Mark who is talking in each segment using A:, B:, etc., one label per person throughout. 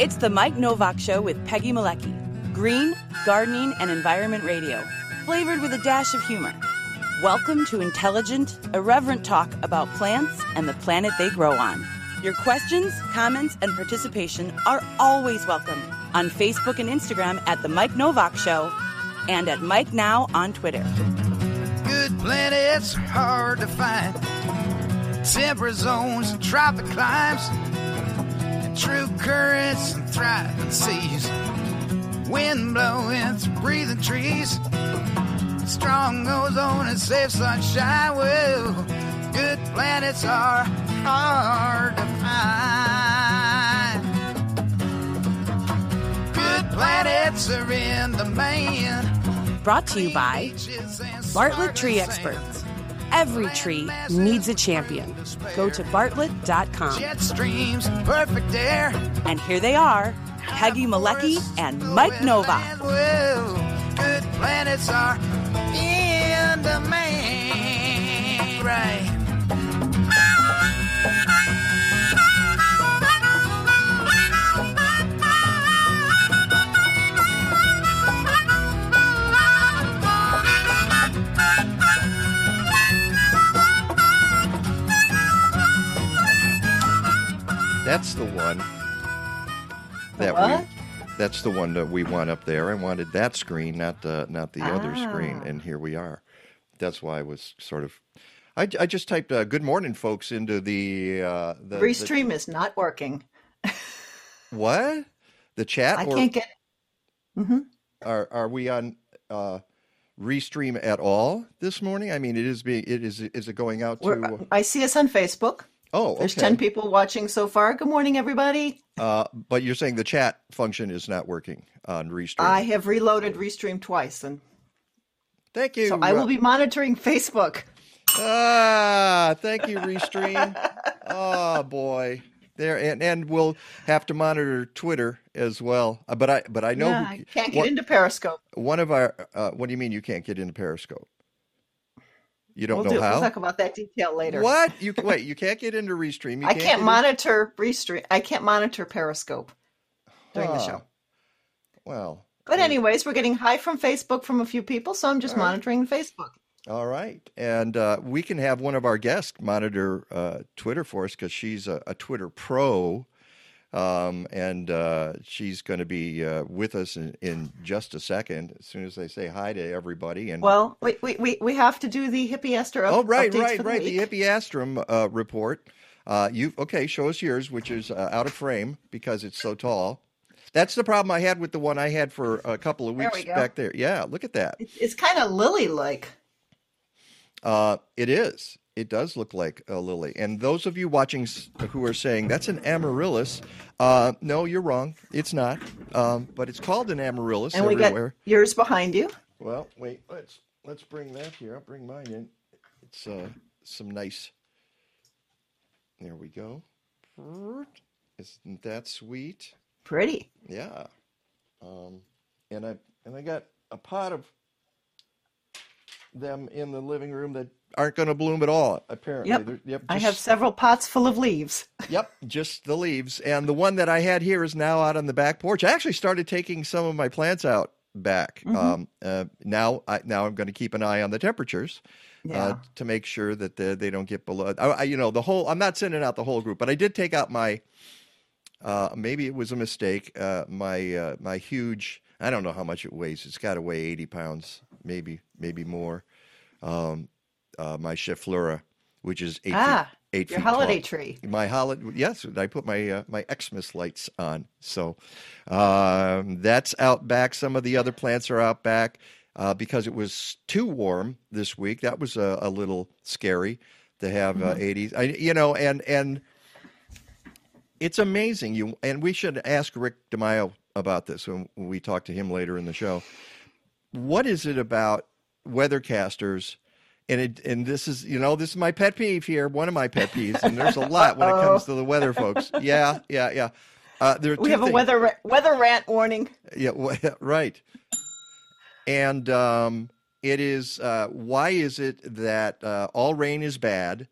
A: It's the Mike Nowak Show with Peggy Malecki. Green, gardening, and environment radio, flavored with a dash of humor. Welcome to intelligent, irreverent talk about plants and the planet they grow on. Your questions, comments, and participation are always welcome on Facebook and Instagram at The Mike Nowak Show and at Mike Now on Twitter.
B: Good planets hard to find. Temperate zones and tropic climes. True currents and thriving seas. Wind blowing through breathing trees. Strong ozone and safe sunshine. Well, good planets are hard to find. Good planets are in demand.
A: Brought to you by Bartlett Tree Experts. Every tree needs a champion. Go to bartlett.com.
B: Jet streams, perfect air.
A: And here they are Peggy Malecki and Mike Nowak.
B: Well, good planets are in demand. Right.
C: That's the one that
D: what?
C: we. That's the one that we want up there. I wanted that screen, not the not the other
D: Ah.
C: screen, and here we are. That's why I was sort of. I, I just typed uh, "Good morning, folks" into the uh, the, the
D: Restream is not working.
C: what the chat.
D: I
C: or
D: can't get. Mm-hmm.
C: are are we on uh, restream at all this morning? I mean, it is being it is is it going out to?
D: We're, I see us on Facebook.
C: Oh,
D: There's 10 people watching so far. Good morning, everybody.
C: Uh, but you're saying the chat function is not working on restream.
D: I have reloaded Restream twice, and
C: Thank you.
D: so I will be monitoring Facebook.
C: Ah, thank you, Restream. oh boy, there and and we'll have to monitor Twitter as well. Uh, But I but I know
D: yeah,
C: who-
D: I can't get
C: one,
D: into Periscope.
C: one of our. Uh, what do you mean you can't get into Periscope? You don't
D: We'll,
C: know
D: do,
C: how.
D: we'll talk about that detail later.
C: What you wait? You can't get into Restream. You
D: I can't
C: in-
D: monitor Restream. I can't monitor Periscope during the show.
C: Well,
D: But anyways, we're getting high from Facebook from a few people, so I'm just
C: All right.
D: monitoring Facebook.
C: All right, and uh, we can have one of our guests monitor uh, Twitter for us because she's a, a Twitter pro, um, and uh, she's going to be uh, with us in, in just a second. As soon as they say hi to everybody, and
D: Well, we we, we, have to do the hippie Esther up-
C: oh, right, right,
D: the
C: right,
D: week.
C: the Hippeastrum uh, report. Uh, you okay? Show us yours, which is uh, out of frame because it's so tall. That's the problem I had with the one I had for a couple of
D: There
C: weeks
D: we
C: back there. Yeah, look at that.
D: It's, it's kind of lily-like.
C: Uh, it is. It does look like a lily. And those of you watching who are saying that's an amaryllis, uh, no, you're wrong. It's not. Um, but it's called an amaryllis
D: And we got yours behind you.
C: Well, wait. Let's let's bring that here. I'll bring mine in. It's uh, some nice. There we go. Isn't that sweet?
D: Pretty.
C: Yeah. Um, and I and I got a pot of them in the living room that aren't going to bloom at all. Apparently.
D: Yep.
C: They're- yep
D: I have several pots full of leaves.
C: Yep, just the leaves. And the one that I had here is now out on the back porch. I actually started taking some of my plants out back.
D: Mm-hmm.
C: Um, uh, now, I, now I'm going to keep an eye on the temperatures
D: Yeah.
C: uh, to make sure that they, they don't get below. I, I, you know, the whole. I'm not sending out the whole group, but I did take out my. Uh, maybe it was a mistake. Uh, my uh, my huge. I don't know how much it weighs. It's got to weigh 80 pounds, maybe maybe more. Um, uh, my Schefflera, which is eight
D: ah,
C: feet, eight
D: your
C: feet tall.
D: holiday tree.
C: My holiday, yes, I put my uh, my Xmas lights on, so um, that's out back. Some of the other plants are out back uh, because it was too warm this week. That was a, a little scary to have uh, 80s. I, you know, and and it's amazing. You and we should ask Rick DiMaio about this when we talk to him later in the show. What is it about weathercasters? And it, and this is you know this is my pet peeve here. One of my pet peeves, and there's a lot when it comes to the weather, folks. Yeah, yeah, yeah. Uh, there are
D: We have a weather ra- weather rant warning.
C: Yeah, well, right. And um, it is uh, why is it that uh, all rain is bad,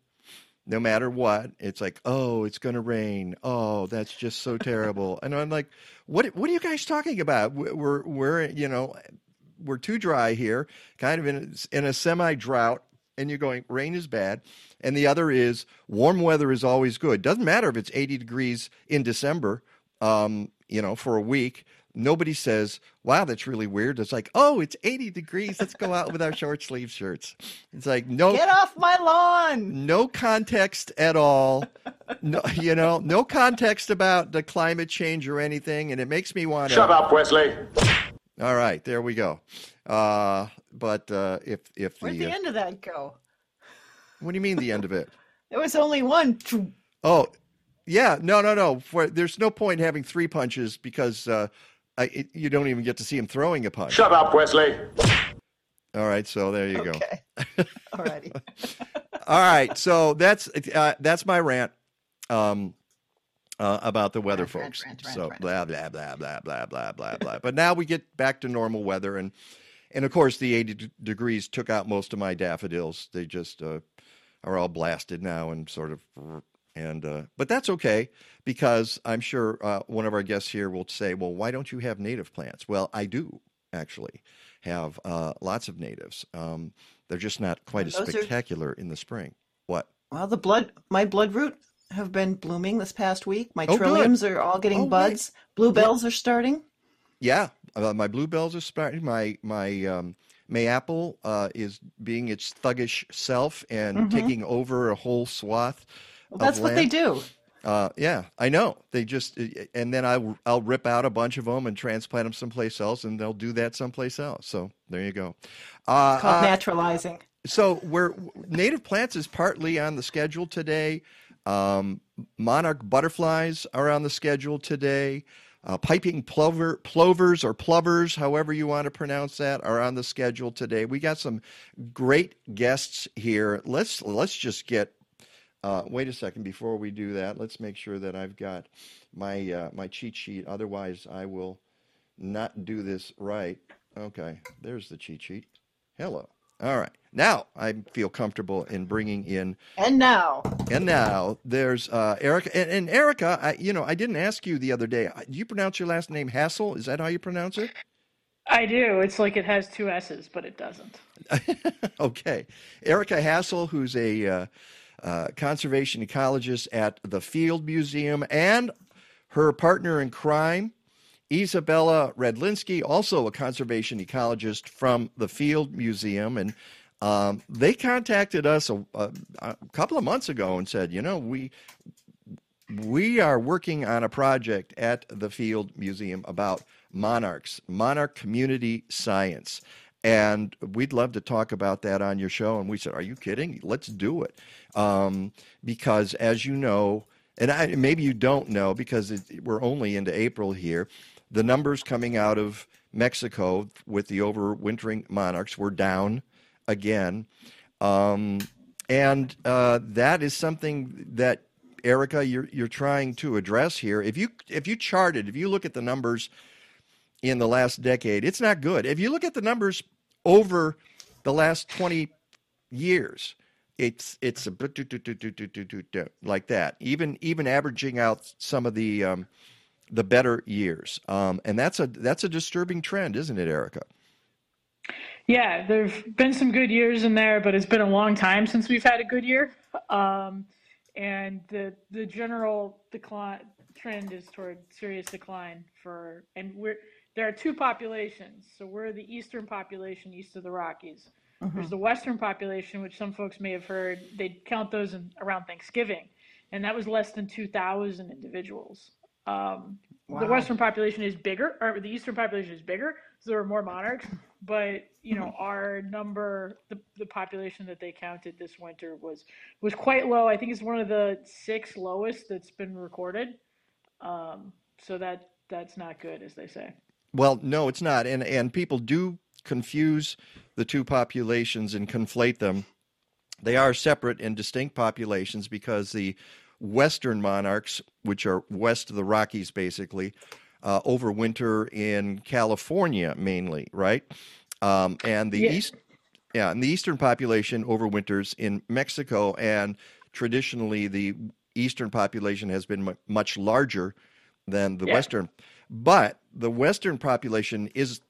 C: no matter what. It's like, oh, it's going to rain. Oh, that's just so terrible. and I'm like, what? What are you guys talking about? We're we're you know, we're too dry here, kind of in in a semi drought, and you're going, rain is bad. And the other is warm weather is always good. Doesn't matter if it's 80 degrees in December, um, you know, for a week nobody says, wow, that's really weird. It's like, oh, it's 80 degrees. Let's go out with our short sleeve shirts. It's like, no.
D: Get off my lawn.
C: No context at all. No, you know, no context about the climate change or anything. And it makes me want to.
E: Shut up, Wesley.
C: All right, there we go. Uh, but uh, if if
D: Where'd
C: the,
D: the
C: uh,
D: end of that go?
C: what do you mean the end of it?
D: There was only one.
C: Oh, yeah, no, no, no. For, there's no point having three punches because uh, I, it, you don't even get to see him throwing a punch.
E: Shut up, Wesley.
C: All right, so there you
D: Okay. Alrighty.
C: go. All right, so that's uh, that's my rant um, uh, about the weather,
D: Rant, rant,
C: folks.
D: rant, rant,
C: so
D: rant.
C: blah blah blah blah blah blah blah blah. But now we get back to normal weather, and and of course the 80 d- degrees took out most of my daffodils. They just uh, are all blasted now and sort of and uh, but that's okay because I'm sure uh, one of our guests here will say, well, why don't you have native plants? Well, I do actually have uh, lots of natives. Um, they're just not quite as
D: Those are-
C: spectacular in the spring. What?
D: Well, the blood, my bloodroot have been blooming this past week. My
C: Oh, good.
D: trilliums are all getting
C: Oh, right.
D: buds. Bluebells are starting.
C: Yeah, uh, my bluebells are starting. My my um, mayapple uh, is being its thuggish self and taking over a whole swath.
D: Well, that's what they do.
C: Uh, yeah, I know. They just and then I I'll rip out a bunch of them and transplant them someplace else, and they'll do that someplace else. So there you go. Uh,
D: called
C: uh,
D: naturalizing.
C: so we're native plants is partly on the schedule today. Um, monarch butterflies are on the schedule today. Uh, piping plover, plovers or plovers, however you want to pronounce that, are on the schedule today. We got some great guests here. Let's let's just get. Uh, wait a second before we do that. Let's make sure that I've got my uh, my cheat sheet. Otherwise, I will not do this right. Okay, there's the cheat sheet. Hello. All right. Now I feel comfortable in bringing in,
D: And now,
C: and now there's uh, Erika. And, and Erika, I, you know, I didn't ask you the other day. uh, Do you pronounce your last name Hasle? Is that how you pronounce it?
F: I do. It's like it has two S's, but it doesn't.
C: okay. Erika Hasle, who's a uh, uh, conservation ecologist at the Field Museum, and her partner in crime, Izabella Redlinski, also a conservation ecologist from the Field Museum. And um, they contacted us a, a, a couple of months ago and said, you know, we we are working on a project at the Field Museum about monarchs, monarch community science. And we'd love to talk about that on your show. And we said, Are you kidding? Let's do it. Um, because, as you know, and I, maybe you don't know because it, we're only into April here, the numbers coming out of Mexico with the overwintering monarchs were down again. Um, and uh, that is something that Erika, you're you're trying to address here. If you if you charted, if you look at the numbers in the last decade, it's not good. If you look at the numbers over the last twenty years, it's it's a like that. Even even averaging out some of the um, the better years, um, and that's a that's a disturbing trend, isn't it, Erika?
F: Yeah, there've been some good years in there, but it's been a long time since we've had a good year. Um, and the the general decline trend is toward serious decline for and we're there are two populations. So we're the eastern population east of the Rockies. There's the western population, which some folks may have heard. They count those in, around Thanksgiving, and that was less than 2,000 individuals. Um, The western population is bigger, or the eastern population is bigger, so there are more monarchs. But you know, our number, the, the population that they counted this winter was was quite low. I think it's one of the six lowest that's been recorded. Um, so that that's not good, as they say.
C: Well, no, it's not, and and people do confuse the two populations and conflate them. They are separate and distinct populations because the western monarchs, which are west of the Rockies, basically, uh, overwinter in California mainly, right? Um, and the east, yeah, and the eastern population overwinters in Mexico. And traditionally the eastern population has been mu- much larger than the
F: Yeah.
C: western. But the western population is,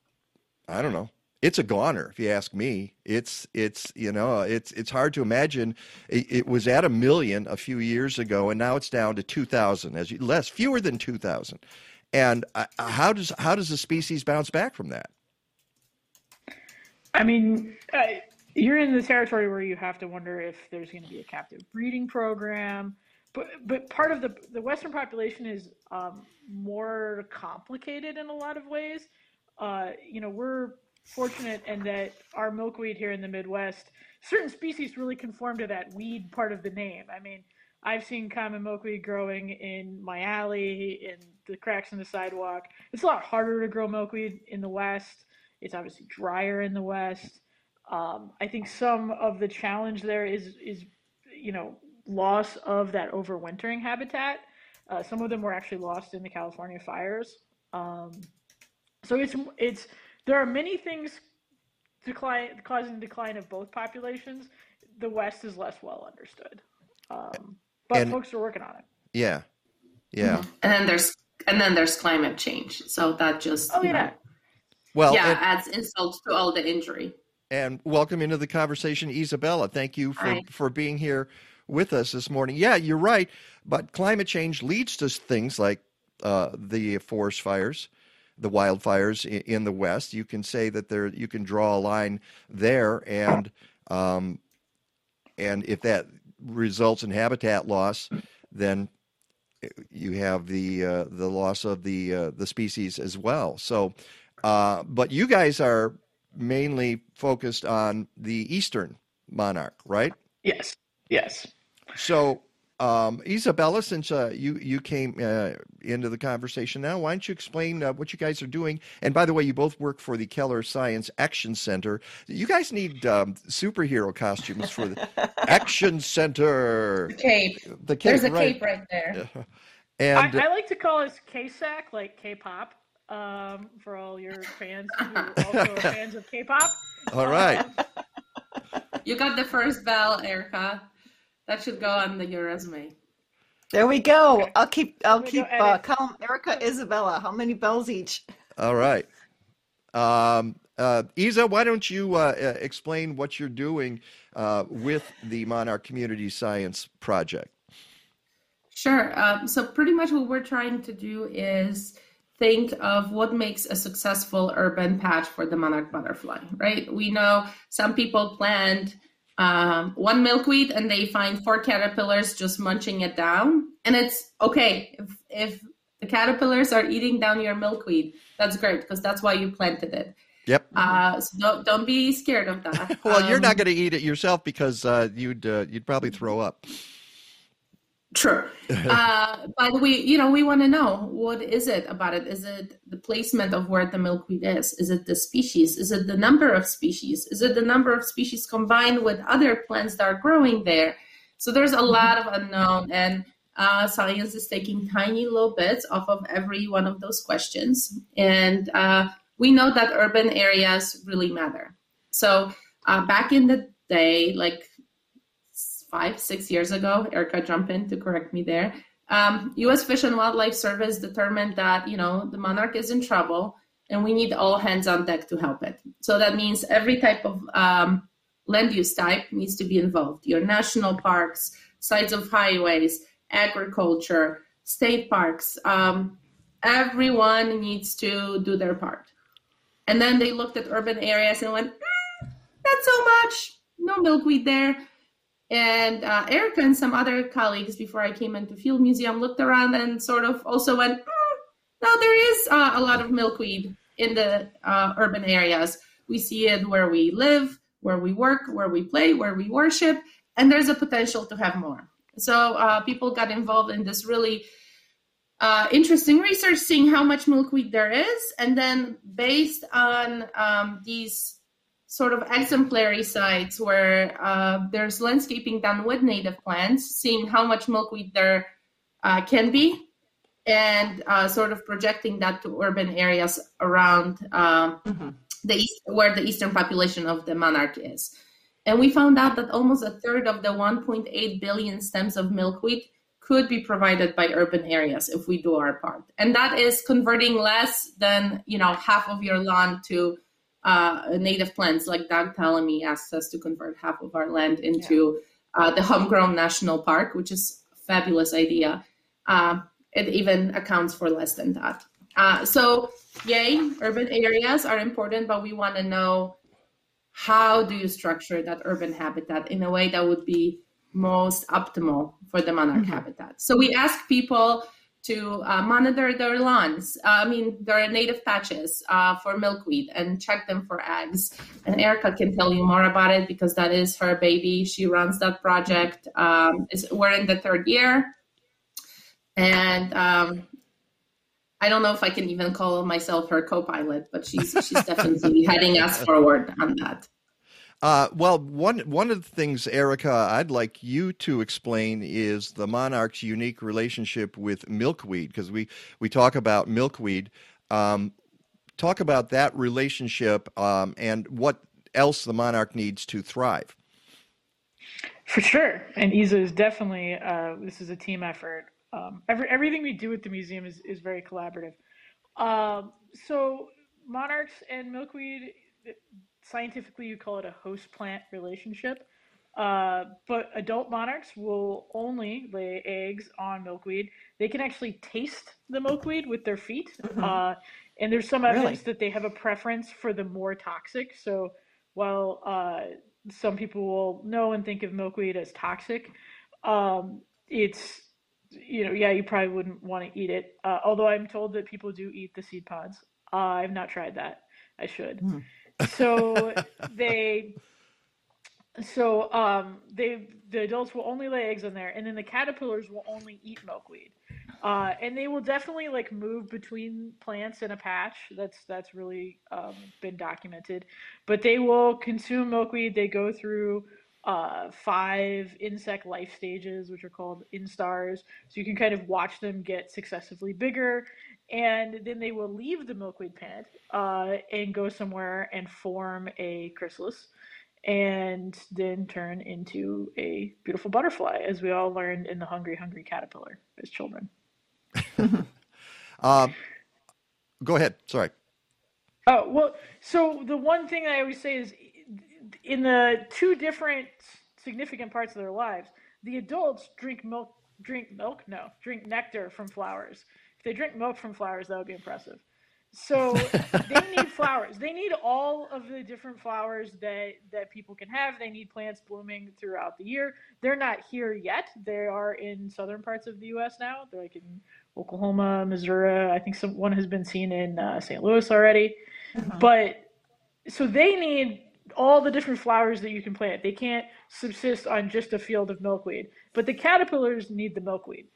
C: I don't know, it's a goner if you ask me. It's it's you know it's it's hard to imagine. It, it was at a million a few years ago, and now it's down to two thousand, as you, less fewer than two thousand. And uh, how does how does the species bounce back from that?
F: I mean, uh, you're in the territory where you have to wonder if there's going to be a captive breeding program. But but part of the the Western population is um, more complicated in a lot of ways. Uh, you know, we're fortunate in that our milkweed here in the Midwest, certain species really conform to that weed part of the name. I mean, I've seen common milkweed growing in my alley, in the cracks in the sidewalk. It's a lot harder to grow milkweed in the West. It's obviously drier in the West. Um, I think some of the challenge there is is you know loss of that overwintering habitat. Uh, some of them were actually lost in the California fires. Um, so it's it's there are many things decline causing decline of both populations. The West is less well understood, um, but
C: And-
F: folks are working on it.
C: Yeah, yeah.
E: And then there's and then there's climate change. So that just
F: Oh
E: you know,
F: yeah,
C: Well,
E: yeah
C: and,
E: adds insult to all the injury.
C: and welcome into the conversation, Izabella. Thank you for
E: Hi.
C: for being here with us this morning. Yeah, you're right, but climate change leads to things like uh, the forest fires, the wildfires in, in the West. You can say that there, you can draw a line there, and um, and if that results in habitat loss, then you have the uh, the loss of the uh, the species as well. So, uh, but you guys are mainly focused on the eastern monarch, right?
F: yes, yes.
C: So, um, Izabella, since uh, you you came uh, into the conversation now, why don't you explain uh, what you guys are doing? And by the way, you both work for the Keller Science Action Center. You guys need um, superhero costumes for the Action Center.
E: Cape.
C: The cape,
E: There's a
C: right?
E: cape right there.
C: And
F: I, I like to call us K-Sac, like K-pop, um, for all your fans who also are fans of K-pop.
C: all right.
E: You got the first bell, Erika. That should go on the, your resume.
D: There we go. I'll keep. I'll keep.
F: go,
D: Uh,
F: edit.
D: call 'em Erika, Izabella. How many bells each?
C: All right. Um, uh, Isa, why don't you uh, uh, explain what you're doing uh, with the Monarch Community Science Project?
E: Sure. Um, so pretty much what we're trying to do is think of what makes a successful urban patch for the monarch butterfly, right? We know some people plant um, one milkweed and they find four caterpillars just munching it down. And it's okay if, if the caterpillars are eating down your milkweed, that's great because that's why you planted it.
C: Yep.
E: Uh, so don't, don't be scared of that.
C: well, you're
E: Um,
C: not going to eat it yourself because uh, you'd uh, you'd probably throw up.
E: True. uh, but we, you know, we want to know what is it about it? Is it the placement of where the milkweed is? Is it the species? Is it the number of species? Is it the number of species combined with other plants that are growing there? So there's a lot of unknown, and uh, science is taking tiny little bits off of every one of those questions. And uh, we know that urban areas really matter. So uh, back in the day, like five, six years ago, Erika jump in to correct me there. Um, U.S. Fish and Wildlife Service determined that you know the monarch is in trouble, and we need all hands on deck to help it. So that means every type of um, land use type needs to be involved. Your national parks, sides of highways, agriculture, state parks. Um, everyone needs to do their part. And then they looked at urban areas and went, "Mm, not so much. No milkweed there. And uh, Erika and some other colleagues before I came into Field Museum looked around and sort of also went, "Mm, no, there is uh, a lot of milkweed in the uh, urban areas. We see it where we live, where we work, where we play, where we worship, and there's a potential to have more. So uh, people got involved in this really uh, interesting research, seeing how much milkweed there is, and then based on um, these sort of exemplary sites where uh, there's landscaping done with native plants, seeing how much milkweed there uh, can be, and uh, sort of projecting that to urban areas around um,
D: Mhm.
E: the east, where the eastern population of the monarch is. And we found out that almost a third of the 1.8 billion stems of milkweed could be provided by urban areas if we do our part. And that is converting less than, you know, half of your lawn to uh, native plants, like Doug Tallamy asked us to convert half of our land into yeah. uh, the Homegrown National Park, which is a fabulous idea. Uh, it even accounts for less than that. Uh, so, yay, urban areas are important, but we want to know how do you structure that urban habitat in a way that would be most optimal for the monarch mm-hmm. habitat. So we ask people to uh, monitor their lawns, uh, I mean, their native patches uh, for milkweed and check them for eggs. And Erika can tell you more about it because that is her baby. She runs that project. Um, we're in the third year. And um, I don't know if I can even call myself her co-pilot, but she's she's definitely heading us forward on that.
C: Uh, well, one one of the things, Erika, I'd like you to explain is the monarch's unique relationship with milkweed, because we we talk about milkweed. Um, talk about that relationship um, and what else the monarch needs to thrive.
F: For sure, and Isa is definitely uh, this is a team effort. Um, every, everything we do at the museum is is very collaborative. Um, so monarchs and milkweed scientifically you call it a host plant relationship. Uh, but adult monarchs will only lay eggs on milkweed. They can actually taste the milkweed with their feet. Mm-hmm. Uh, and there's some evidence really? that they have a preference for the more toxic. So while uh, some people will know and think of milkweed as toxic, um, it's you know yeah you probably wouldn't want to eat it. Uh, although I'm told that people do eat the seed pods. Uh, I've not tried that. I should. Mm so they so um they the adults will only lay eggs in there and then the caterpillars will only eat milkweed. Uh and they will definitely like move between plants in a patch. That's that's really um, been documented. But they will consume milkweed. They go through uh, five insect life stages, which are called instars. So you can kind of watch them get successively bigger and then they will leave the milkweed plant uh, and go somewhere and form a chrysalis and then turn into a beautiful butterfly as we all learned in the hungry hungry caterpillar as children.
C: Um, go ahead. Sorry.
F: Oh well so the one thing i always say is in the two different significant parts of their lives the adults drink milk drink milk no drink nectar from flowers if they drink milk from flowers, that would be impressive. So they need flowers. They need all of the different flowers that that people can have. They need plants blooming throughout the year. They're not here yet. They are in southern parts of the U.S. now. They're like in Oklahoma, Missouri. I think some one has been seen in uh, St. Louis already. Uh-huh. But so they need all the different flowers that you can plant. They can't subsist on just a field of milkweed. But the caterpillars need the milkweed.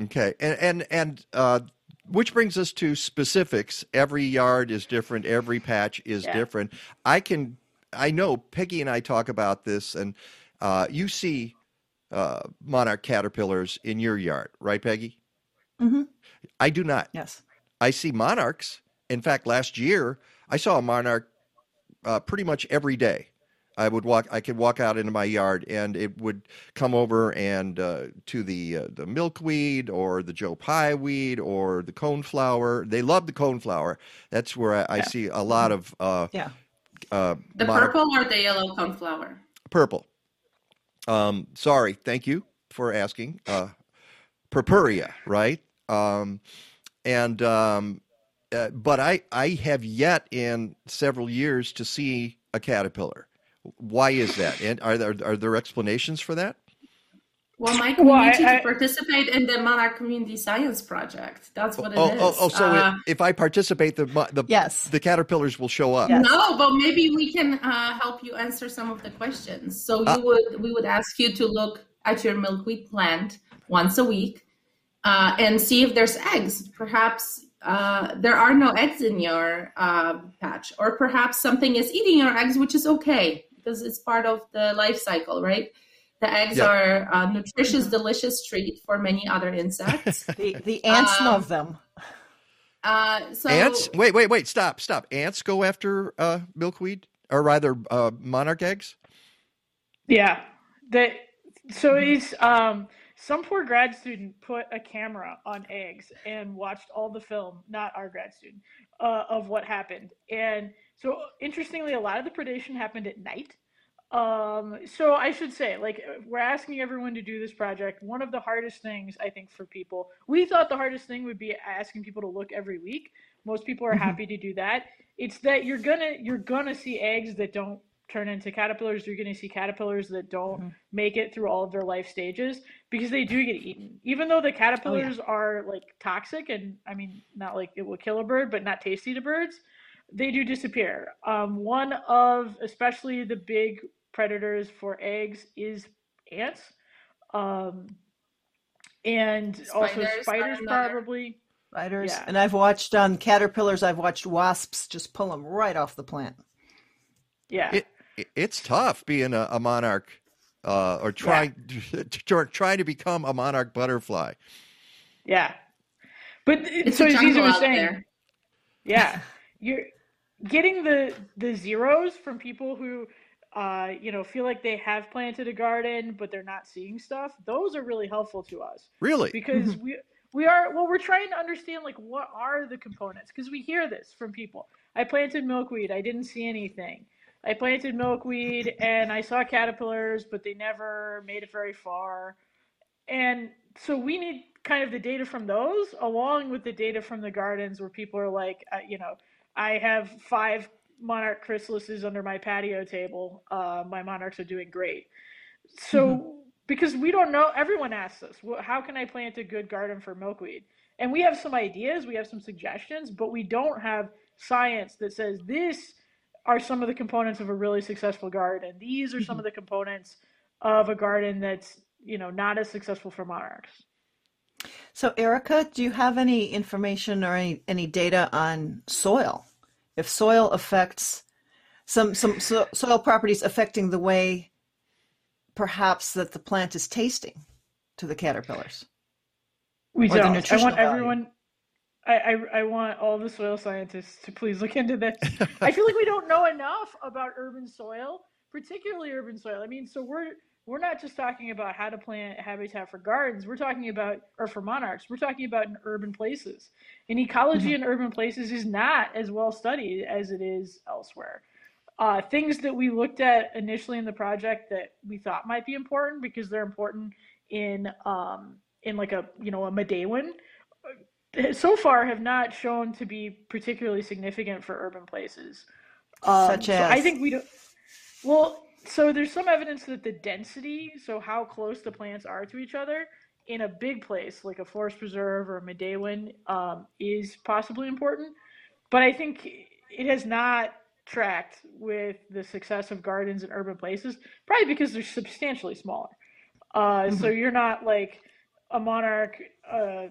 C: Okay, and and and uh, which brings us to specifics. Every yard is different. Every patch is yeah. different. I can, I know Peggy and I talk about this, and uh, you see uh, monarch caterpillars in your yard, right, Peggy?
D: Mm-hmm.
C: I do not.
D: Yes,
C: I see monarchs. In fact, last year I saw a monarch uh, pretty much every day. I would walk. I could walk out into my yard, and it would come over and uh, to the uh, the milkweed or the Joe Pye weed or the coneflower. They love the coneflower. That's where I, I see a lot of uh,
D: yeah.
E: Uh, the purple or the yellow coneflower.
C: Purple. Um, sorry. Thank you for asking. Uh, purpurea, right? Um, and um, uh, but I I have yet in several years to see a caterpillar. Why is that? And are there are there explanations for that?
E: Well, my community well, I, I, participate in the Monarch Community Science Project. That's what it
C: oh,
E: is.
C: oh, Oh, so uh, if I participate, the the
D: yes.
C: the caterpillars will show up.
E: Yes. No, but maybe we can uh, help you answer some of the questions. So you uh, would we would ask you to look at your milkweed plant once a week uh, and see if there's eggs. Perhaps uh, there are no eggs in your uh, patch, or perhaps something is eating your eggs, which is okay because it's part of the life cycle, right? The eggs yeah. are a nutritious, delicious treat for many other insects.
D: the, the ants um, love them.
E: Uh, so
C: ants? Wait, wait, wait! Stop, stop! Ants go after uh, milkweed, or rather, uh, monarch eggs.
F: Yeah, that so he's um some poor grad student put a camera on eggs and watched all the film, not our grad student, uh, of what happened. And so interestingly, a lot of the predation happened at night. Um, so I should say, like, we're asking everyone to do this project. One of the hardest things I think for people, we thought the hardest thing would be asking people to look every week. Most people are happy to do that. It's that you're gonna you're gonna see eggs that don't turn into caterpillars. You're gonna see caterpillars that don't mm-hmm. make it through all of their life stages because they do get eaten. Even though the caterpillars oh, yeah. are like toxic and I mean not like it will kill a bird, but not tasty to birds, they do disappear. Um, one of especially the big predators for eggs is ants. Um, and spiders also spiders probably.
D: Spiders. Yeah. And I've watched on um, caterpillars, I've watched wasps just pull them right off the plant.
F: Yeah.
C: It, it's tough being a, a monarch uh, or trying yeah. to, trying to become a monarch butterfly.
F: Yeah. But it's so as Isa was saying, there. yeah, you're getting the the zeros from people who uh, you know, feel like they have planted a garden, but they're not seeing stuff. Those are really helpful to us.
C: Really?
F: Because we we are well, we're trying to understand like what are the components because we hear this from people. I planted milkweed, I didn't see anything. I planted milkweed and I saw caterpillars, but they never made it very far. And so we need kind of the data from those along with the data from the gardens where people are like, uh, you know, I have five monarch chrysalises under my patio table. Uh, my monarchs are doing great. So, mm-hmm. because we don't know, everyone asks us, well, how can I plant a good garden for milkweed? And we have some ideas, we have some suggestions, but we don't have science that says this are some of the components of a really successful garden. These are some mm-hmm. of the components of a garden that's, you know, not as successful for monarchs.
D: So, Erika, do you have any information or any, any data on soil? if soil affects some some so, soil properties affecting the way perhaps that the plant is tasting to the caterpillars.
F: We don't. I want value. everyone. I, I, I want all the soil scientists to please look into this. I feel like we don't know enough about urban soil, particularly urban soil. I mean, so we're we're not just talking about how to plant habitat for gardens. We're talking about, or for monarchs, we're talking about in urban places. And ecology mm-hmm. in urban places is not as well studied as it is elsewhere. Uh, things that we looked at initially in the project that we thought might be important because they're important in um, in like a you know a Medewan, uh, so far have not shown to be particularly significant for urban places.
D: Um, Such as
F: so I think we don't. Well, so there's some evidence that the density, so how close the plants are to each other, in a big place like a forest preserve or a Medewan, um, is possibly important. But I think it has not tracked with the success of gardens in urban places, probably because they're substantially smaller. Uh, mm-hmm. So you're not like a monarch, uh,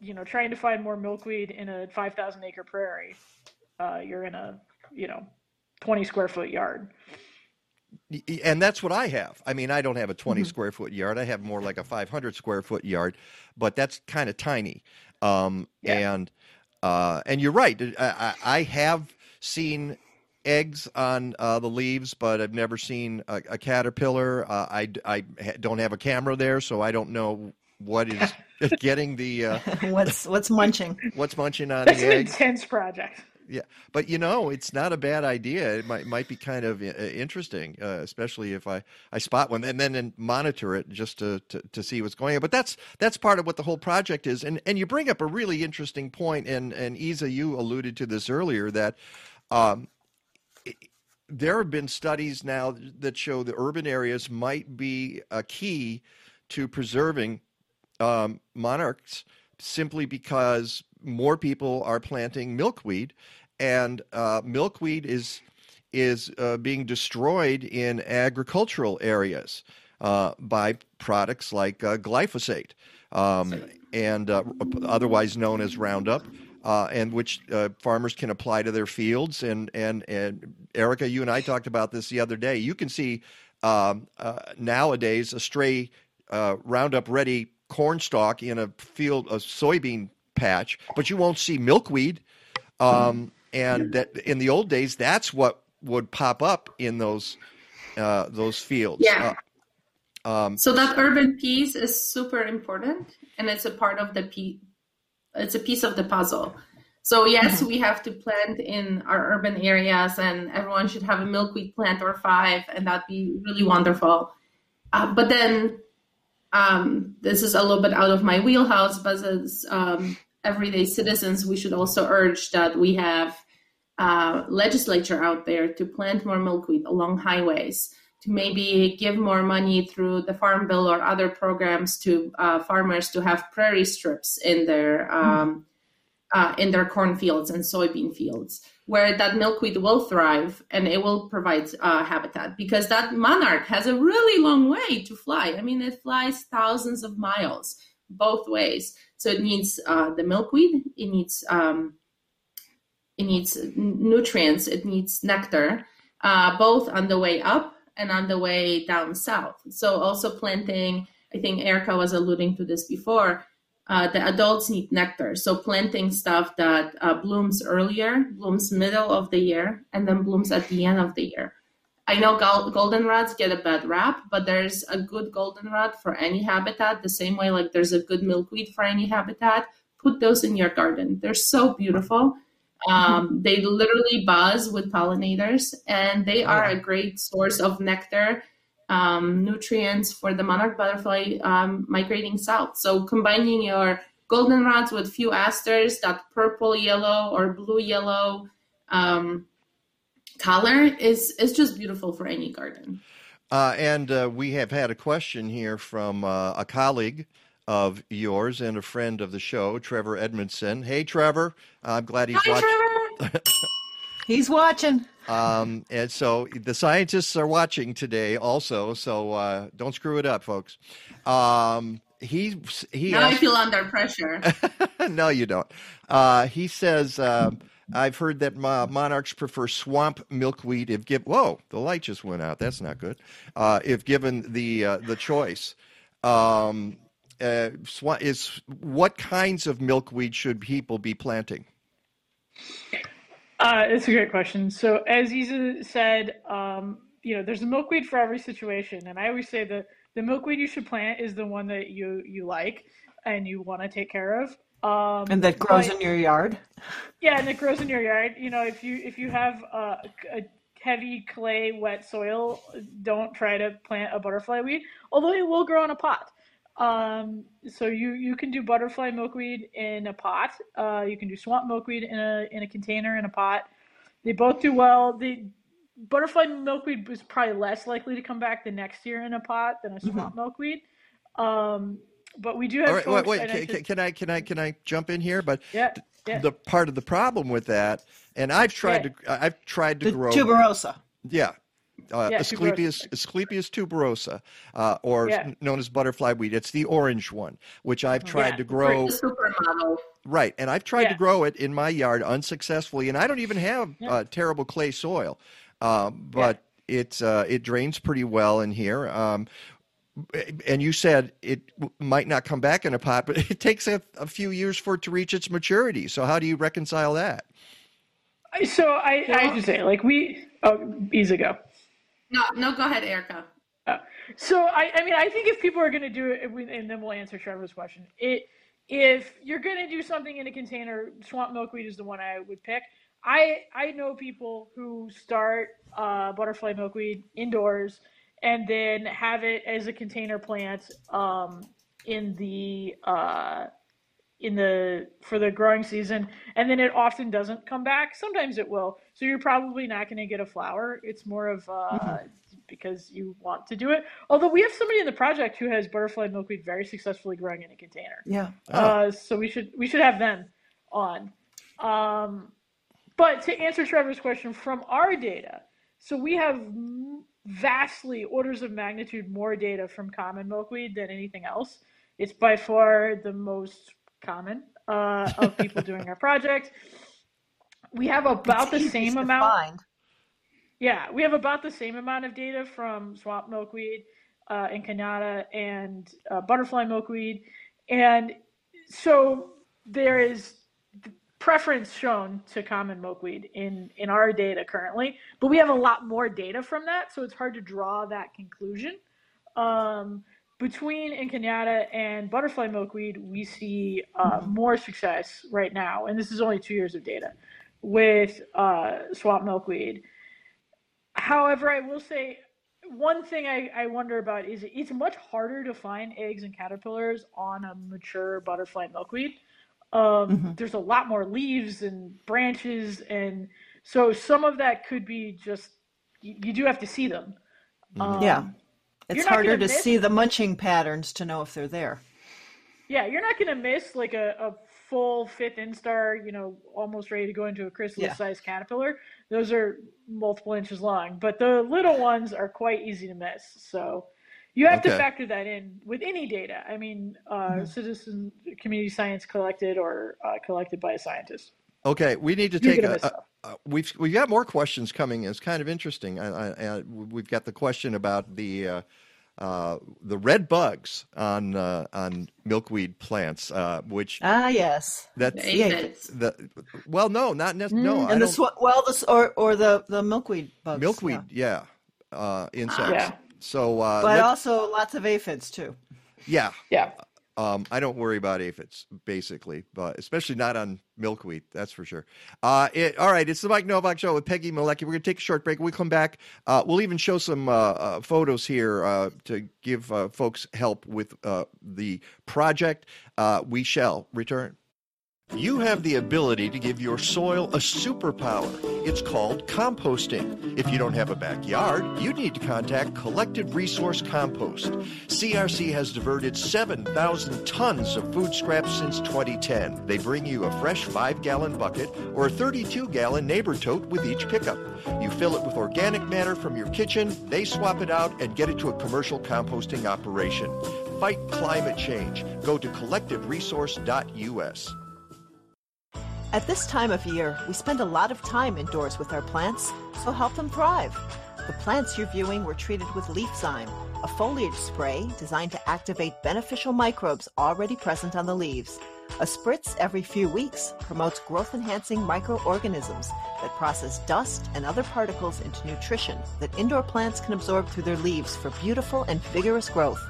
F: you know, trying to find more milkweed in a 5,000 acre prairie. Uh, you're in a, you know, 20 square foot yard
C: and that's what I have. I mean, I don't have a 20 mm-hmm. square foot yard. I have more like a 500 square foot yard, but that's kind of tiny. Um, yeah. And uh, and you're right. I, I have seen eggs on uh, the leaves, but I've never seen a, a caterpillar. Uh, I, I don't have a camera there, so I don't know what is getting the uh,
D: what's what's munching.
C: What's munching on
F: That's
C: the
F: an
C: eggs.
F: intense project
C: yeah, but you know, it's not a bad idea. It might might be kind of uh, interesting, uh, especially if I, I spot one and then and monitor it just to, to, to see what's going on. But that's that's part of what the whole project is. And and you bring up a really interesting point, and and Isa, you alluded to this earlier that. Um, there have been studies now that show the urban areas might be a key to preserving um, monarchs simply because more people are planting milkweed, and uh, milkweed is is uh, being destroyed in agricultural areas uh, by products like uh, glyphosate, um, and uh, otherwise known as Roundup. Uh, and which farmers can apply to their fields. And, and, and Erika, you and I talked about this the other day. You can see um, nowadays a stray Roundup ready corn stalk in a field, a soybean patch, but you won't see milkweed. Um, and that in the old days, that's what would pop up in those uh, those fields.
E: Yeah.
C: Uh, um,
E: so that urban piece is super important, and it's a part of the piece. It's a piece of the puzzle. So yes, mm-hmm. we have to plant in our urban areas, and everyone should have a milkweed plant or five, and that'd be really wonderful. Uh, but then, um, this is a little bit out of my wheelhouse, but as um, everyday citizens, we should also urge that we have uh, legislature out there to plant more milkweed along highways, to maybe give more money through the farm bill or other programs to uh, farmers to have prairie strips in their um, uh, in their cornfields and soybean fields where that milkweed will thrive and it will provide uh, habitat because that monarch has a really long way to fly. I mean, it flies thousands of miles both ways. So it needs uh, the milkweed, it needs um, it needs nutrients, it needs nectar, uh, both on the way up and on the way down south. So also planting, I think Erika was alluding to this before, uh, the adults need nectar. So planting stuff that uh, blooms earlier, blooms middle of the year, and then blooms at the end of the year. I know goldenrods get a bad rap, but there's a good goldenrod for any habitat, the same way like there's a good milkweed for any habitat. Put those in your garden. They're so beautiful. Um, they literally buzz with pollinators, and they are a great source of nectar, um, nutrients for the monarch butterfly um, migrating south. So combining your goldenrods with few asters, that purple yellow or blue yellow um, color is is just beautiful for any garden.
C: Uh, and uh, we have had a question here from uh, a colleague of yours and a friend of the show, Trevor Edmondson. Hey, Trevor. I'm glad he's
E: Hi, watching.
D: he's watching.
C: Um, and so the scientists are watching today also. So uh, don't screw it up, folks. Um, he he.
E: Now asked, I feel under pressure.
C: no, you don't. Uh, he says. Um, I've heard that monarchs prefer swamp milkweed if give. Whoa, the light just went out. That's not good. Uh, if given the uh, the choice, um, uh, is what kinds of milkweed should people be planting?
F: Uh, it's a great question. So, as Isa said, um, you know, there's a milkweed for every situation, and I always say that the milkweed you should plant is the one that you you like and you want to take care of. Um,
D: and that grows but, in your yard.
F: Yeah, and it grows in your yard. You know, if you if you have a, a heavy clay, wet soil, don't try to plant a butterfly weed. Although it will grow in a pot. Um, so you you can do butterfly milkweed in a pot. Uh, you can do swamp milkweed in a in a container in a pot. They both do well. The butterfly milkweed is probably less likely to come back the next year in a pot than a mm-hmm. swamp mm-hmm. milkweed. Um, but we do have. All right,
C: wait, wait can, can, can, I can I can I jump in here? But
F: yeah, yeah.
C: the part of the problem with that, and I've tried yeah. to I've tried to
D: the
C: grow
D: tuberosa.
C: Yeah, uh, yeah, Asclepias, Asclepias tuberosa, uh, or yeah. known as butterfly weed. It's the orange one, which I've tried yeah, to grow. Right, and I've tried to grow it in my yard unsuccessfully, and I don't even have uh, terrible clay soil, um, but it uh, it drains pretty well in here. Um, and you said it might not come back in a pot, but it takes a, a few years for it to reach its maturity. So how do you reconcile that?
F: So I, I have to say, like we, oh, easy go.
E: No, no, go ahead, Erika.
F: Uh, so I, I mean, I think if people are going to do it, and then we'll answer Trevor's question. It, if you're going to do something in a container, swamp milkweed is the one I would pick. I I know people who start uh, butterfly milkweed indoors and then have it as a container plant um, in the uh, in the for the growing season and then it often doesn't come back. Sometimes it will. So you're probably not going to get a flower. It's more of uh, mm-hmm. because you want to do it. Although we have somebody in the project who has butterfly milkweed very successfully growing in a container.
D: Yeah.
F: Oh. uh, so we should we should have them on. Um, but to answer trevor's question from our data so we have vastly orders of magnitude more data from common milkweed than anything else. It's by far the most common uh, of people doing our project. We have about the same amount. Find. Yeah, we have about the same amount of data from swamp milkweed uh, and Canada and uh, butterfly milkweed, and so there is preference shown to common milkweed in in our data currently, but we have a lot more data from that, so it's hard to draw that conclusion. Um, between incarnata and butterfly milkweed, we see uh, more success right now, and this is only two years of data with uh, swamp milkweed. However, I will say one thing I, I wonder about is it's much harder to find eggs and caterpillars on a mature butterfly milkweed. Um, mm-hmm. There's a lot more leaves and branches, and so some of that could be just you, you do have to see them.
D: Mm-hmm. Um, yeah, it's harder to miss, see the munching patterns to know if they're there.
F: Yeah, you're not going to miss like a, a full fifth instar, you know, almost ready to go into a chrysalis yeah. sized caterpillar. Those are multiple inches long, but the little ones are quite easy to miss. So you have okay. to factor that in with any data. I mean, uh, mm-hmm. citizen community science collected or uh, collected by a scientist.
C: Okay, we need to take a, a, a, we've we've got more questions coming. It's kind of interesting. I, I, I, we've got the question about the uh, uh, the red bugs on uh, on milkweed plants, uh, which
D: ah yes,
C: that's yeah. the well, no, not necessarily. Mm, no,
D: and the sw- well, the or or the the milkweed bugs,
C: milkweed, yeah, yeah uh, insects. Yeah. So, uh,
D: but also lots of aphids too.
C: Yeah,
F: yeah.
C: Um, I don't worry about aphids, basically, but especially not on milkweed. That's for sure. Uh, it, all right, it's the Mike Nowak Show with Peggy Malecki. We're going to take a short break. When we come back, uh, we'll even show some uh, uh photos here uh, to give uh, folks help with the project. we shall return. You have the ability to give your soil a superpower. It's called composting. If you don't have a backyard, you need to contact Collective Resource Compost. CRC has diverted 7,000 tons of food scraps since 2010. They bring you a fresh 5 gallon bucket or a 32 gallon neighbor tote with each pickup. You fill it with organic matter from your kitchen, they swap it out and get it to a commercial composting operation. Fight climate change. Go to collectiveresource.us.
G: At this time of year, we spend a lot of time indoors with our plants, so help them thrive. The plants you're viewing were treated with LeafZyme, a foliage spray designed to activate beneficial microbes already present on the leaves. A spritz every few weeks promotes growth enhancing microorganisms that process dust and other particles into nutrition that indoor plants can absorb through their leaves for beautiful and vigorous growth.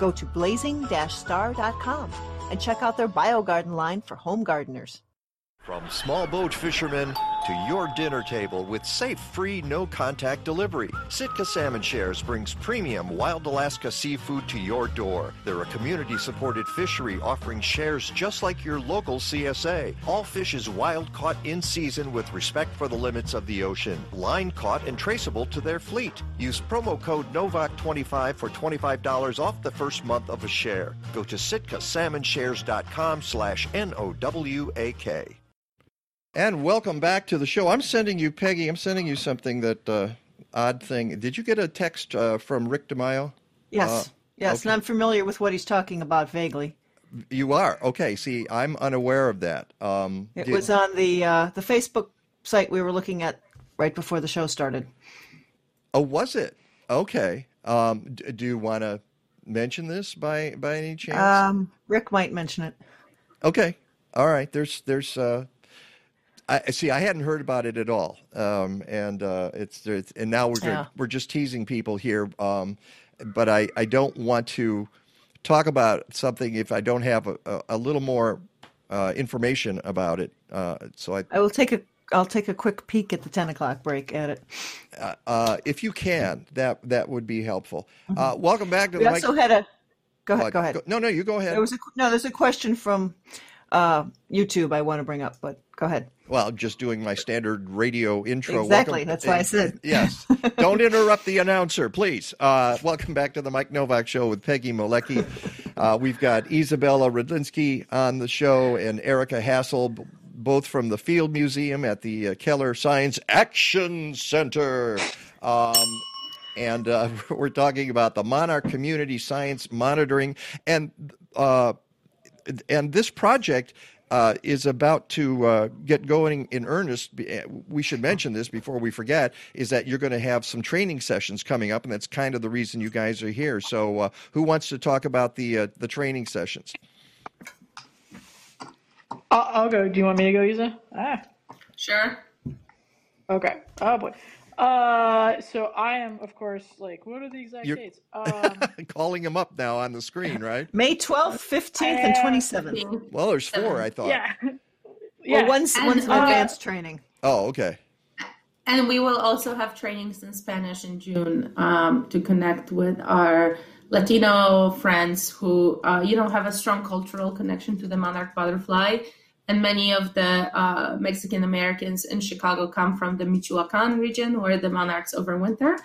G: Go to blazing star.com and check out their BioGarden line for home gardeners.
C: From small boat fishermen to your dinner table with safe, free, no contact delivery. Sitka Salmon Shares brings premium wild Alaska seafood to your door. They're a community supported fishery offering shares just like your local CSA. All fish is wild caught in season with respect for the limits of the ocean. Line caught and traceable to their fleet. Use promo code NOWAK25 for $25 off the first month of a share. Go to sitkasalmonshares.com slash N-O-W-A-K. And welcome back to the show. I'm sending you, Peggy, I'm sending you something that uh, odd thing. Did you get a text uh, from Rick DiMaio?
D: Yes. Uh, yes, okay. and I'm familiar with what he's talking about vaguely.
C: You are? Okay. See, I'm unaware of that. Um,
D: it did... was on the uh, the Facebook site we were looking at right before the show started.
C: Oh, was it? Okay. Um, do you want to mention this by by any chance?
D: Um, Rick might mention it.
C: Okay. All right. There's there's uh, I see. I hadn't heard about it at all, um, and uh, it's, it's, and now we're yeah. we're just teasing people here. Um, but I, I don't want to talk about something if I don't have a, a, little more uh, information about it. Uh, so I
D: I will take a I'll take a quick peek at the ten o'clock break at it.
C: Uh, uh, if you can, that that would be helpful. Mm-hmm. Uh, welcome back to
D: we
C: the.
D: also had a. Go ahead. Go ahead.
C: Go, no, no, you go ahead.
D: There was a no. There's a question from YouTube I want to bring up, but go ahead.
C: Well, just doing my standard radio intro.
D: Exactly.
C: Welcome.
D: That's why I said.
C: yes. Don't interrupt the announcer, please. Uh, welcome back to the Mike Nowak Show with Peggy Malecki. Uh, we've got Izabella Redlinski on the show and Erika Hasle, both from the Field Museum at the uh, Keller Science Action Center. Um, and uh, we're talking about the Monarch Community Science Monitoring and uh, and this project uh, is about to uh, get going in earnest. Eh, we should mention this before we forget: is that you're going to have some training sessions coming up, and that's kind of the reason you guys are here. So, uh, who wants to talk about the uh, the training sessions?
F: I'll, I'll go. Do you want me to go, Isa? Ah,
E: Sure.
F: okay. Oh boy. Uh, so I am, of course, like, what are the exact
C: You're-
F: dates? Um,
C: Calling them up now on the screen, right?
D: May 12th, 15th, and 27th.
C: Well, there's four, I thought.
F: yeah. yeah.
D: Well,
F: yeah.
D: one's,
E: And,
D: one's
E: uh,
D: advanced training.
C: Oh, okay.
E: And we will also have trainings in Spanish in June um, to connect with our Latino friends who, uh, you know, have a strong cultural connection to the monarch butterfly. And many of the uh, Mexican Americans in Chicago come from the Michoacan region where the monarchs overwinter.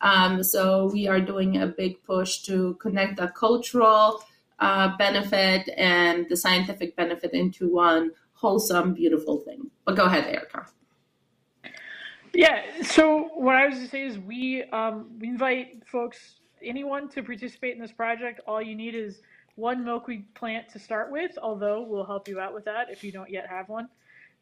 E: Um, so we are doing a big push to connect the cultural uh, benefit and the scientific benefit into one wholesome, beautiful thing. But go ahead, Erika.
F: Yeah. So what I was to say is we um, we invite folks, anyone, to participate in this project. All you need is one milkweed plant to start with. Although we'll help you out with that if you don't yet have one.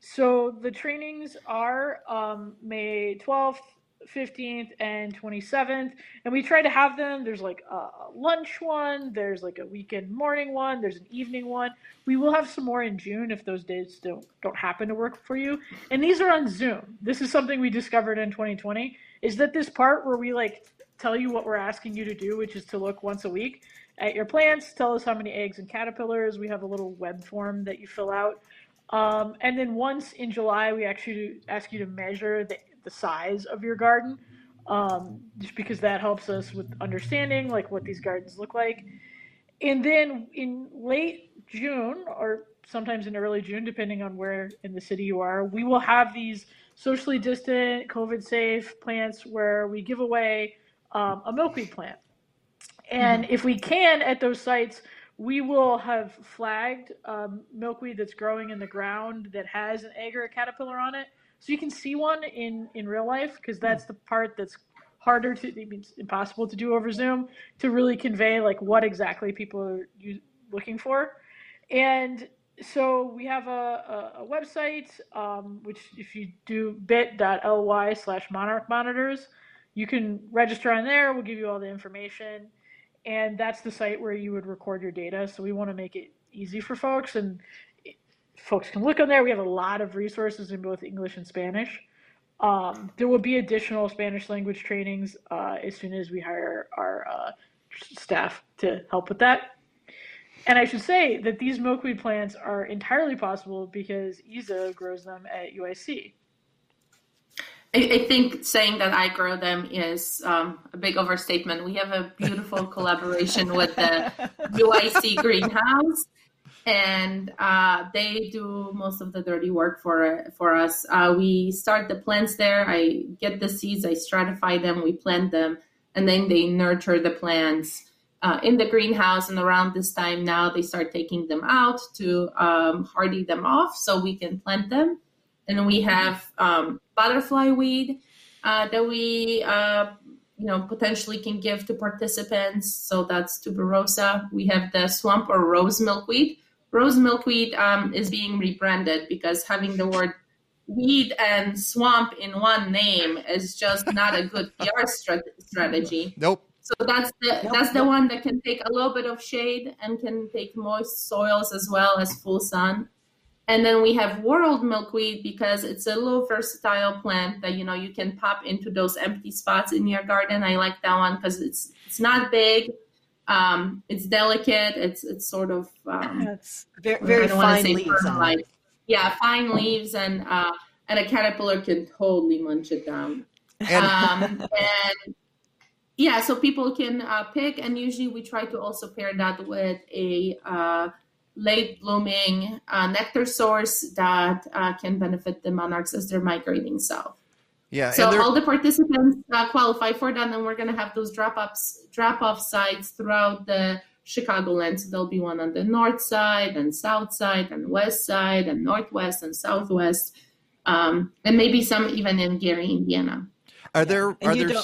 F: So the trainings are um, May twelfth, fifteenth, and twenty seventh, and we try to have them. There's like a lunch one. There's like a weekend morning one. There's an evening one. We will have some more in June if those dates don't don't happen to work for you. And these are on Zoom. This is something we discovered in 2020. Is that this part where we like tell you what we're asking you to do, which is to look once a week at your plants, tell us how many eggs and caterpillars. We have a little web form that you fill out. Um, and then once in July, we actually ask you to measure the, the size of your garden, um, just because that helps us with understanding like what these gardens look like. And then in late June or sometimes in early June, depending on where in the city you are, we will have these socially distant, COVID safe plants where we give away um, a milkweed plant. And if we can at those sites, we will have flagged um, milkweed that's growing in the ground that has an egg or a caterpillar on it. So you can see one in, in real life because that's the part that's harder to, it's impossible to do over Zoom to really convey like what exactly people are looking for. And so we have a, a, a website, um, which if you do bit.ly slash monarch monitors, you can register on there. We'll give you all the information. And that's the site where you would record your data. So we want to make it easy for folks. And folks can look on there. We have a lot of resources in both English and Spanish. Um, there will be additional Spanish language trainings uh, as soon as we hire our uh, staff to help with that. And I should say that these milkweed plants are entirely possible because Isa grows them at UIC.
E: I, I think saying that I grow them is um, a big overstatement. We have a beautiful collaboration with the UIC greenhouse, and uh, they do most of the dirty work for for us. Uh, we start the plants there. I get the seeds, I stratify them, we plant them, and then they nurture the plants. Uh, in the greenhouse, and around this time now, they start taking them out to um, hardy them off so we can plant them and we have um, butterfly weed uh, that we uh, you know potentially can give to participants. So that's tuberosa. We have the swamp or rose milkweed rose milkweed um, is being rebranded because having the word weed and swamp in one name is just not a good pr strategy.
C: Nope.
E: so that's the that's the one that can take a little bit of shade and can take moist soils as well as full sun. And then we have whorled milkweed because it's a little versatile plant that you know you can pop into those empty spots in your garden. I like that one because it's it's not big, um, it's delicate. It's it's sort of um,
D: That's very, very fine leaves it.
E: Yeah, fine leaves and uh, and a caterpillar can totally munch it down
C: And
E: um, and yeah, so people can uh, pick, and usually we try to also pair that with a uh, late blooming uh, nectar source that uh, can benefit the monarchs as they're migrating south.
C: yeah,
E: So all the participants uh, qualify for that, and we're going to have those drop ups, drop off sites throughout the Chicagoland. So there'll be one on the north side, and south side, and west side, and northwest and southwest, um, and maybe some even in Gary, Indiana.
C: are there
D: And
C: are there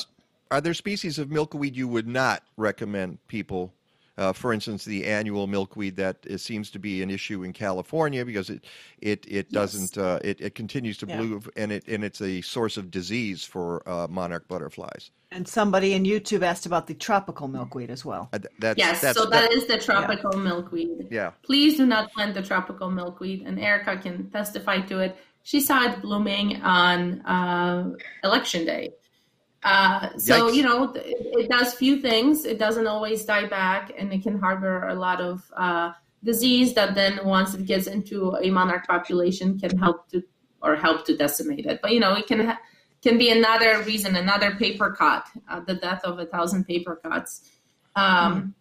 C: are there species of milkweed you would not recommend people Uh, for instance, the annual milkweed that is, seems to be an issue in California because it it it doesn't uh, it, it continues to
D: Yeah.
C: bloom and it and it's a source of disease for uh, monarch butterflies.
D: And somebody in YouTube asked about the tropical milkweed as well.
C: Uh, That's
E: Yes,
C: that's
E: so that is the tropical milkweed.
C: yeah.
E: Please do not plant the tropical milkweed, and Erika can testify to it. She saw it blooming on uh, election day. Uh, so
C: Yikes.
E: you know it, it does few things. It doesn't always die back, and it can harbor a lot of uh, disease that then, once it gets into a monarch population, can help to or help to decimate it. But you know, it can ha- can be another reason, another paper cut, uh, the death of a thousand paper cuts. Um,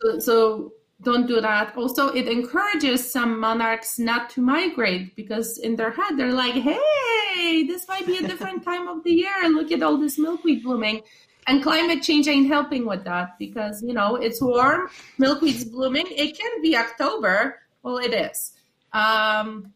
E: so, so don't do that. Also, it encourages some monarchs not to migrate because in their head they're like, "Hey, this might be a different time of the year. Look at all this milkweed blooming." And climate change ain't helping with that because you know it's warm, milkweed's blooming. It can be October. Well, it is. Um,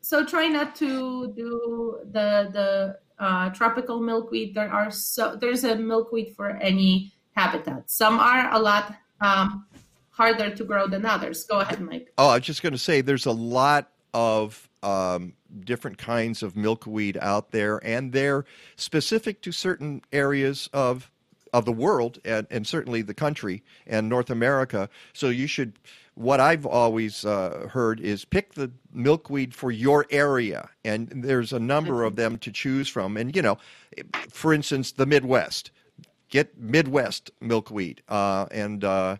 E: so try not to do the the uh, tropical milkweed. There are so there's a milkweed for any habitat. Some are a lot um, harder to grow than others. Go ahead, Mike.
C: Oh, I was just going to say there's a lot of um, different kinds of milkweed out there, and they're specific to certain areas of of the world and, and certainly the country and North America. So you should. What I've always uh, heard is pick the milkweed for your area, and there's a number of them to choose from. And you know, for instance, the Midwest get Midwest milkweed, uh, and uh,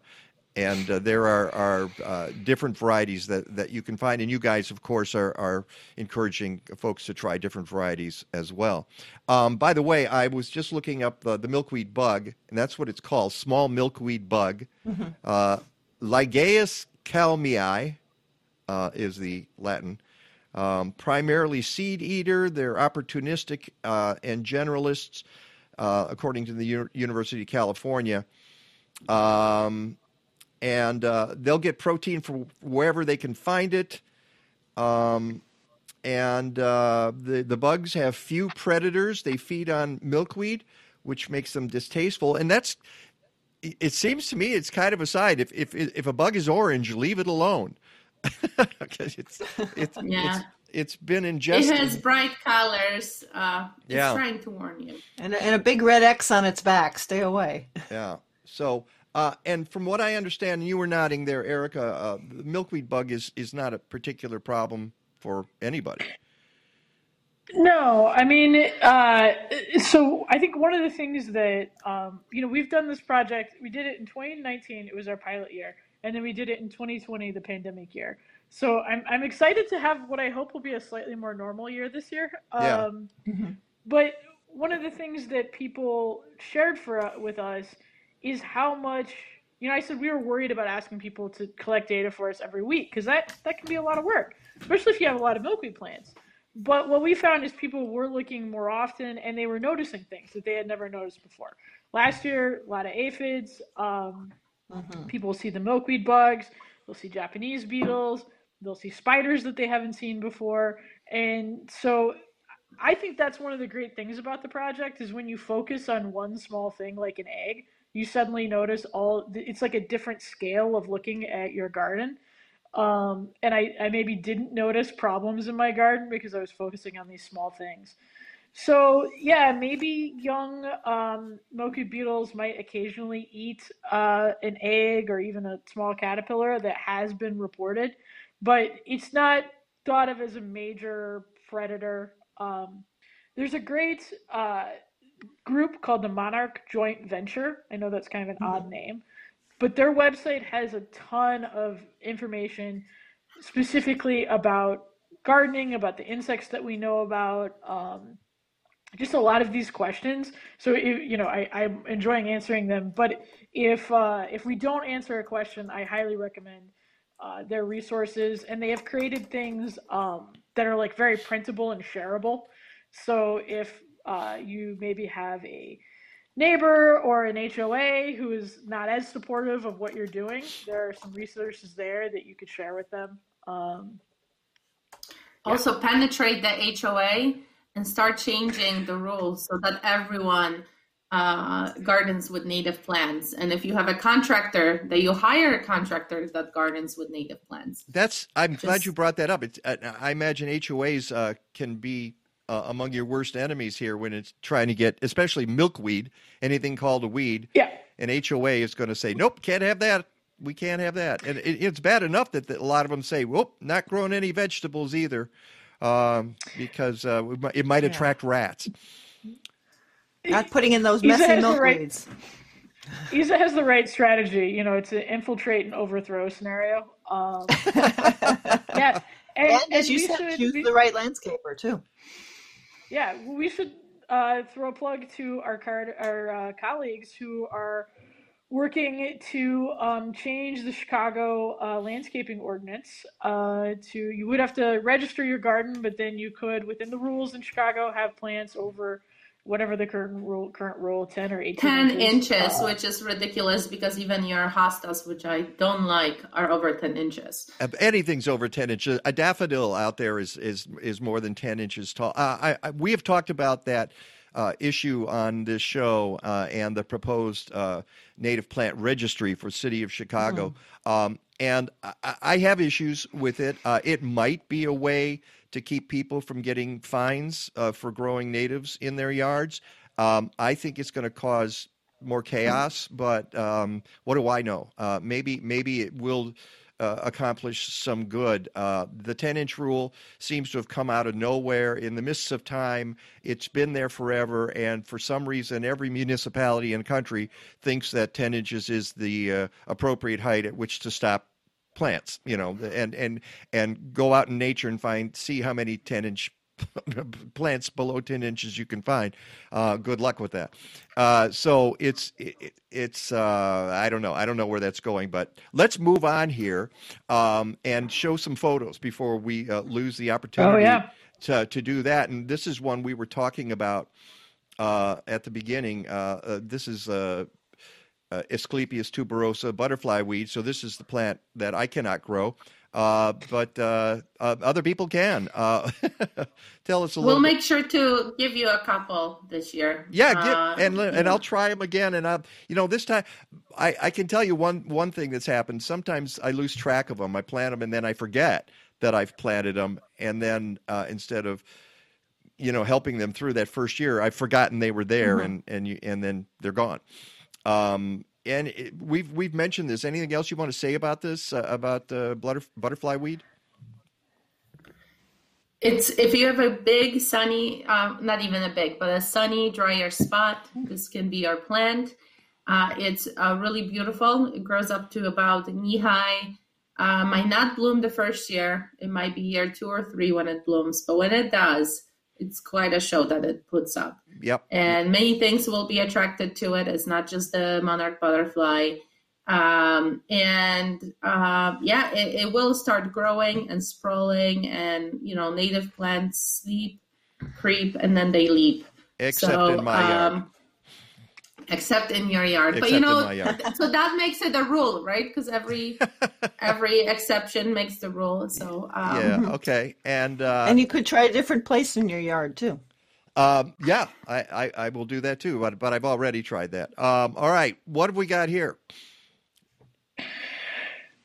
C: and uh, there are, are uh, different varieties that, that you can find. And you guys, of course, are, are encouraging folks to try different varieties as well. Um, by the way, I was just looking up the, the milkweed bug, and that's what it's called small milkweed bug. Uh, Lygaeus kalmii uh, is the Latin. Um, primarily seed eater, they're opportunistic uh, and generalists, uh, according to the U- University of California. Um, and uh, they'll get protein from wherever they can find it. Um, and uh, the the bugs have few predators. They feed on milkweed, which makes them distasteful. And that's it it seems to me it's kind of a side. If if if a bug is orange, leave it alone. Because it's it's,
E: Yeah.
C: it's it's been ingested.
E: It has bright colors. Uh, it's
C: Yeah.
E: trying to warn you.
D: And, a- and a big red X on its back. Stay away.
C: Yeah. So, uh, and from what I understand, you were nodding there, Erika. Uh, the milkweed bug is is not a particular problem for anybody.
F: No, I mean, uh, so I think one of the things that, um, you know, we've done this project, we did it in 2019, it was our pilot year, and then we did it in 2020, the pandemic year. So I'm, I'm excited to have what I hope will be a slightly more normal year this year.
C: Yeah.
F: Um, But one of the things that people shared for with us is how much, you know, I said we were worried about asking people to collect data for us every week because that, that can be a lot of work, especially if you have a lot of milkweed plants. But what we found is people were looking more often and they were noticing things that they had never noticed before. Last year, a lot of aphids. Um, People will see the milkweed bugs. They'll see Japanese beetles. They'll see spiders that they haven't seen before. And so I think that's one of the great things about the project is when you focus on one small thing like an egg, you suddenly notice all it's like a different scale of looking at your garden. Um, and I, I maybe didn't notice problems in my garden because I was focusing on these small things. So yeah, maybe young um, milkweed beetles might occasionally eat uh, an egg or even a small caterpillar that has been reported, but it's not thought of as a major predator. Um, there's a great uh, group called the Monarch Joint Venture. I know that's kind of an odd name, but their website has a ton of information specifically about gardening, about the insects that we know about. Um, just a lot of these questions. So if, you know, I, I'm enjoying answering them. But if uh, if we don't answer a question, I highly recommend uh, their resources, and they have created things um, that are like very printable and shareable. So if uh, you maybe have a neighbor or an HOA who is not as supportive of what you're doing, there are some resources there that you could share with them. Um,
E: Also, penetrate the HOA and start changing the rules so that everyone uh, gardens with native plants. And if you have a contractor, that you hire a contractor that gardens with native plants.
C: That's. I'm glad you brought that up. It's, uh, I imagine HOAs uh, can be uh, among your worst enemies here when it's trying to get, especially milkweed, anything called a weed.
F: Yeah.
C: An HOA is going to say, "Nope, can't have that. We can't have that." And it, it's bad enough that, that a lot of them say, "Whoop, not growing any vegetables either," um, because uh, it might- it might attract rats.
D: Not putting in those
F: He's
D: messy
F: has the
D: milkweeds.
F: Isa has the right strategy. You know, it's an infiltrate and overthrow scenario. Um, yeah, and,
D: And as you
F: we
D: said,
F: should
D: choose
F: be-
D: the right landscaper too.
F: Yeah, we should uh, throw a plug to our card, our uh, colleagues who are working to um, change the Chicago uh, landscaping ordinance. Uh, to you would have to register your garden, but then you could, within the rules in Chicago, have plants over whatever the current rule, current rule, ten or eighteen
E: 10 inches,
F: Uh,
E: which is ridiculous because even your hostas, which I don't like, are over 10 inches.
C: Anything's over 10 inches a daffodil out there is is is more than 10 inches tall. Uh, I, I we have talked about that uh, issue on this show uh, and the proposed uh, native plant registry for city of chicago. Um, and I, I have issues with it. Uh, it might be a way to keep people from getting fines uh, for growing natives in their yards um, i think it's going to cause more chaos but um, what do i know uh, maybe maybe it will uh, accomplish some good. Uh, the 10 inch rule seems to have come out of nowhere in the mists of time. It's been there forever, and for some reason, every municipality the country thinks that 10 inches is the uh, appropriate height at which to stop plants you know and and and go out in nature and find see how many 10 inch plants below 10 inches you can find. Uh, good luck with that. Uh, so it's it, it's uh, i don't know. I don't know where that's going but let's move on here um, and show some photos before we uh, lose the opportunity
F: yeah.
C: to, to do that. And this is one we were talking about uh, at the beginning. Uh, uh, this is uh, uh, Asclepias tuberosa butterfly weed. So this is the plant that I cannot grow, uh, but uh, uh, other people can. Uh, tell us a little.
E: We'll
C: little. bit.
E: make sure to give you a couple this year.
C: Yeah,
E: Uh,
C: get, and and I'll try them again. And I, you know, this time, I, I can tell you one one thing that's happened. Sometimes I lose track of them. I plant them and then I forget that I've planted them, and then uh, instead of you know helping them through that first year, I've forgotten they were there, and and you, and then they're gone. Um, and it, we've we've mentioned this. Anything else you want to say about this uh, about uh, butter, butterfly weed?
E: It's if you have a big sunny, um, not even a big, but a sunny, drier spot. This can be our plant. Uh, it's uh, really beautiful. It grows up to about knee high. Uh, might not bloom the first year. It might be year two or three when it blooms, but when it does, it's quite a show that it puts up.
C: Yep.
E: and many things will be attracted to it. It's not just the monarch butterfly. Um, and uh, yeah, it, it will start growing and sprawling, and you know, native plants sleep, creep, and then they leap.
C: Except
E: So,
C: in my yard.
E: Except in your yard, but you know,
C: yard.
E: so that makes it a rule, right? Because every every exception makes the rule. So um,
C: yeah. Okay. And uh,
D: and you could try a different place in your yard too.
C: Um, yeah, I, I, I will do that too, but but I've already tried that. Um, all right, what have we got here?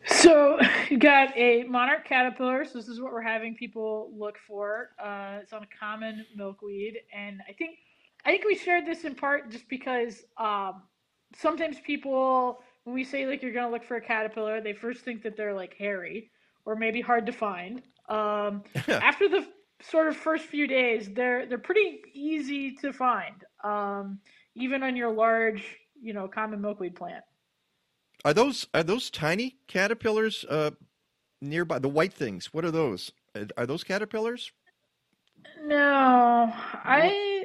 F: So you got a monarch caterpillar. So this is what we're having people look for. Uh, it's on a common milkweed, and I think I think we shared this in part just because um, sometimes people when we say like you're gonna look for a caterpillar, they first think that they're like hairy or maybe hard to find. Um, after the sort of first few days, they're they're pretty easy to find, um, even on your large, you know, common milkweed plant.
C: Are those are those tiny caterpillars uh, nearby? The white things. What are those? Are those caterpillars?
F: No, I,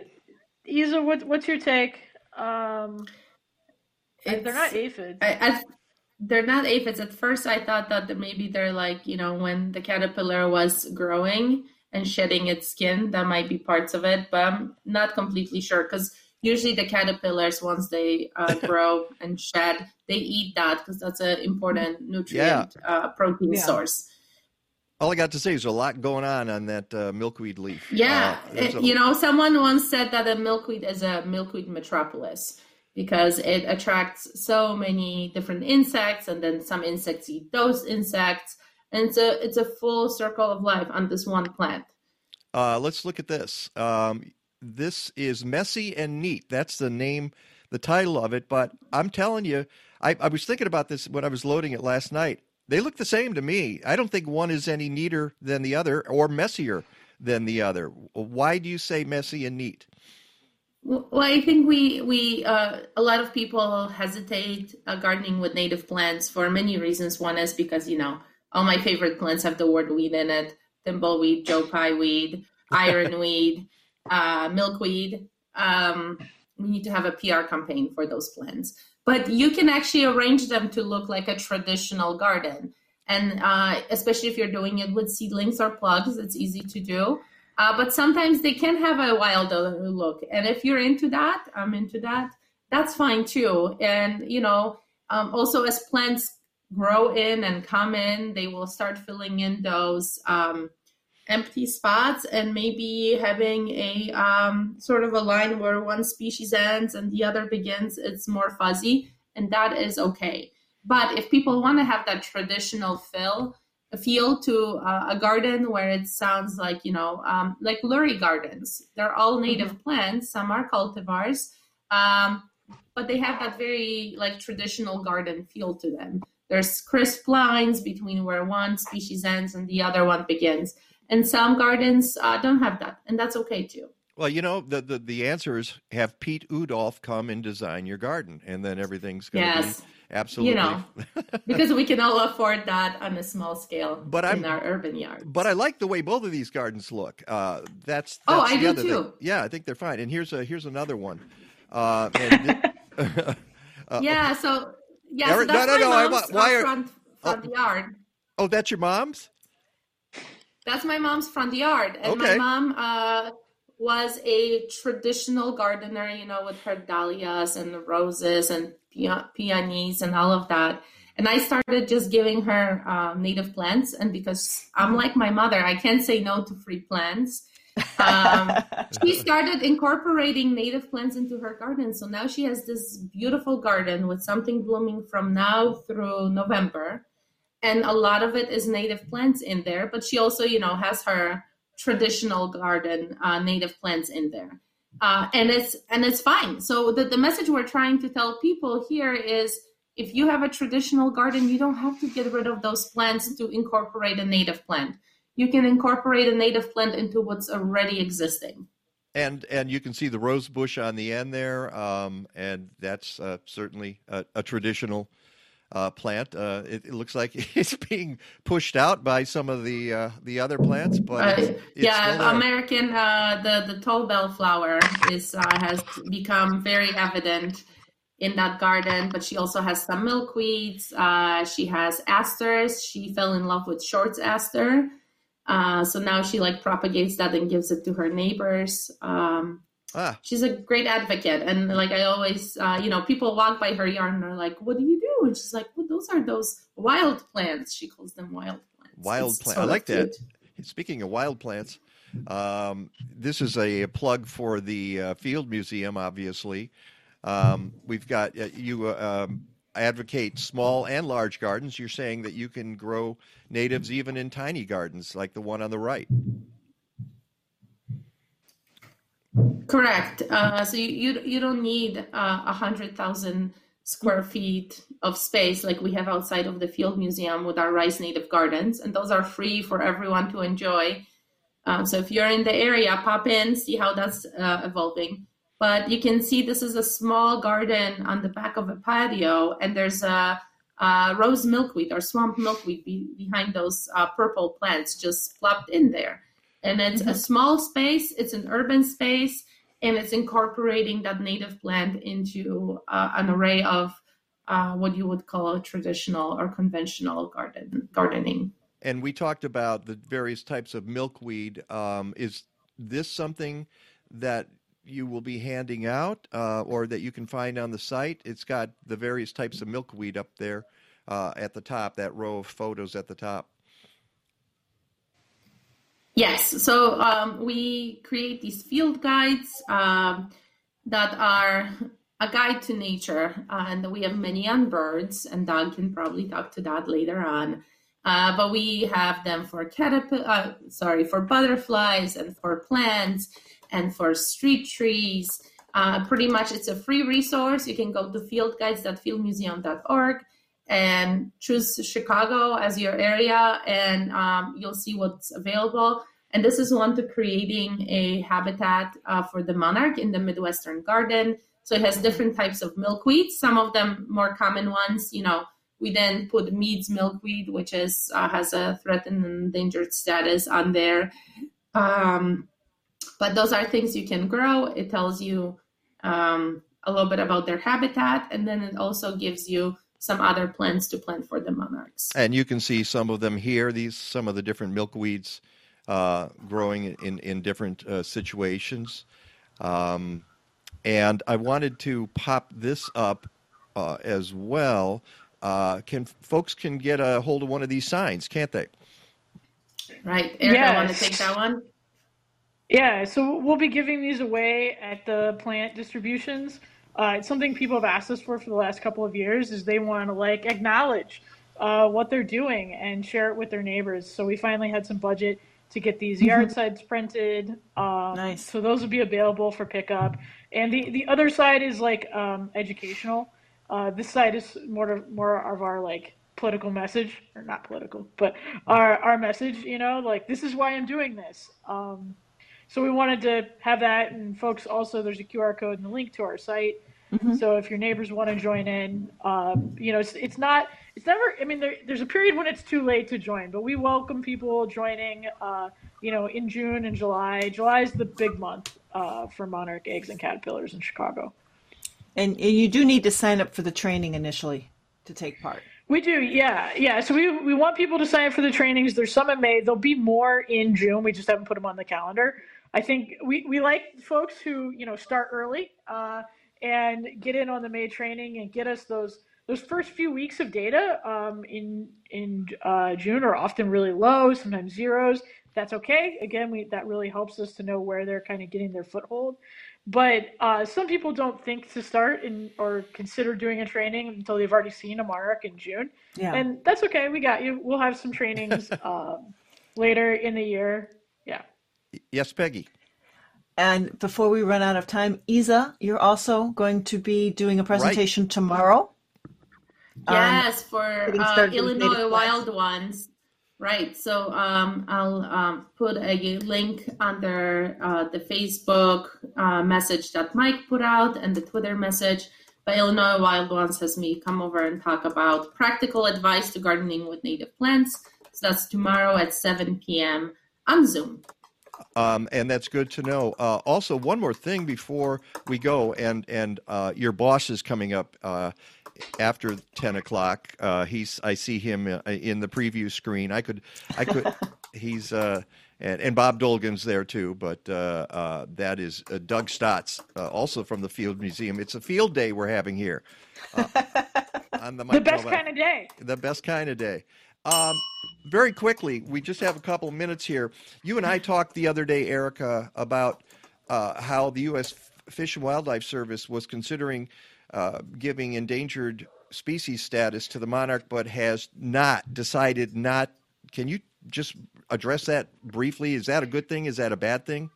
F: Isa, what, what's your take? Um, they're not aphids.
E: I, I, they're not aphids. At first, I thought that maybe they're like, you know, when the caterpillar was growing and shedding its skin, that might be parts of it, but I'm not completely sure because usually the caterpillars, once they uh, grow and shed, they eat that because that's an important nutrient uh, protein
D: Yeah.
E: source.
C: All I got to say is a lot going on on that uh, milkweed leaf.
E: Yeah,
C: Uh,
E: it-
C: a-
E: you know, someone once said that a milkweed is a milkweed metropolis because it attracts so many different insects, and then some insects eat those insects, and so it's a full circle of life on this one plant.
C: Uh, let's look at this. Um, this is messy and neat. That's the name, the title of it. But I'm telling you, I, I was thinking about this when I was loading it last night. They look the same to me. I don't think one is any neater than the other or messier than the other. Why do you say messy and neat?
E: Well, I think we we uh, a lot of people hesitate uh, gardening with native plants for many reasons. One is because you know all my favorite plants have the word weed in it: thimbleweed, joe pye weed, ironweed, uh, milkweed. Um, we need to have a PR campaign for those plants, but you can actually arrange them to look like a traditional garden. And uh, especially if you're doing it with seedlings or plugs, it's easy to do. Uh, but sometimes they can have a wild look. And if you're into that, I'm into that. That's fine too. And, you know, um, also as plants grow in and come in, they will start filling in those um, empty spots and maybe having a um, sort of a line where one species ends and the other begins. It's more fuzzy, and that is okay. But if people want to have that traditional fill, feel to uh, a garden where it sounds like you know um, like lurie gardens they're all native plants some are cultivars um, but they have that very like traditional garden feel to them there's crisp lines between where one species ends and the other one begins and some gardens uh, don't have that and that's okay too
C: Well, you know, the, the, the answer is have Piet Oudolf come and design your garden, and then everything's going to
E: Yes.
C: be absolutely.
E: you know because we can all afford that on a small scale
C: But I'm-
E: in our urban yards
C: But I like the way both of these gardens look. Uh, that's,
E: Oh, I
C: the
E: do
C: other thing.
E: too.
C: Yeah, I think they're fine. And here's a here's another one. Uh, and thi-
E: yeah so yeah
C: Eric-
E: so that's
C: no, no,
E: my
C: no, I
E: mom's
C: wa- why
E: uh,
C: are-
E: front, front yard
C: oh, that's your mom's.
E: That's my mom's front yard. And
C: Okay.
E: my mom uh, was a traditional gardener, you know, with her dahlias and the roses and peonies and all of that. And I started just giving her um, native plants. And because I'm like my mother, I can't say no to free plants. Um, she started incorporating native plants into her garden. So now she has this beautiful garden with something blooming from now through November and a lot of it is native plants in there but she also you know has her traditional garden uh, native plants in there. Uh, and it's and it's fine. So the, the message we're trying to tell people here is if you have a traditional garden you don't have to get rid of those plants to incorporate a native plant. You can incorporate a native plant into what's already existing.
C: And and you can see the rose bush on the end there, um, and that's uh, certainly a, a traditional uh, plant. Uh, it, it looks like it's being pushed out by some of the uh, the other plants, but
E: Uh,
C: it's,
E: yeah. American uh, the the tall bellflower is uh, has become very evident in that garden. But she also has some milkweeds. Uh, she has asters. She fell in love with Short's aster, uh, so now she like propagates that and gives it to her neighbors. Um,
C: ah,
E: she's a great advocate, and like I always, uh, you know, people walk by her yard and are like, "What do you do?" And she's like, "Well, those are those wild plants." She calls them wild plants.
C: wild
E: plants.
C: plant. I like that.
E: cute.
C: Speaking of wild plants, um, this is a, plug for the uh, Field Museum. Obviously, um, we've got uh, you uh, um, advocate small and large gardens. You're saying that you can grow natives even in tiny gardens, like the one on the right.
E: Correct. Uh, so you, you you don't need uh, a hundred thousand square feet of space like we have outside of the Field Museum with our Rice Native Gardens, and those are free for everyone to enjoy. Um, so if you're in the area, pop in, see how that's uh, evolving. But you can see this is a small garden on the back of a patio, and there's a, a rose milkweed or swamp milkweed be, behind those uh, purple plants just plopped in there and it's a small space it's an urban space and it's incorporating that native plant into uh, an array of uh, what you would call a traditional or conventional garden gardening
C: And we talked about the various types of milkweed. Um, is this something that you will be handing out uh, or that you can find on the site? It's got the various types of milkweed up there uh, at the top, that row of photos at the top.
E: Yes, so um, we create these field guides um, that are a guide to nature, and we have many on birds, and Doug can probably talk to that later on. Uh, but we have them for caterpillar, uh, sorry, for butterflies and for plants and for street trees. Uh, pretty much, it's a free resource. You can go to fieldguides.fieldmuseum.org and choose Chicago as your area, and um, you'll see what's available. And this is one to creating a habitat uh, for the monarch in the Midwestern garden. So it has different types of milkweed. Some of them more common ones, you know. We then put Mead's milkweed, which is uh, has a threatened and endangered status on there. Um, but those are things you can grow. It tells you um, a little bit about their habitat, and then it also gives you some other plants to plant for the monarchs.
C: And you can see some of them here. These some of the different milkweeds uh, growing in in different uh, situations. Um, and I wanted to pop this up uh, as well. Uh, can folks can get a hold of one of these signs, can't they?
E: Right, Eric, yes. I want to take that one.
F: Yeah, so we'll be giving these away at the plant distributions. Uh, it's something people have asked us for for the last couple of years is they want to like acknowledge uh, what they're doing and share it with their neighbors. So we finally had some budget to get these mm-hmm. yard sides printed. Um,
D: nice.
F: So those will be available for pickup. And the, the other side is like um, educational. Uh, this side is more more of our like political message, or not political, but our our message. You know, like this is why I'm doing this. Um, so we wanted to have that, and folks also there's a QR code and a link to our site. Mm-hmm. So if your neighbors want to join in, um, you know, it's, it's not, it's never. I mean, there, there's a period when it's too late to join, but we welcome people joining. Uh, you know, in June and July. July is the big month uh, for monarch eggs and caterpillars in Chicago.
D: And you do need to sign up for the training initially to take part.
F: We do, yeah, yeah. So we we want people to sign up for the trainings. There's some in May. There'll be more in June. We just haven't put them on the calendar. I think we, we like folks who you know start early uh, and get in on the May training and get us those those first few weeks of data um, in in uh, June are often really low, sometimes zeros. That's okay. Again, we that really helps us to know where they're kind of getting their foothold. But uh, some people don't think to start in, or consider doing a training until they've already seen a monarch in June. Yeah. And that's okay. We got you. We'll have some trainings um, later in the year. Yeah.
C: Yes, Peggy.
D: And before we run out of time, Isa, you're also going to be doing a presentation right. tomorrow.
E: Yes, um, for uh, Illinois Wild Ones. Right. So um, I'll um, put a link under uh, the Facebook uh, message that Mike put out and the Twitter message. But Illinois Wild Ones has me come over and talk about practical advice to gardening with native plants. So that's tomorrow at 7 p.m. on Zoom.
C: Um, and that's good to know. Uh, also, one more thing before we go, and and uh, your boss is coming up uh, after ten o'clock. Uh, he's I see him uh, in the preview screen. I could I could he's uh, and, and Bob Dolgan's there too, but that is Doug Stotz, also from the Field Museum. It's a field day we're having here.
F: on the, the best kind of day.
C: The best kind of day. Um, very quickly, we just have a couple of minutes here. You and I talked the other day, Erika, about uh, how the U.S. Fish and Wildlife Service was considering uh, giving endangered species status to the monarch, but has not decided not. Can you just address that briefly? Is that a good thing? Is that a bad thing?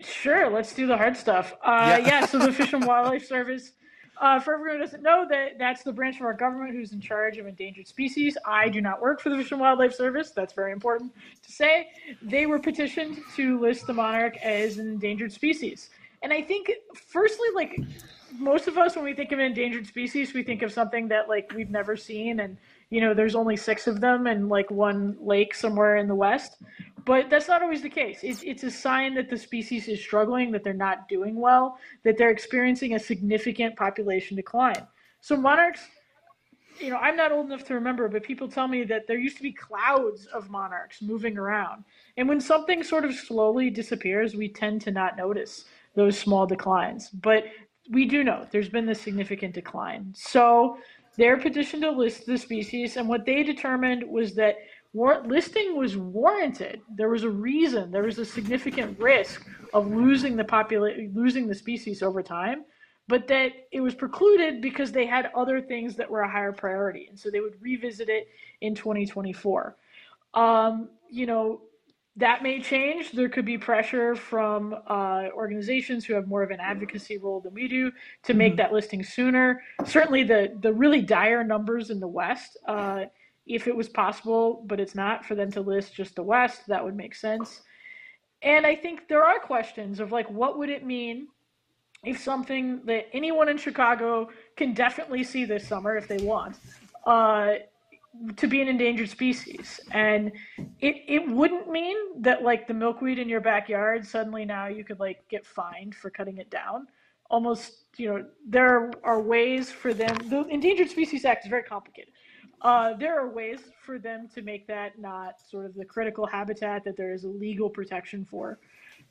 F: Sure, let's do the hard stuff. Uh, yeah. yeah, so the Fish and Wildlife Service uh, for everyone who doesn't know, that that's the branch of our government who's in charge of endangered species. I do not work for the Fish and Wildlife Service. That's very important to say. They were petitioned to list the monarch as an endangered species. And I think, firstly, like most of us, when we think of an endangered species, we think of something that like we've never seen, and you know, there's only six of them and like one lake somewhere in the west. But that's not always the case. It's, it's a sign that the species is struggling, that they're not doing well, that they're experiencing a significant population decline. So monarchs, you know, I'm not old enough to remember, but people tell me that there used to be clouds of monarchs moving around. And when something sort of slowly disappears, we tend to not notice those small declines. But we do know there's been this significant decline. So their petition to list the species, and what they determined was that war- listing was warranted. There was a reason. There was a significant risk of losing the popula- losing the species over time, but that it was precluded because they had other things that were a higher priority, and so they would revisit it in 2024. Um, you know, that may change. There could be pressure from uh, organizations who have more of an advocacy role than we do to make that listing sooner. Certainly, the the really dire numbers in the West, uh, if it was possible, but it's not for them to list just the West, that would make sense. And I think there are questions of like, what would it mean if something that anyone in Chicago can definitely see this summer if they want, uh, to be an endangered species. And it, it wouldn't mean that like the milkweed in your backyard, suddenly now you could like get fined for cutting it down. Almost, you know, there are ways for them, the Endangered Species Act is very complicated. Uh, there are ways for them to make that not sort of the critical habitat that there is a legal protection for.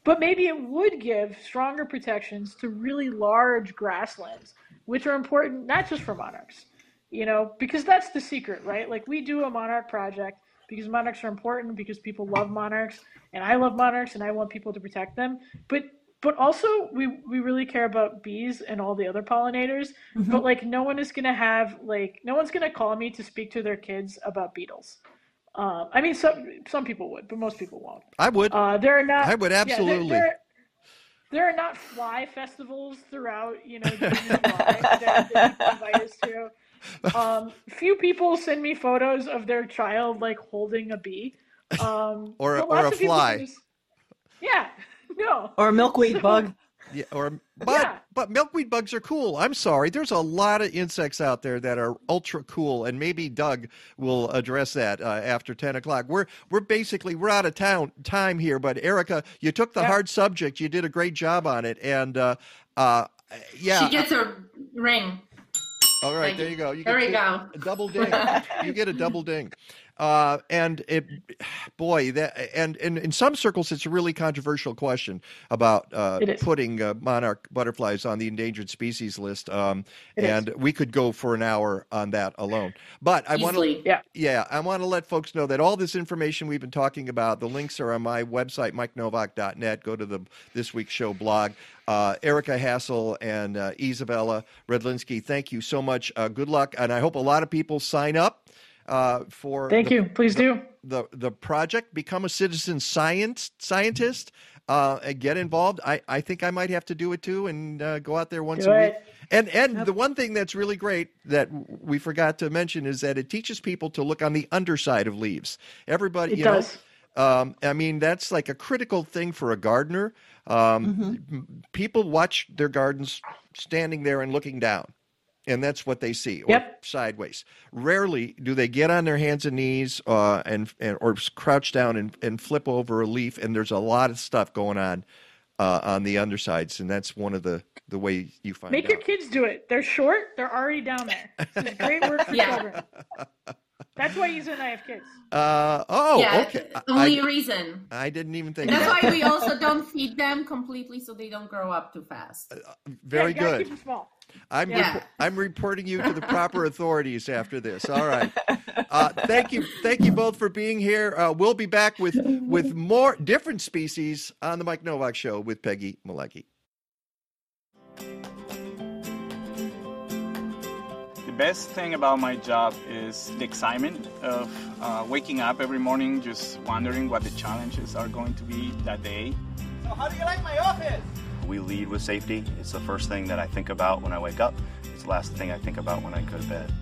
F: But maybe it would give stronger protections to really large grasslands, which are important not just for monarchs, you know, because that's the secret, right? Like we do a monarch project because monarchs are important, because people love monarchs, and I love monarchs, and I want people to protect them. But but also we we really care about bees and all the other pollinators. But like no one is gonna have like no one's gonna call me to speak to their kids about beetles. Uh, I mean, some some people would, but most people won't.
C: I would.
F: Uh, there are not.
C: I would
F: yeah, there-
C: absolutely.
F: there, there are not fly festivals throughout, you know, June and that, that people invite us to. Um, few people send me photos of their child like holding a bee, um,
C: Or a-
F: but
C: or a fly.
F: just- yeah, no.
D: Or a milkweed bug.
C: Yeah, or but
F: Yeah.
C: but milkweed bugs are cool. I'm sorry. There's a lot of insects out there that are ultra cool, and maybe Doug will address that uh, after ten o'clock. We're we're basically we're out of town time here, but Erika, you took the
F: Yeah.
C: hard subject. You did a great job on it, and uh, uh, yeah.
E: She gets a ring.
C: All right,
E: Thank
C: there
E: you.
C: you go. You
E: There
C: get
E: we go.
C: A double ding. you get a double ding. Uh, and it, boy, that and, and in some circles, it's a really controversial question about uh, putting uh, monarch butterflies on the endangered species list. Um,
F: It is.
C: and we could go for an hour on that alone. But I want to,
F: Yeah.
C: yeah, I want to let folks know that all this information we've been talking about, the links are on my website, MikeNowak.net. Go to the this week's show blog. Uh, Erika Hasle and uh, Izabella Redlinski, thank you so much. Uh, good luck, and I hope a lot of people sign up uh, for.
F: Thank
C: the,
F: you. Please do.
C: the the project. Become a citizen science scientist. Uh, and get involved. I, I think I might have to do it too, and uh, go out there once
F: Do
C: a week.
F: it.
C: And and the one thing that's really great that we forgot to mention is that it teaches people to look on the underside of leaves. Everybody,
F: It
C: you
F: does.
C: know, um, I mean that's like a critical thing for a gardener. Um, m- People watch their gardens standing there and looking down, and that's what they see, or
F: Yep.
C: sideways. Rarely do they get on their hands and knees uh, and, and or crouch down and, and flip over a leaf. And there's a lot of stuff going on uh, on the undersides, and that's one of the the way you find it.
F: Make
C: out.
F: your kids do it. They're short. They're already down there. This is great work for
E: Yeah.
F: children. That's why Isa and I have kids.
C: Uh, oh,
E: yeah,
C: okay.
E: Only
C: I,
E: reason.
C: I didn't even think
E: And that's
C: that.
E: why we also don't feed them completely so they don't grow up too fast.
C: Very
F: yeah,
C: good.
F: Keep them small.
C: I'm
E: Yeah.
C: repo- I'm reporting you to the proper authorities after this. All right. Uh, thank you, thank you both for being here. Uh, we'll be back with with more different species on the Mike Nowak Show with Peggy Malecki.
H: Best thing about my job is the excitement of uh, waking up every morning just wondering what the challenges are going to be that day. So, how do you like my office?
I: We lead with safety. It's the first thing that I think about when I wake up. It's the last thing I think about when I go to bed.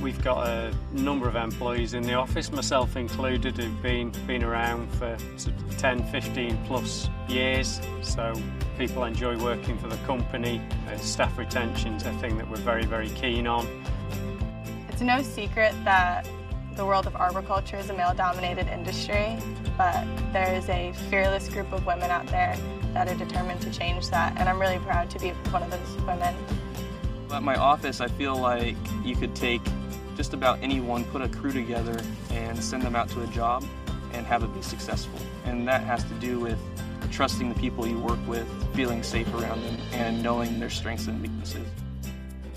J: We've got a number of employees in the office, myself included, who've been been around for 10, 15 plus years. So people enjoy working for the company. Uh, staff retention's a thing that we're very, very keen on.
K: It's no secret that the world of arboriculture is a male dominated industry, but there is a fearless group of women out there that are determined to change that, and I'm really proud to be one of those women.
L: At my office, I feel like you could take just about anyone, put a crew together, and send them out to a job and have it be successful. And that has to do with trusting the people you work with, feeling safe around them, and knowing their strengths and weaknesses.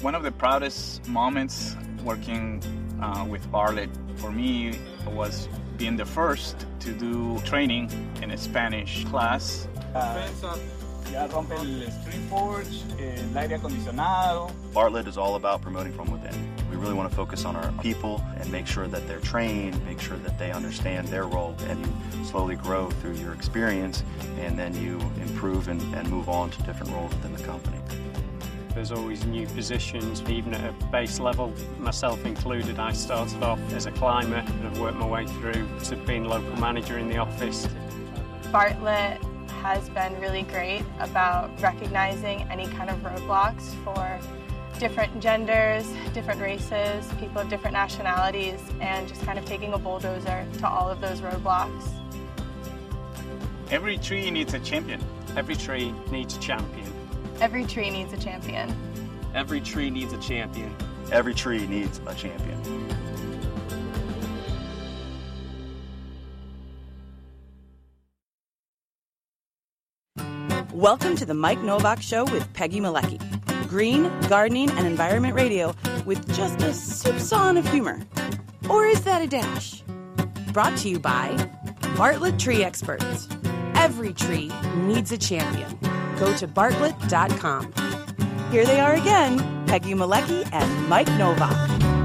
H: One of the proudest moments working uh, with Bartlett for me was being the first to do training in a Spanish class. Uh, ya rompe el street porch, el aire acondicionado.
I: Bartlett is all about promoting from within. We really want to focus on our people and make sure that they're trained, make sure that they understand their role, and you slowly grow through your experience, and then you improve and, and move on to different roles within the company.
J: There's always new positions, even at a base level, myself included. I started off as a climber and have worked my way through to being local manager in the office.
K: Bartlett has been really great about recognizing any kind of roadblocks for different genders, different races, people of different nationalities, and just kind of taking a bulldozer to all of those roadblocks.
H: Every tree needs a champion.
J: Every tree needs a champion.
K: Every tree needs a champion.
L: Every tree needs a champion.
I: Every tree needs a champion.
A: Welcome to the Mike Nowak Show with Peggy Malecki. Green, gardening, and environment radio with just a soupçon of humor. Or is that a dash? Brought to you by Bartlett Tree Experts. Every tree needs a champion. Go to bartlett.com. Here they are again, Peggy Malecki and Mike Nowak.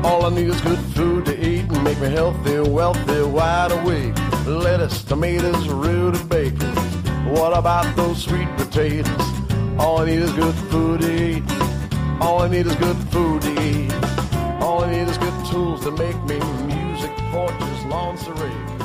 M: All I need is good food to eat and make me healthy, wealthy, wide awake. Lettuce, tomatoes, rooted bacon. What about those sweet potatoes? All I need is good food to eat. All I need is good food to eat. All I need is good tools to make me music, porches, lawn serene.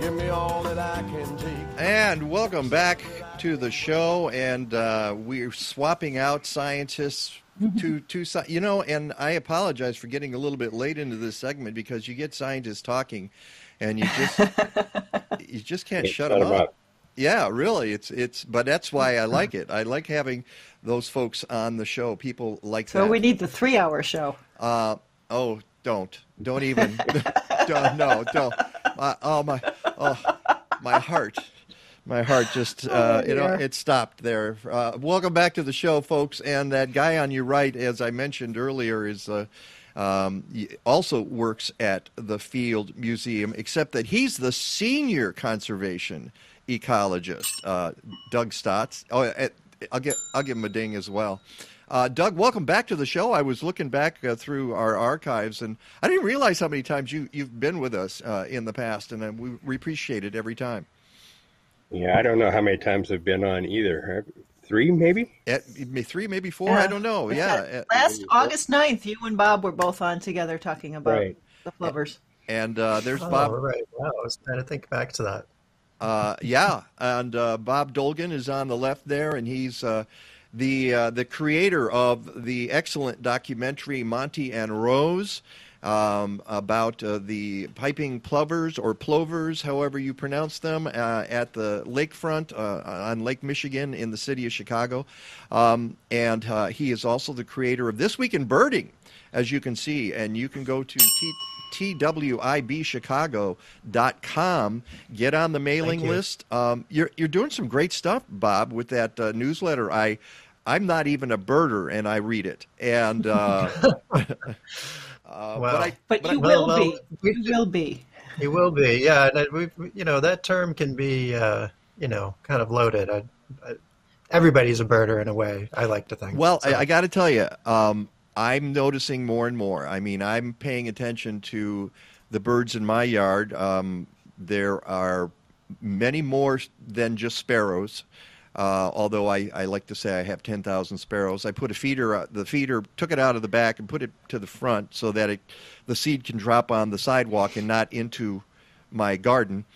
M: Give me all that I can take.
C: And welcome back to the show. And uh, we're swapping out scientists to to you know. And I apologize for getting a little bit late into this segment because you get scientists talking, and you just you just can't
N: Can't
C: shut
N: shut
C: them
N: 'em
C: up.
N: up.
C: Yeah, really. It's it's. But that's why I like it. I like having those folks on the show. People like
D: So
C: that.
D: So we need the three-hour show.
C: Uh, oh, don't, don't even, don't, no, don't. Uh, oh my, oh, my heart, my heart just, uh,
D: Oh,
C: you know, it stopped there. Uh, welcome back to the show, folks. And that guy on your right, as I mentioned earlier, is. Uh, um, also works at the Field Museum, except that he's the senior conservation ecologist, uh, Doug Stotz. Oh, I'll get I'll give him a ding as well. Uh, Doug, welcome back to the show. I was looking back uh, through our archives, and I didn't realize how many times you you've been with us uh, in the past, and uh, we, we appreciate it every time.
N: Yeah, I don't know how many times I've been on either. Three, maybe?
C: At, three, maybe four. I don't know. Yeah. uh,
D: Last August 9th, you and Bob were both on together talking about
C: Right.
D: the plovers.
C: And uh, there's
O: Oh,
C: Bob.
O: right. Wow, I was trying to think back to that.
C: Uh, yeah, and uh, Bob Dolgan is on the left there, and he's uh, the uh, the creator of the excellent documentary Monty and Rose um, about uh, the piping plovers or plovers, however you pronounce them, uh, at the lakefront on Lake Michigan in the city of Chicago, um, and he is also the creator of This Week in Birding, as you can see, and you can go to twibchicago.com. Get on the mailing
O: you.
C: list. Um, you're you're doing some great stuff, Bob, with that uh, newsletter. I I'm not even a birder, and I read it. And uh, uh, but I
D: But
C: but
D: you
C: I-
D: will
O: well,
D: be. You will be.
O: You will be, yeah. And it- we, you know, that term can be, uh, you know, kind of loaded. I, I, everybody's a birder in a way. I like to think.
C: Well,
O: So-
C: I, I got to tell you, um, I'm noticing more and more. I mean, I'm paying attention to the birds in my yard. Um, there are many more than just sparrows. Uh, although I, I like to say I have 10,000 sparrows. I put a feeder, uh, the feeder, took it out of the back and put it to the front so that it, the seed can drop on the sidewalk and not into my garden.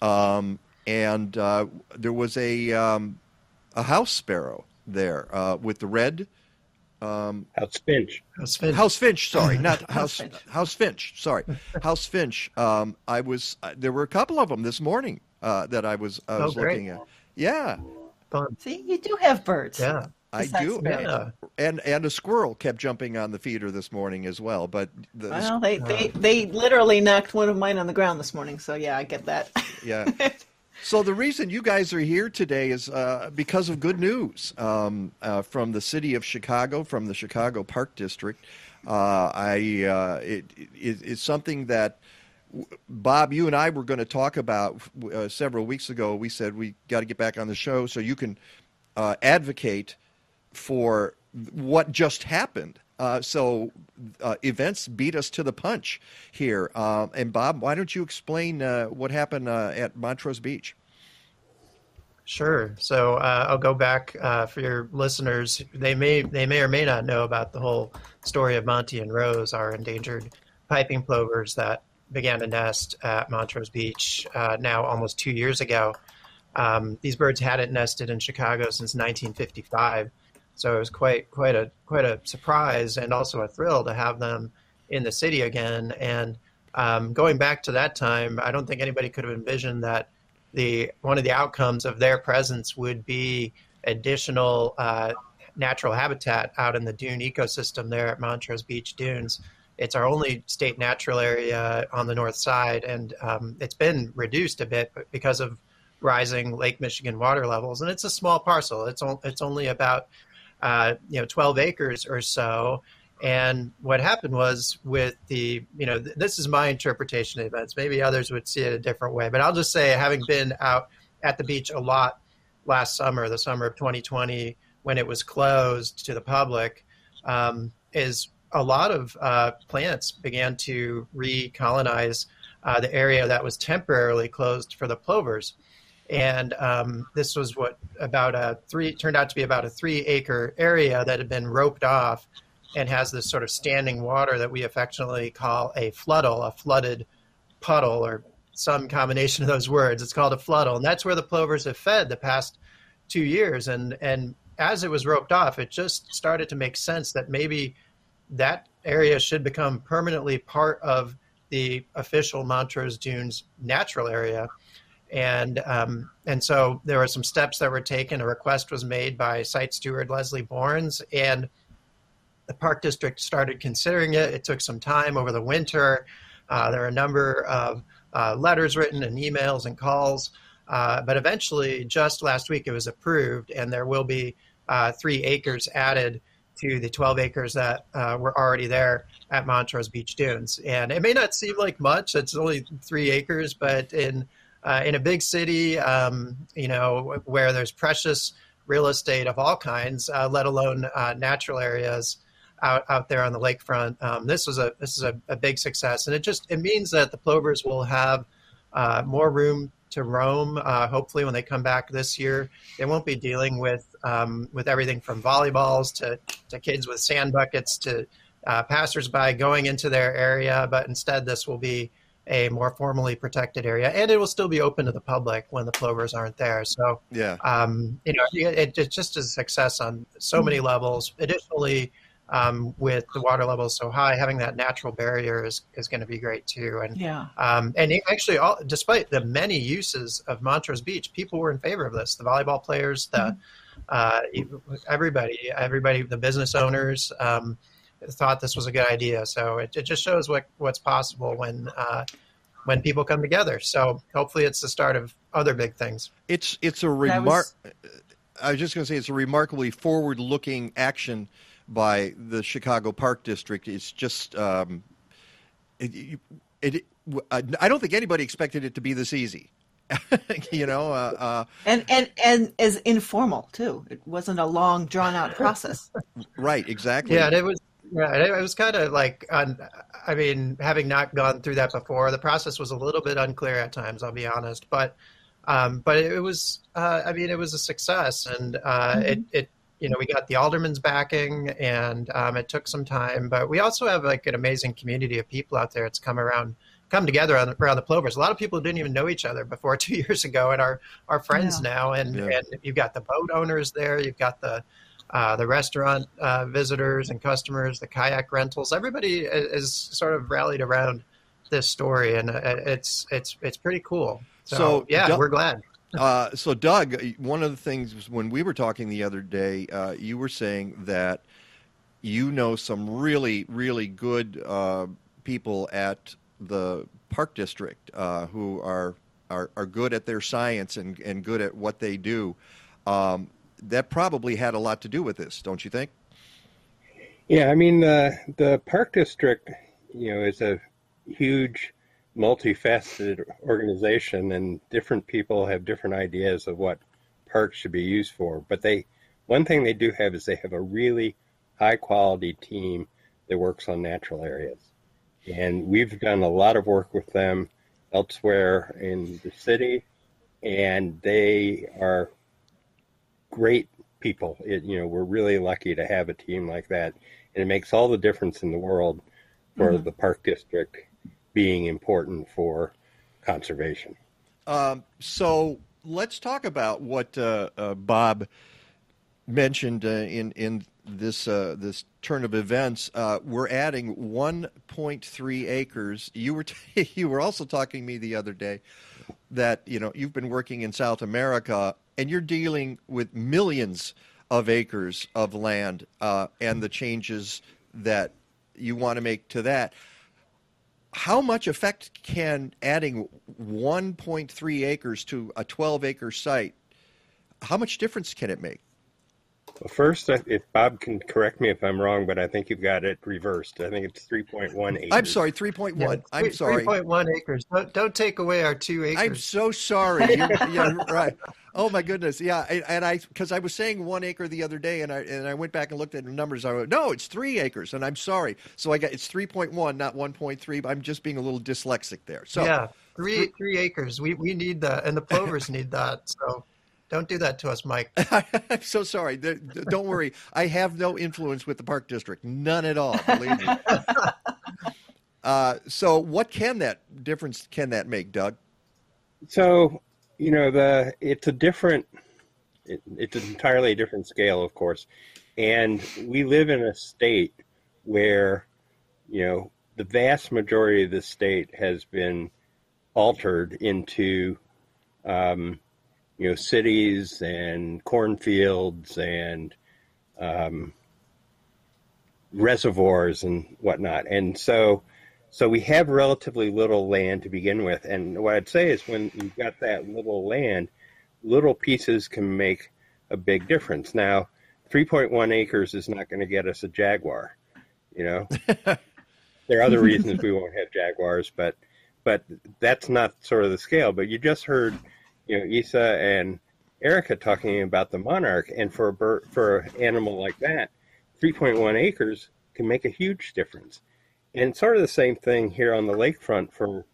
C: Um, and uh, there was a, um, a house sparrow there uh, with the red. Um,
N: House finch.
O: House finch.
C: House finch. Sorry, not
D: House
C: house
D: finch.
C: house finch. Sorry, house finch. Um, I was uh, there were a couple of them this morning uh, that I was I
O: Oh,
C: was
O: great.
C: looking at. Yeah,
O: Fun.
D: See, you do have birds.
O: Yeah.
C: I do.
O: Yeah.
C: And and a squirrel kept jumping on the feeder this morning as well. But the,
D: Well, they, they, they literally knocked one of mine on the ground this morning, so yeah, I get that.
C: yeah. So the reason you guys are here today is uh, because of good news um, uh, from the city of Chicago, from the Chicago Park District. Uh, I uh, it, it, it's something that Bob, you and I were going to talk about uh, several weeks ago. We said we got to get back on the show so you can uh, advocate for what just happened. Uh, so uh, events beat us to the punch here. Uh, and Bob, why don't you explain uh, what happened at Montrose Beach?
O: Sure. So I'll go back for your listeners. They may they may or may not know about the whole story of Monty and Rose, our endangered piping plovers that began to nest at Montrose Beach uh, now almost two years ago. Um, these birds hadn't nested in Chicago since 1955, so it was quite quite a quite a surprise and also a thrill to have them in the city again. And um, going back to that time, I don't think anybody could have envisioned that the one of the outcomes of their presence would be additional uh, natural habitat out in the dune ecosystem there at Montrose Beach Dunes. It's our only state natural area on the north side, and um, it's been reduced a bit because of rising Lake Michigan water levels. And it's a small parcel. It's it's only about uh, you know 12 acres or so. And what happened was with the you know th- this is my interpretation of events. Maybe others would see it a different way, but I'll just say having been out at the beach a lot last summer, the summer of 2020, when it was closed to the public, um, is a lot of uh, plants began to recolonize uh, the area that was temporarily closed for the plovers. And um, this was what about a three turned out to be about a three acre area that had been roped off and has this sort of standing water that we affectionately call a floodle, a flooded puddle, or some combination of those words. It's called a floodle, and that's where the plovers have fed the past two years. And and as it was roped off, it just started to make sense that maybe that area should become permanently part of the official Montrose Dunes natural area. And um, and so there were some steps that were taken. A request was made by site steward Leslie Borns, and the park district started considering it. It took some time over the winter. Uh, there are a number of uh, letters written and emails and calls, uh, but eventually, just last week, it was approved, and there will be uh, three acres added to the 12 acres that uh, were already there at Montrose Beach Dunes. And it may not seem like much; it's only three acres, but in uh, in a big city, um, you know, where there's precious real estate of all kinds, uh, let alone uh, natural areas out, out there on the lakefront, um, this was a this is a, a, big success, and it just it means that the plovers will have uh, more room to roam. Uh, hopefully, when they come back this year, they won't be dealing with um, with everything from volleyballs to, to kids with sand buckets to uh, passersby going into their area. But instead, this will be a more formally protected area, and it will still be open to the public when the plovers aren't there. So,
C: yeah,
O: um, you know, it, it, just is a success on so many levels. Additionally um, with the water levels so high, having that natural barrier is, is going to be great too. And
D: yeah,
O: um, and actually, all, despite the many uses of Montrose Beach, people were in favor of this. The volleyball players, the mm-hmm. uh, everybody, everybody, the business owners. Um, thought this was a good idea, so it, it just shows what what's possible when uh, when people come together. So hopefully, it's the start of other big things.
C: It's it's a remark. Was... I was just going to say it's a remarkably forward-looking action by the Chicago Park District. It's just um, it, it, it, I don't think anybody expected it to be this easy. you know, uh, uh,
D: and and and as informal too. It wasn't a long, drawn out process.
C: right. Exactly.
O: Yeah, it was. Yeah, it was kind of like, I mean, having not gone through that before, the process was a little bit unclear at times. I'll be honest, but um, but it was, uh, I mean, it was a success, and uh, mm-hmm. it, it you know, we got the alderman's backing, and um, it took some time. But we also have like an amazing community of people out there. It's come around, come together on, around the plovers. A lot of people didn't even know each other before two years ago, and are are friends yeah. now. And yeah. and you've got the boat owners there. You've got the uh, the restaurant uh, visitors and customers, the kayak rentals. Everybody is, sort of rallied around this story, and uh, it's it's it's pretty cool. So, so yeah, we're glad.
C: Uh, so, Doug, one of the things when we were talking the other day, uh, you were saying that you know some really, really good uh, people at the park district uh, who are, are are good at their science and, and good at what they do. Um, that probably had a lot to do with this, don't you think?
N: Yeah, I mean the the park district, you know, is a huge, multifaceted organization, and different people have different ideas of what parks should be used for. But they, one thing they do have is they have a really high quality team that works on natural areas, and we've done a lot of work with them elsewhere in the city, and they are great people. It, you know, we're really lucky to have a team like that, and it makes all the difference in the world for
C: Mhm.
N: the park district being important for conservation.
C: Um, so let's talk about what uh, uh, Bob mentioned uh, in in this uh, this turn of events. Uh, we're adding 1.3 acres. You were t- you were also talking to me the other day that you know you've been working in South America and you're dealing with millions of acres of land uh, and the changes that you want to make to that how much effect can adding 1.3 acres to a 12 acre site how much difference can it make
N: Well, first, if Bob can correct me if I'm wrong, but I think you've got it reversed. I think it's 3.1 acres.
C: i'm sorry 3.1
O: Yeah,
C: i'm
O: three-
C: sorry
O: 3.1 acres. Don't, don't take away our two acres.
C: i'm so sorry You- yeah right oh my goodness yeah and, and i because i was saying one acre the other day and i and i went back and looked at the numbers i went no it's three acres and i'm sorry so i got it's 3.1 not 1.3 but i'm just being a little dyslexic there so
O: yeah, three three acres. We we need that, and the plovers need that. So don't do that to us, Mike.
C: I'm so sorry. Don't worry. I have no influence with the park district. None at all. Believe me. Uh, so, what can that difference can that make, Doug?
N: So, you know, the it's a different, it, it's an entirely different scale, of course, and we live in a state where, you know, the vast majority of the state has been altered into, um, you know, cities and cornfields and um, reservoirs and whatnot, and so. So we have relatively little land to begin with, and what I'd say is when you've got that little land, little pieces can make a big difference. Now, 3.1 acres is not going to get us a jaguar, you know. there are other reasons we won't have jaguars, but but that's not sort of the scale. But you just heard, you know, Isa and Erika talking about the monarch, and for a bird, for an animal like that, 3.1 acres can make a huge difference. And sort of the same thing here on the lakefront for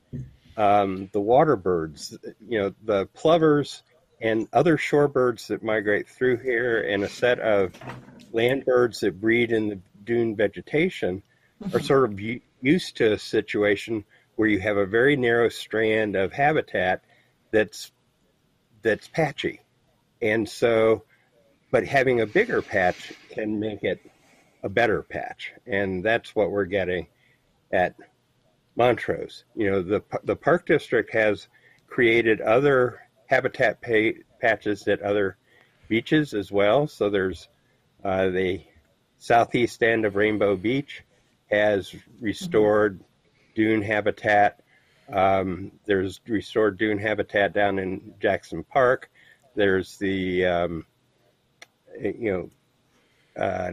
N: um, the water birds. You know, the plovers and other shorebirds that migrate through here, and a set of land birds that breed in the dune vegetation are sort of used to a situation where you have a very narrow strand of habitat that's that's patchy, and so, but having a bigger patch can make it a better patch, and that's what we're getting at Montrose. You know, the the park district has created other habitat pa- patches at other beaches as well. So there's uh, the southeast end of Rainbow Beach has restored dune habitat. Um, there's restored dune habitat down in Jackson Park. There's the um, you know uh,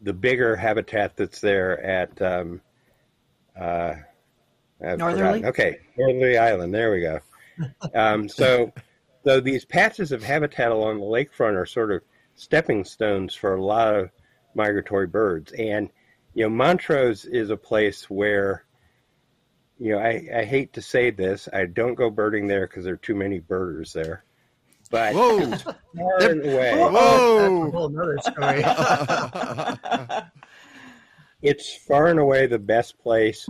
N: the bigger habitat that's there at um, uh, I've
D: Northerly?
N: forgotten. Okay, Northerly Island. There we go. Um, so, so these patches of habitat along the lakefront are sort of stepping stones for a lot of migratory birds. And you know, Montrose is a place where, you know, I, I hate to say this, I don't go birding there because there are too many birders there. But
C: Whoa.
N: it's far and away.
C: Whoa.
O: That's whole nother story.
N: it's far and away the best place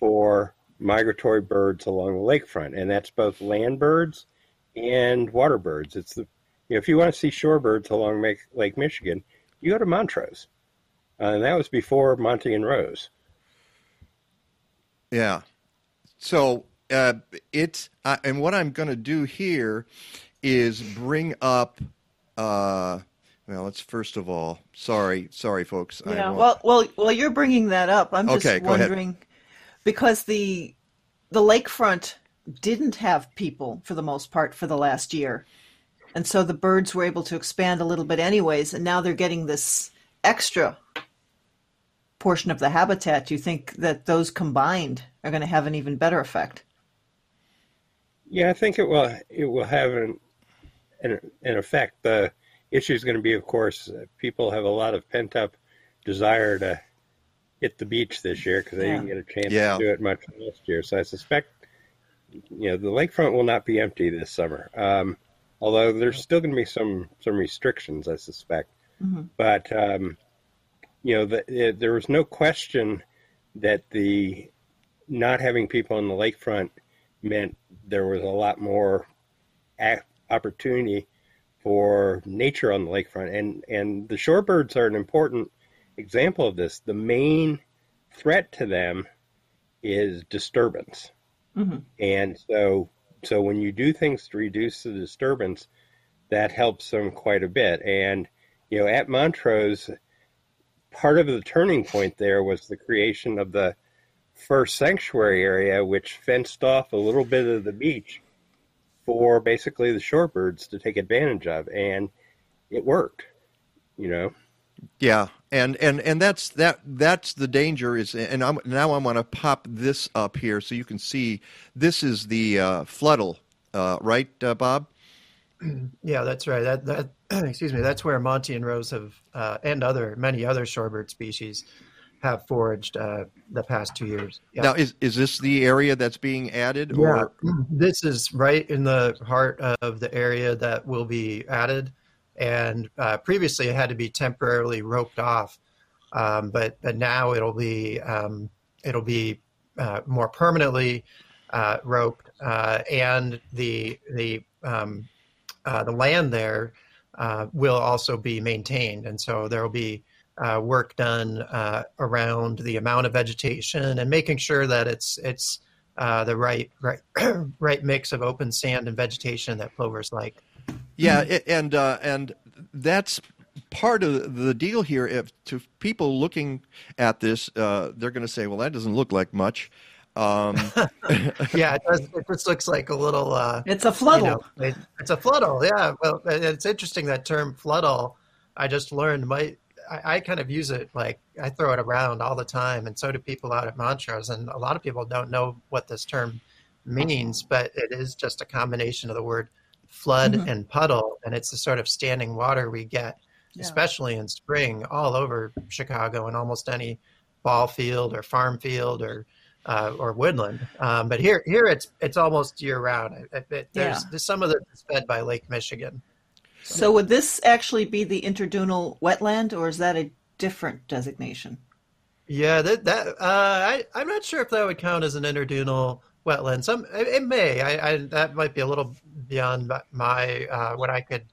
N: for migratory birds along the lakefront, and that's both land birds and water birds. It's the you know, if you want to see shorebirds along Lake, Lake Michigan, you go to Montrose, uh, and that was before Monty and Rose.
C: Yeah. So uh, it's uh, and what I'm going to do here is bring up. Uh, well, let's first of all. Sorry, sorry, folks.
D: Yeah. Well, well, well. You're bringing that up. I'm just
C: Okay, go ahead.
D: wondering because the the lakefront didn't have people for the most part for the last year, and so the birds were able to expand a little bit anyways. And now they're getting this extra portion of the habitat, do you think that those combined are going to have an even better effect?
N: Yeah, I think it will. It will have an an, an effect. The issue is going to be, of course, people have a lot of pent up desire to hit the beach this year because they
C: Yeah.
N: didn't get a chance
C: Yeah.
N: to do it much last year. So I suspect, you know, the lakefront will not be empty this summer. Um, although there's still going to be some some restrictions, I suspect.
D: Mhm.
N: But um, you know, the, there was no question that the not having people on the lakefront meant there was a lot more opportunity for nature on the lakefront, and and the shorebirds are an important example of this. The main threat to them is disturbance,
D: Mm-hmm.
N: and so so when you do things to reduce the disturbance, that helps them quite a bit. And you know, at Montrose, part of the turning point there was the creation of the first sanctuary area, which fenced off a little bit of the beach for basically the shorebirds to take advantage of, and it worked. You know.
C: Yeah, and and and that's that that's the danger is, and I'm now I'm going to pop this up here so you can see. This is the uh, uh, right, uh, Bob?
O: Yeah, that's right. That that excuse me. That's where Monty and Rose have, uh, and other many other shorebird species, have foraged uh, the past two years. Yeah.
C: Now, is is this the area that's being added,
O: Yeah,
C: or
O: this is right in the heart of the area that will be added, and uh, previously it had to be temporarily roped off, um, but but now it'll be um, it'll be uh, more permanently uh, roped, uh, and the the um, uh, the land there uh, will also be maintained, and so there will be uh, work done uh, around the amount of vegetation and making sure that it's it's the right right right mix of open sand and vegetation that plovers like.
C: yeah, and and that's part of the deal here. If to people looking at this, they're going to say, "Well, that doesn't look like much." Um,
O: yeah, it, does, it just looks like a little. Uh,
D: It's a floodle.
O: you know, it- it's a floodle. Yeah. Well, it's interesting that term floodle. I just learned my. I, I kind of use it like I throw it around all the time, and so do people out at Montrose. And a lot of people don't know what this term means, but it is just a combination of the word flood
D: Mhm.
O: and puddle, and it's the sort of standing water we get,
D: Yeah.
O: especially in spring, all over Chicago and almost any ball field or farm field or uh, or woodland. Um, but here, here it's it's almost year round. It, it, there's,
D: Yeah.
O: there's some of it is fed by Lake Michigan.
D: So would this actually be the interdunal wetland, or is that a different designation?
O: Yeah, that that uh, I I'm not sure if that would count as an interdunal wetland. Some it, it may. I, I that might be a little beyond my uh, what I could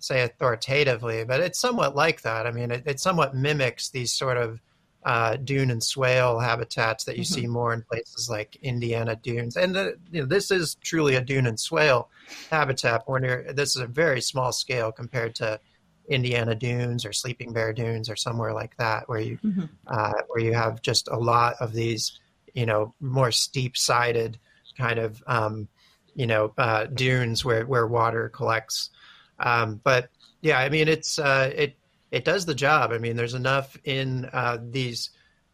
O: say authoritatively, but it's somewhat like that. I mean, it, it somewhat mimics these sort of uh, dune and swale habitats that you see more in places like Indiana dunes, and the, you know, this is truly a dune and swale habitat. When you're, this is a very small scale compared to Indiana dunes or Sleeping Bear dunes or somewhere like that, where you
D: Mhm.
O: uh, where you have just a lot of these, you know, more steep-sided kind of, um, you know, uh, dunes where where water collects. Um, but yeah, I mean, it's uh, it it does the job. I mean, there's enough in uh, these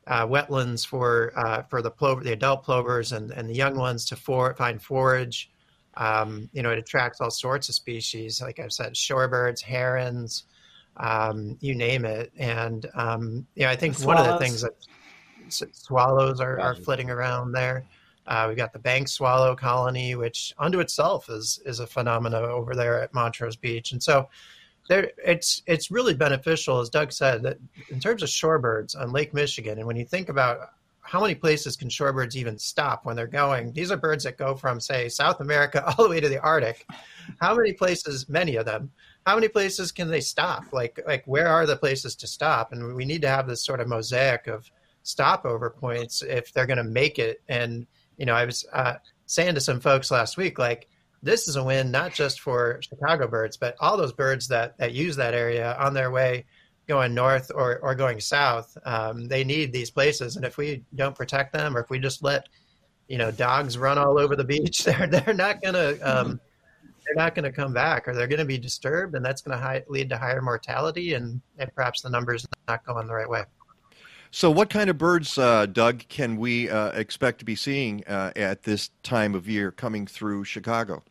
O: uh, wetlands for uh, for the plover, the adult plovers, and, and the young ones to for, find forage. Um, you know, it attracts all sorts of species, like I've said, shorebirds, herons, um, you name it. And um, yeah, I think one of the things that swallows are, are flitting around there. Uh, we've got the bank swallow colony, which unto itself is is a phenomena over there at Montrose Beach, and so there it's it's really beneficial, as Doug said, that in terms of shorebirds on Lake Michigan, and when you think about how many places can shorebirds even stop when they're going, these are birds that go from say South America all the way to the Arctic. How many places? Many of them. How many places can they stop? Like like where are the places to stop? And we need to have this sort of mosaic of stopover points if they're going to make it. And you know, I was uh, saying to some folks last week, like this is a win not just for Chicago birds, but all those birds that that use that area on their way going north or, or going south. Um, they need these places, and if we don't protect them, or if we just let you know dogs run all over the beach, they're they're not gonna um, they're not gonna come back, or they're gonna be disturbed, and that's gonna hi- lead to higher mortality and, and perhaps the numbers not going the right way.
C: So, what kind of birds, uh, Doug, can we uh, expect to be seeing uh, at this time of year coming through Chicago?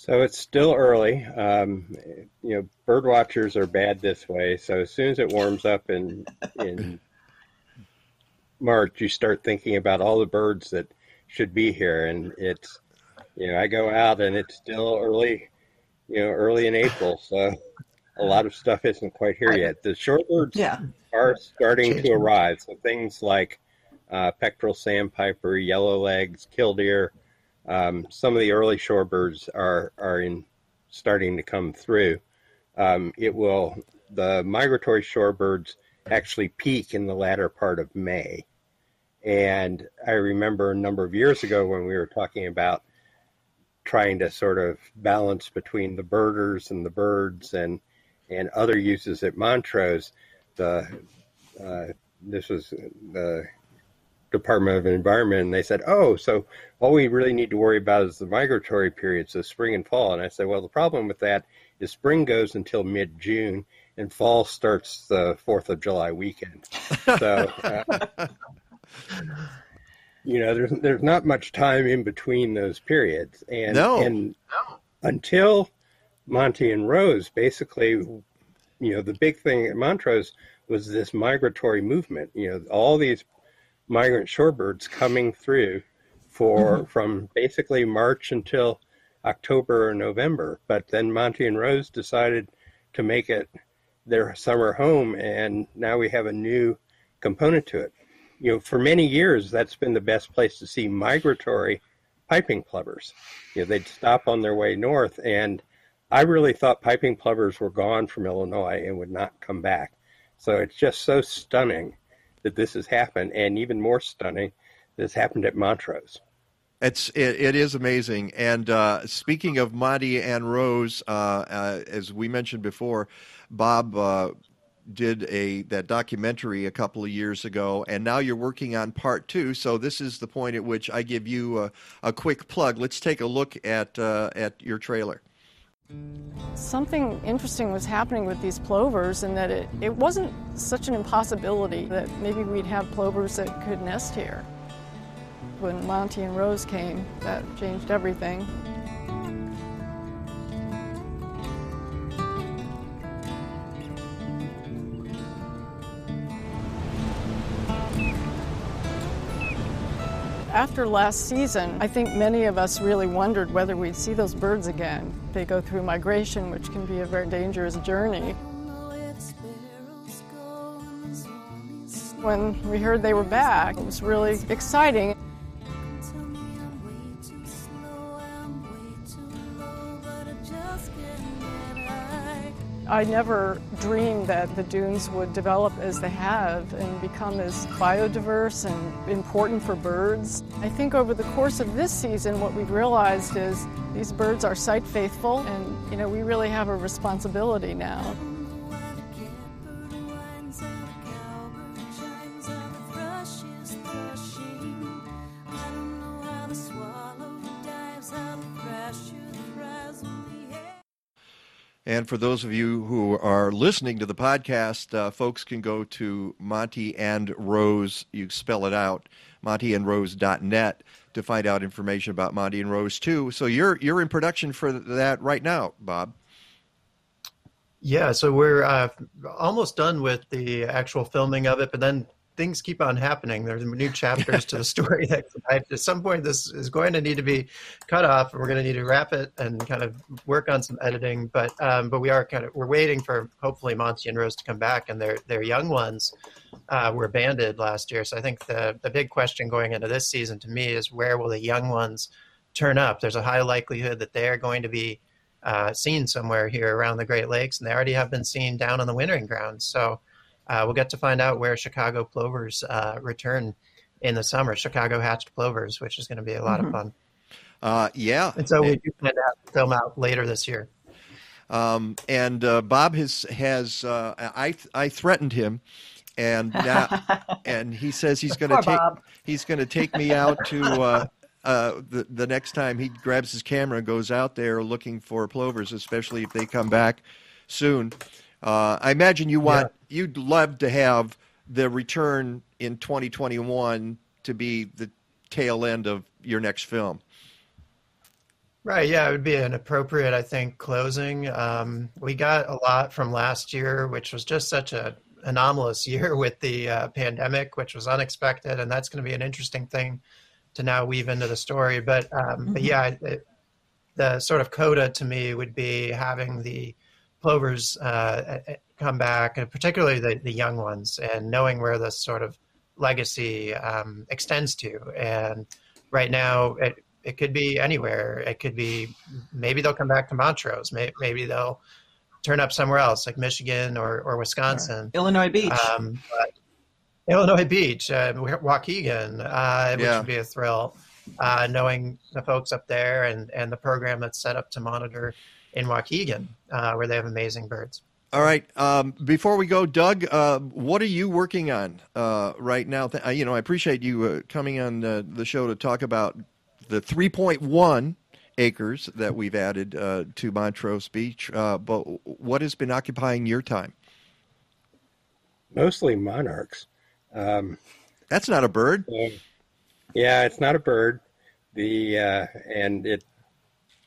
N: So it's still early. Um, you know, bird watchers are bad this way. So as soon as it warms up in in March, you start thinking about all the birds that should be here, and it's you know I go out and it's still early, you know, early in April, so a lot of stuff isn't quite here yet. The shorebirds
D: Yeah.
N: are starting to arrive. So things like uh, pectoral sandpiper, yellowlegs, killdeer, um, some of the early shorebirds are are in starting to come through. Um, it will the migratory shorebirds actually peak in the latter part of May, and I remember a number of years ago when we were talking about trying to sort of balance between the birders and the birds and and other uses at Montrose. The uh, this was the Department of Environment, and they said, "Oh, so all we really need to worry about is the migratory periods, so spring and fall." And I said, "Well, the problem with that is spring goes until mid June, and fall starts the Fourth of July weekend. So, uh, you know, there's there's not much time in between those periods, and
C: No.
N: and until Monty and Rose, basically, you know, the big thing at Montrose was this migratory movement. You know, all these migrant shorebirds coming through for
C: Mhm.
N: from basically March until October or November. But then Monty and Rose decided to make it their summer home, and now we have a new component to it. You know, for many years, that's been the best place to see migratory piping plovers. You know, they'd stop on their way north, and I really thought piping plovers were gone from Illinois and would not come back. So it's just so stunning that this has happened, and even more stunning, this happened at Montrose.
C: It's it, it is amazing. And uh, speaking of Monty and Rose, uh, uh, as we mentioned before, Bob uh, did a that documentary a couple of years ago, and now you're working on part two. So this is the point at which I give you a, a quick plug. Let's take a look at uh, at your trailer.
P: Something interesting was happening with these plovers, in that it, it wasn't such an impossibility that maybe we'd have plovers that could nest here. When Monty and Rose came, that changed everything. After last season, I think many of us really wondered whether we'd see those birds again. They go through migration, which can be a very dangerous journey. When we heard they were back, it was really exciting. I never dreamed that the dunes would develop as they have and become as biodiverse and important for birds. I think over the course of this season, what we've realized is these birds are site faithful, and you know we really have a responsibility now.
C: And for those of you who are listening to the podcast, uh, folks can go to Monty and Rose. You spell it out, montyandrose.net, to find out information about Monty and Rose too. So you're you're in production for that right now, Bob.
O: Yeah, so we're uh, almost done with the actual filming of it, but then things keep on happening. There's new chapters to the story that at some point this is going to need to be cut off, and we're going to need to wrap it and kind of work on some editing. But um, but we are kind of we're waiting for hopefully Monty and Rose to come back, and their their young ones uh, were banded last year. So I think the the big question going into this season to me is where will the young ones turn up? There's a high likelihood that they're going to be uh, seen somewhere here around the Great Lakes, and they already have been seen down on the wintering grounds. So uh, we'll get to find out where Chicago plovers uh, return in the summer. Chicago hatched plovers, which is going to be a lot
C: Mhm.
O: of fun.
C: Uh, yeah.
O: And so we do plan to have film out later this year.
C: Um, and uh, Bob has has uh, I I threatened him, and now, and he says he's going to take
D: Bob.
C: he's going to take me out to uh, uh, the the next time he grabs his camera and goes out there looking for plovers, especially if they come back soon. Uh, I imagine you want you'd love to have the return in 2021 to be the tail end of your next film.
O: Right. Yeah, it would be an appropriate, I think, closing. Um, we got a lot from last year, which was just such a anomalous year with the uh, pandemic, which was unexpected, and that's going to be an interesting thing to now weave into the story. But, um, mm-hmm. but yeah, it, the sort of coda to me would be having the plovers uh, come back, and particularly the, the young ones, and knowing where this sort of legacy um, extends to. And right now, it, it could be anywhere. It could be maybe they'll come back to Montrose. Maybe, maybe they'll turn up somewhere else, like Michigan or, or Wisconsin,
D: Illinois Beach, um,
O: Illinois Beach, uh, Waukegan, uh, which yeah. would be a thrill. Uh, knowing the folks up there and and the program that's set up to monitor in Waukegan, uh, where they have amazing birds.
C: All right. Um, before we go, Doug, uh, what are you working on uh, right now? Th- you know, I appreciate you coming on the show to talk about the 3.1 acres that we've added uh, to Montrose Beach. Uh, but what has been occupying your time?
N: Mostly monarchs. Um,
C: That's not a bird.
N: yeah, it's not a bird. The uh, and it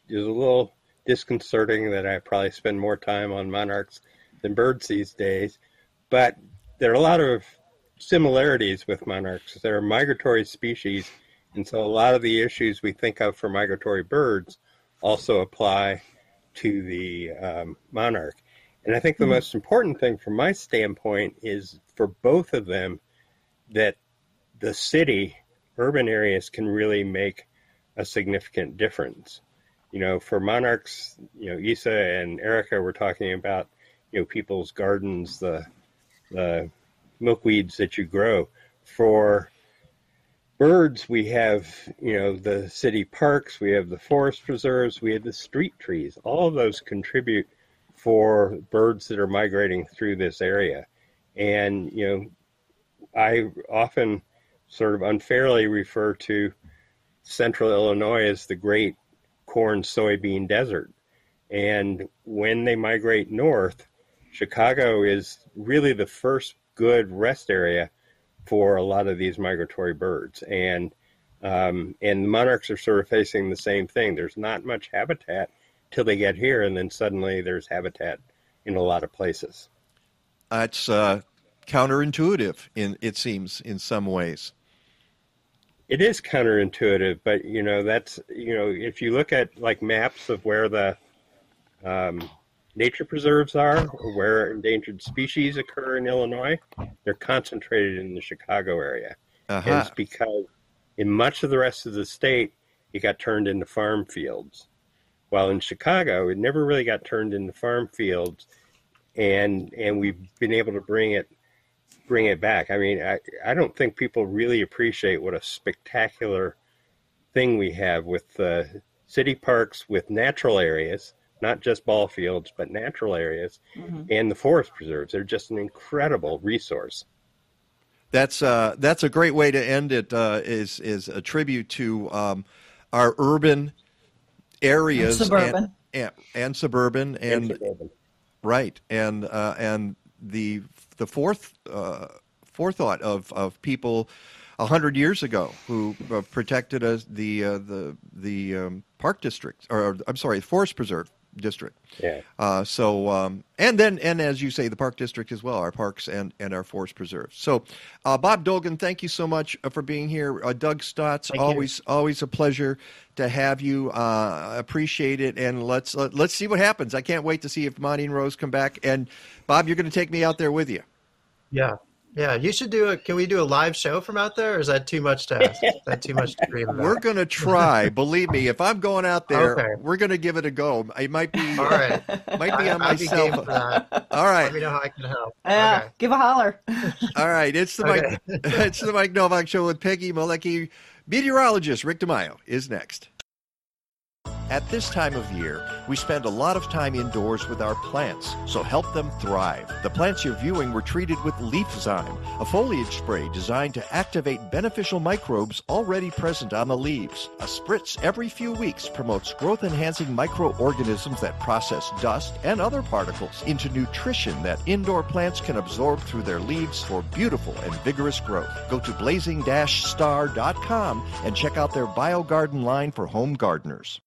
N: is a little disconcerting that I probably spend more time on monarchs than birds these days. But there are a lot of similarities with monarchs. They're migratory species and so a lot of the issues we think of for migratory birds also apply to the um, monarch. And I think the mm-hmm. most important thing from my standpoint is for both of them that the city, urban areas can really make a significant difference. You know, for monarchs, you know, Isa and Erika were talking about, you know, people's gardens, the the milkweeds that you grow. For birds, we have, you know, the city parks, we have the forest preserves, we have the street trees. All of those contribute for birds that are migrating through this area. And, you know, I often sort of unfairly refer to central Illinois as the great corn soybean desert. And when they migrate north, Chicago is really the first good rest area for a lot of these migratory birds. And um, and the monarchs are sort of facing the same thing. There's not much habitat till they get here, and then suddenly there's habitat in a lot of places.
C: That's uh, counterintuitive, in it seems, in some ways.
N: It is counterintuitive, but you know that's you know if you look at like maps of where the um, nature preserves are, or where endangered species occur in Illinois, they're concentrated in the Chicago area. Uh-huh. And it's because in much of the rest of the state, it got turned into farm fields. While in Chicago, it never really got turned into farm fields, and and we've been able to bring it bring it back. I mean, I, I don't think people really appreciate what a spectacular thing we have with uh, city parks with natural areas not just ball fields, but natural areas mm-hmm. and the forest preserves. They're just an incredible resource.
C: That's uh, that's a great way to end it. Uh, is is a tribute to um, our urban areas
D: and suburban
C: and, and, and suburban and, and suburban. right and uh, and the the fourth uh, forethought of of people a hundred years ago who uh, protected us the uh, the the um, park district or I'm sorry the forest preserve district.
N: Yeah.
C: Uh, so um, and then and as you say, the park district as well, our parks and and our forest preserves. So, uh, Bob Dolgan, thank you so much uh, for being here. Uh, Doug Stotz, thank always you. always a pleasure to have you. Uh, appreciate it, and let's let, us let us see what happens. I can't wait to see if Monty and Rose come back. And Bob, you're going to take me out there with you.
O: Yeah, yeah, you should do it. Can we do a live show from out there, or is that too much to ask? is that too much to dream about?
C: We're going to try. Believe me, if I'm going out there, okay. we're going to give it a go. It might be
O: all right.
C: Might be I, on my cell phone. All right.
O: Let me know how I can help.
D: Yeah, okay. give a holler.
C: all right, it's the okay. Mike. it's the Mike Nowak Show with Peggy Malecki. Meteorologist Rick DiMaio is next. At this time of year, we spend a lot of time indoors with our plants, so help them thrive. The plants you're viewing were treated with LeafZyme, a foliage spray designed to activate beneficial microbes already present on the leaves. A spritz every few weeks promotes growth enhancing microorganisms that process dust and other particles into nutrition that indoor plants can absorb through their leaves for beautiful and vigorous growth. Go to blazing-star.com and check out their BioGarden line for home gardeners.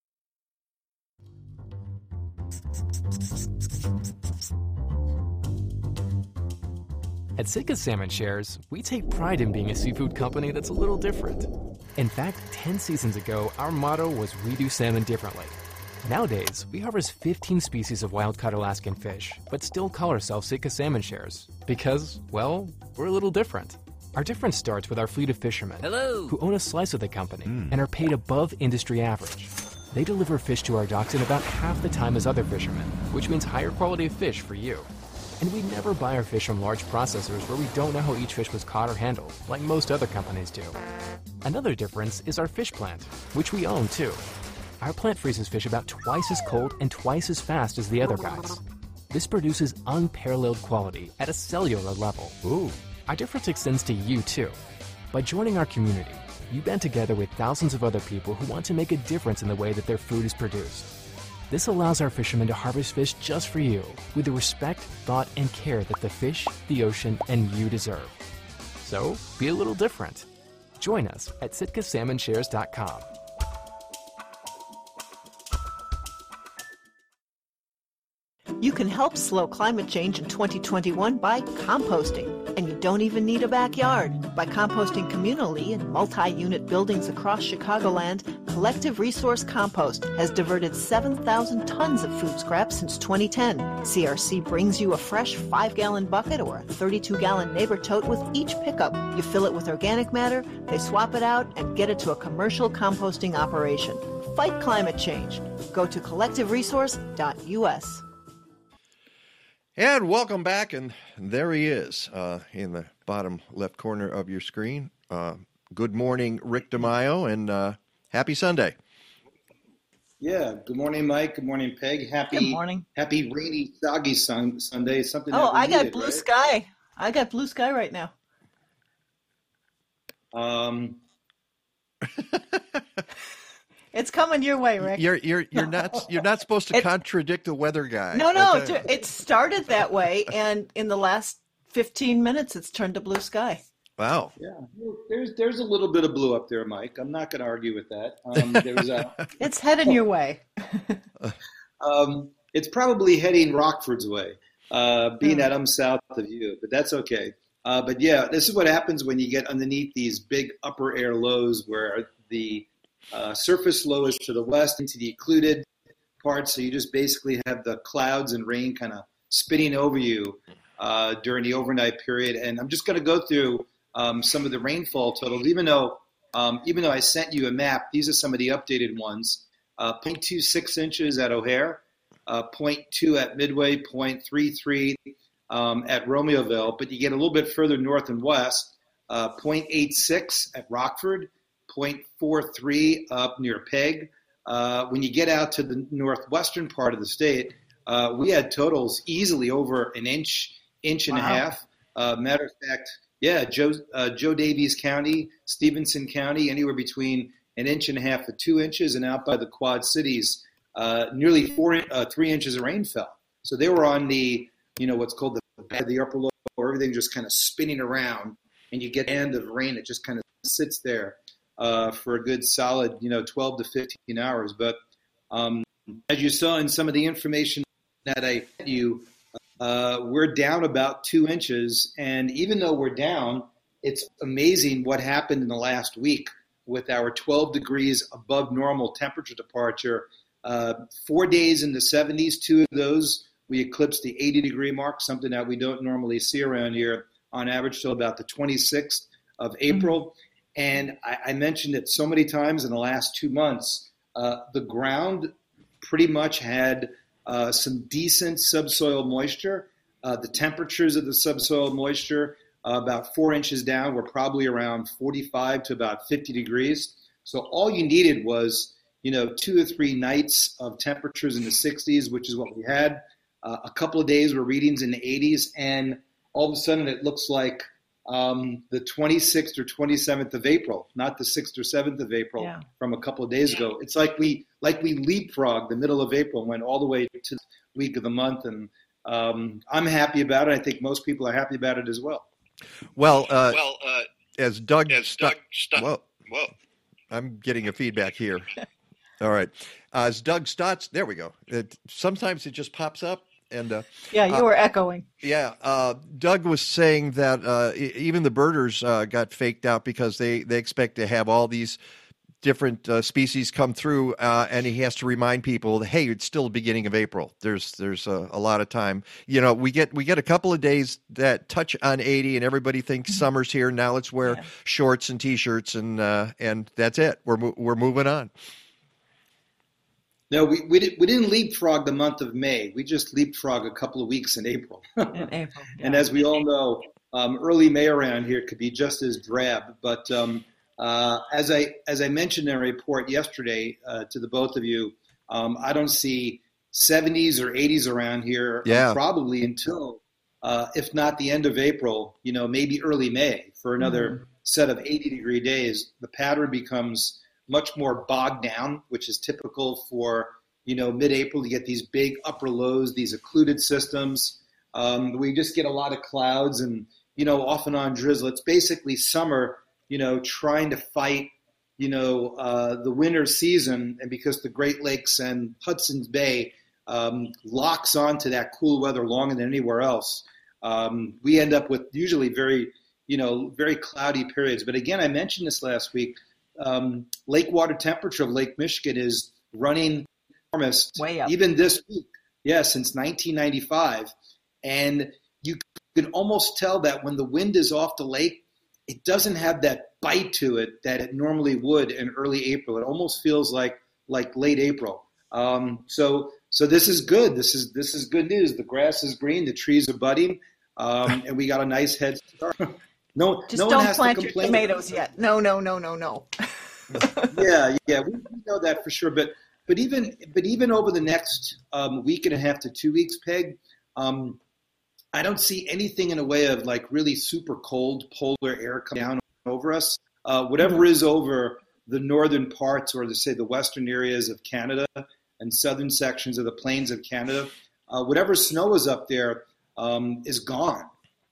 Q: At Sitka Salmon Shares, we take pride in being a seafood company that's a little different. In fact, 10 seasons ago, our motto was We Do Salmon Differently. Nowadays, we harvest 15 species of wild caught Alaskan fish, but still call ourselves Sitka Salmon Shares because, well, we're a little different. Our difference starts with our fleet of fishermen
R: Hello.
Q: who own a slice of the company hmm. and are paid above industry average. They deliver fish to our docks in about half the time as other fishermen, which means higher quality of fish for you. And we never buy our fish from large processors where we don't know how each fish was caught or handled, like most other companies do. Another difference is our fish plant, which we own too. Our plant freezes fish about twice as cold and twice as fast as the other guys. This produces unparalleled quality at a cellular level. Ooh. Our difference extends to you too. By joining our community, you band together with thousands of other people who want to make a difference in the way that their food is produced. This allows our fishermen to harvest fish just for you, with the respect, thought, and care that the fish, the ocean, and you deserve. So, be a little different. Join us at sitkasalmonshares.com.
G: You can help slow climate change in 2021 by composting. Don't even need a backyard. By composting communally in multi unit buildings across Chicagoland, Collective Resource Compost has diverted 7,000 tons of food scraps since 2010. CRC brings you a fresh 5 gallon bucket or a 32 gallon neighbor tote with each pickup. You fill it with organic matter, they swap it out, and get it to a commercial composting operation. Fight climate change. Go to collectiveresource.us.
C: And welcome back. And there he is uh, in the bottom left corner of your screen. Uh, good morning, Rick DiMaio, and uh, happy Sunday.
S: Yeah. Good morning, Mike. Good morning, Peg. Happy
D: Good morning.
S: Happy rainy, soggy sun, Sunday. Something.
D: Oh,
S: that we
D: I got
S: needed,
D: blue
S: right?
D: sky. I got blue sky right now.
S: Um,
D: It's coming your way, Rick.
C: You're you're you're not you're not supposed to contradict the weather guy.
D: No, no,
C: okay?
D: it- it started that way, and in the last 15 minutes, it's turned to blue sky.
C: Wow.
S: yeah. There's there's a little bit of blue up there, Mike. I'm not going to argue with that. Um, there's a.
D: It's heading your way.
S: Um, it's probably heading Rockford's way, uh, being that I'm south of you, but that's okay. Uh, but yeah, this is what happens when you get underneath these big upper air lows where the uh, surface low is to the west into the occluded part. So you just basically have the clouds and rain kind of spitting over you uh, during the overnight period. And I'm just going to go through um, some of the rainfall totals, even though um, even though I sent you a map. These are some of the updated ones. Uh, 0.26 inches at O'Hare, uh, 0.2 at Midway, 0.33 um, at Romeoville, but you get a little bit further north and west, uh, 0.86 at Rockford, 0.43 up near Peg. Uh, when you get out to the northwestern part of the state, uh, we had totals easily over an inch, inch and a half. Uh, matter of fact, yeah, Joe, uh, Jo Daviess County, Stephenson County, anywhere between an inch and a half to two inches, and out by the Quad Cities, uh, nearly four, uh, three inches of rain fell. So they were on the, you know, what's called the the upper low, everything just kind of spinning around, and you get end of rain. It just kind of sits there uh, for a good solid, you know, 12 to 15 hours. But um, as you saw in some of the information that I sent you, uh, we're down about two inches. And even though we're down, it's amazing what happened in the last week with our 12 degrees above normal temperature departure. Uh, four days in the 70s, two of those, we eclipsed the 80 degree mark, something that we don't normally see around here on average till about the 26th of April. And I, I mentioned it so many times in the last two months. Uh, the ground pretty much had uh, some decent subsoil moisture. Uh, the temperatures of the subsoil moisture, uh, about four inches down, were probably around 45 to about 50 degrees. So all you needed was, you know, two or three nights of temperatures in the 60s, which is what we had. Uh, a couple of days were readings in the 80s, and all of a sudden it looks like um, the 26th or 27th of April, not the 6th or 7th of April
D: Yeah.
S: from a couple of days ago. It's like we like we leapfrogged the middle of April and went all the way to the week of the month, and um, I'm happy about it. I think most people are happy about it as well.
C: Well, uh,
S: Well, uh,
C: as Doug,
S: as
C: stu-
S: Doug stu-
C: well,
S: Whoa.
C: I'm getting a feedback here. All right, uh, as Doug Stotz, there we go. It, sometimes it just pops up, and uh,
D: Yeah, you
C: uh,
D: were echoing.
C: Yeah, uh, Doug was saying that uh, even the birders uh, got faked out because they, they expect to have all these different uh, species come through, uh, and he has to remind people, hey, it's still the beginning of April. There's there's a, a lot of time. You know, we get we get a couple of days that touch on 80, and everybody thinks summer's here. Now let's wear shorts and t-shirts, and uh, and that's it. We're we're moving on.
S: No, we, we, did, we didn't leapfrog the month of May. We just leapfrog a couple of weeks in April.
D: In April.
S: And as we all know, um, early May around here could be just as drab. But um, uh, as I as I mentioned in a report yesterday uh, to the both of you, um, I don't see 70s or 80s around here. um,
C: Yeah.
S: probably until, uh, if not the end of April, you know, maybe early May for another set of 80 degree days. The pattern becomes much more bogged down, which is typical for you know mid-April. You get these big upper lows, these occluded systems. Um, we just get a lot of clouds and you know off and on drizzle. It's basically summer, you know, trying to fight you know uh, the winter season, and because the Great Lakes and Hudson's Bay um, locks onto that cool weather longer than anywhere else, um, we end up with usually very you know very cloudy periods. But again, I mentioned this last week. Um, lake water temperature of Lake Michigan is running warmest
D: Way up.
S: even this week. Yeah, since 1995, and you can almost tell that when the wind is off the lake, it doesn't have that bite to it that it normally would in early April. It almost feels like like late April. Um, so so this is good. This is this is good news. The grass is green, the trees are budding, um, and we got a nice head start. No,
D: Just
S: no
D: don't plant
S: to
D: your tomatoes yet. No, no, no, no, no.
S: yeah, yeah, we, know that for sure. But but even but even over the next um, week and a half to two weeks, Peg, um, I don't see anything in a way of like really super cold polar air coming down over us. Uh, whatever is over the northern parts or the say the western areas of Canada and southern sections of the plains of Canada, uh, whatever snow is up there um, is gone.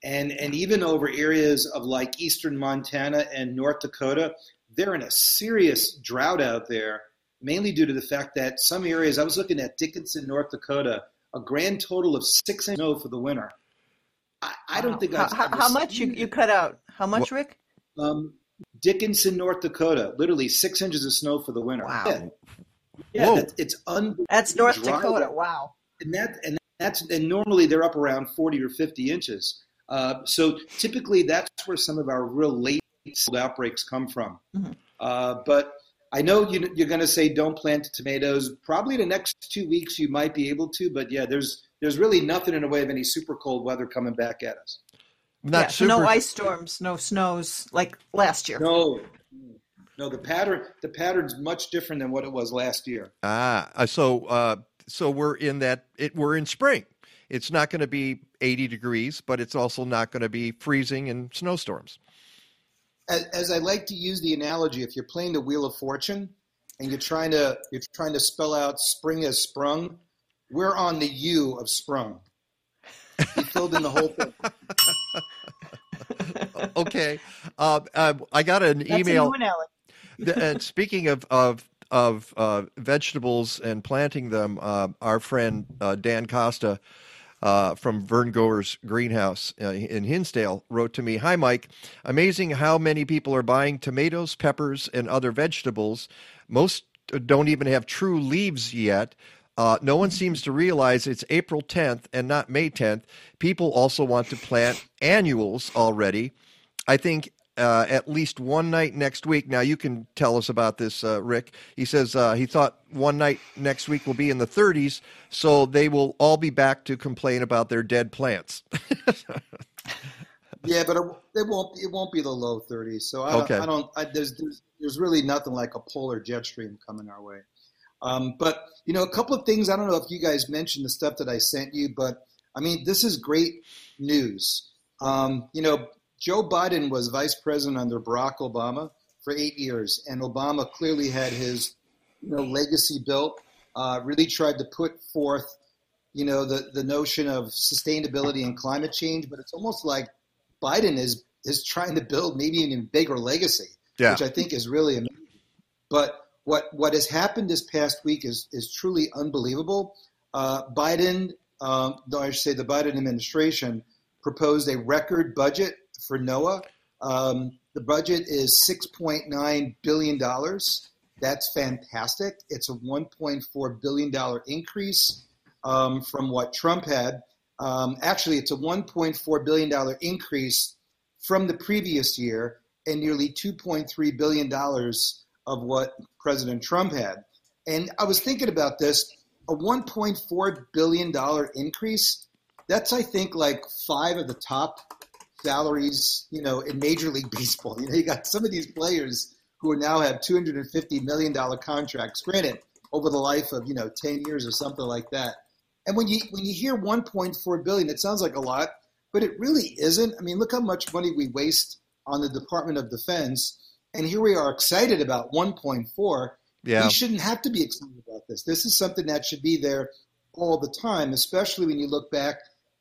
S: And, and even over areas of like eastern Montana and North Dakota, they're in a serious drought out there, mainly due to the fact that some areas, I was looking at Dickinson, North Dakota, a grand total of six inches of snow for the winter. I, I don't think
D: How,
S: I've
D: how, how much you, you cut out? How much, Rick?
S: um, Dickinson, North Dakota, literally six inches of snow for the winter.
D: Wow.
S: Yeah, yeah that's, it's unbelievable.
D: That's North Dakota. Wow.
S: And that and that's and normally they're up around forty or fifty inches. Uh, so typically that's where some of our real late outbreaks come from.
D: Mhm.
S: Uh, but I know you, you're going to say don't plant tomatoes. Probably the next two weeks you might be able to, but yeah, there's there's really nothing in the way of any super cold weather coming back at us.
C: Not
D: yeah, so no ice storms, no snows like last year.
S: No, no, the pattern the pattern's much different than what it was last year.
C: Ah, uh, so uh, so we're in that it we're in spring. It's not going to be 80 degrees, but it's also not going to be freezing and snowstorms.
S: as, as I like to use the analogy, if you're playing the Wheel of Fortune and you're trying to you're trying to spell out spring as sprung, we're on the U of sprung. You filled in the whole thing.
C: okay, uh, uh, I got an
D: That's a
C: email.
D: new analogy.
C: The- and speaking of of of uh, vegetables and planting them, uh, our friend uh, Dan Costa uh, from Vern Goer's greenhouse uh, in Hinsdale wrote to me, "Hi Mike, amazing how many people are buying tomatoes, peppers, and other vegetables. Most don't even have true leaves yet." Uh, no one seems to realize it's April 10th and not May 10th. People also want to plant annuals already. I think uh, at least one night next week. Now you can tell us about this, uh, Rick. He says uh, he thought one night next week will be in the 30s, so they will all be back to complain about their dead plants.
S: Yeah, but it, it won't it won't be the low 30s. So I don't,
C: Okay.
S: I don't I, there's, there's there's really nothing like a polar jet stream coming our way. Um, but you know, a couple of things. I don't know if you guys mentioned the stuff that I sent you, but I mean, this is great news. Um, you know, Joe Biden was vice president under Barack Obama for eight years, and Obama clearly had his you know legacy built. Uh, really tried to put forth you know the the notion of sustainability and climate change, but it's almost like Biden is is trying to build maybe an even bigger legacy,
C: Yeah.
S: which I think is really amazing. But what what has happened this past week is is truly unbelievable. Uh, Biden, um, I should say the Biden administration proposed a record budget for NOAA. Um, the budget is six point nine billion dollars. That's fantastic. It's a one point four billion dollar increase um, from what Trump had. Um, actually, it's a one point four billion dollar increase from the previous year, and nearly two point three billion dollars of what President Trump had. And I was thinking about this: a one point four billion dollar increase. That's I think like five of the top salaries, you know, in Major League Baseball. You know, you got some of these players who now have two hundred and fifty million dollar contracts. Granted, over the life of you know ten years or something like that. And when you when you hear 1.4 billion, it sounds like a lot, but it really isn't. I mean, look how much money we waste on the Department of Defense, and here we are excited about 1.4.
C: Yeah.
S: We shouldn't have to be excited about this. This is something that should be there all the time, especially when you look back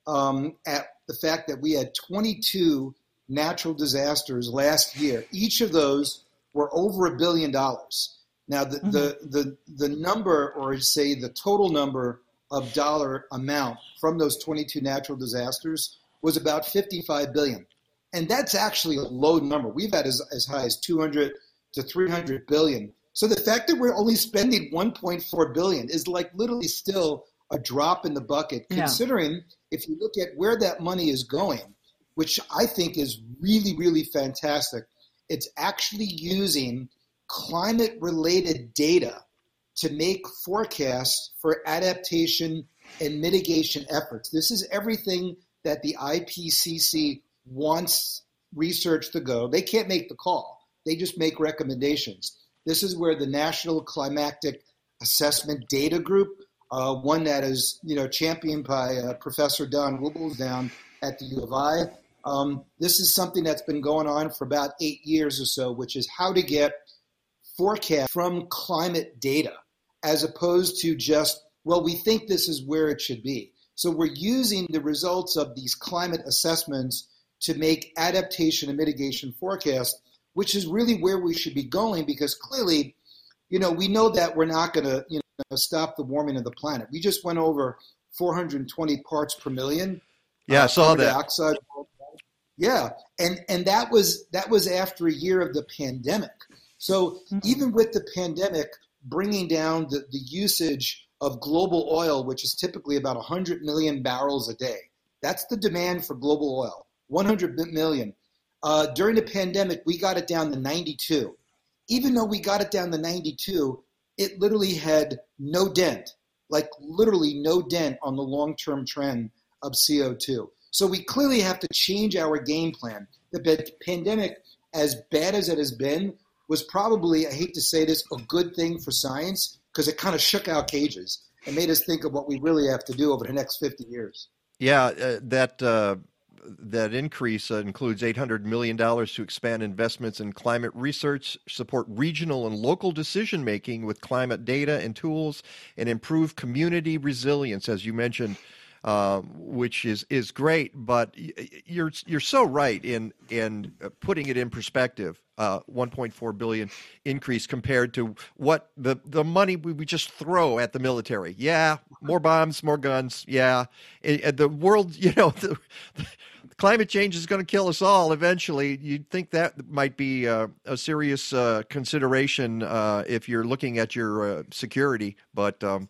S: um, at the fact that we had 22 natural disasters last year. Each of those were over a billion dollars. Now, the, the, the, the number, or say the total number of dollar amount from those 22 natural disasters was about 55 billion. And that's actually a low number. We've had as, as high as 200 to 300 billion. So the fact that we're only spending 1.4 billion is like literally still a drop in the bucket,
D: Yeah.
S: considering if you look at where that money is going, which I think is really, really fantastic. It's actually using climate related data to make forecasts for adaptation and mitigation efforts. This is everything that the IPCC wants research to go. They can't make the call, they just make recommendations. This is where the National Climatic Assessment Data Group, uh, one that is you know championed by uh, Professor Don Wuebbles down at the U of I. Um, this is something that's been going on for about eight years or so, which is how to get forecast from climate data as opposed to just, well, we think this is where it should be. So we're using the results of these climate assessments to make adaptation and mitigation forecasts, which is really where we should be going because clearly, you know, we know that we're not going to, you know, stop the warming of the planet. We just went over 420 parts per million.
C: Yeah, I saw that.
S: Dioxide. Yeah, and and that was that was after a year of the pandemic. So even with the pandemic bringing down the, the usage of global oil, which is typically about 100 million barrels a day, that's the demand for global oil, 100 million. Uh, during the pandemic, we got it down to 92. Even though we got it down to 92, it literally had no dent, like literally no dent on the long term trend of CO2. So we clearly have to change our game plan. The pandemic, as bad as it has been, was probably, I hate to say this, a good thing for science because it kind of shook our cages and made us think of what we really have to do over the next 50 years.
C: Yeah, uh, that uh, that increase uh, includes eight hundred million dollars to expand investments in climate research, support regional and local decision making with climate data and tools, and improve community resilience, as you mentioned. Uh, which is is great, but you're you're so right in in uh, putting it in perspective. Uh, 1.4 billion increase compared to what the the money we, we just throw at the military. Yeah, more bombs, more guns. Yeah, And- and the world, you know, the, climate change is going to kill us all eventually. You'd think that might be uh, a serious uh, consideration uh, if you're looking at your uh, security, but. Um,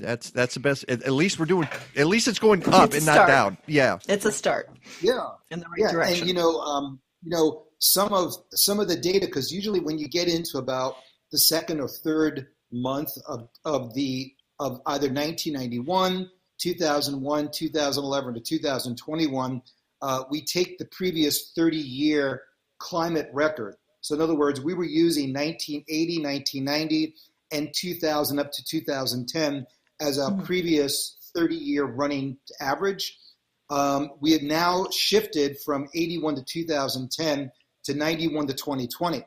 C: that's that's the best. At, at least we're doing. At least it's going up
D: It's
C: and not down. Yeah.
D: It's a start.
S: Yeah,
D: in the right
S: yeah,
D: direction.
S: and you know, um, you know, some of some of the data because usually when you get into about the second or third month of of the of either 1991, 2001, 2011 to 2021, uh, we take the previous 30 year climate record. So in other words, we were using 1980, 1990, and 2000 up to 2010 as our
D: Mhm.
S: previous 30 year running average. Um, we have now shifted from 81 to 2010 to 91 to 2020.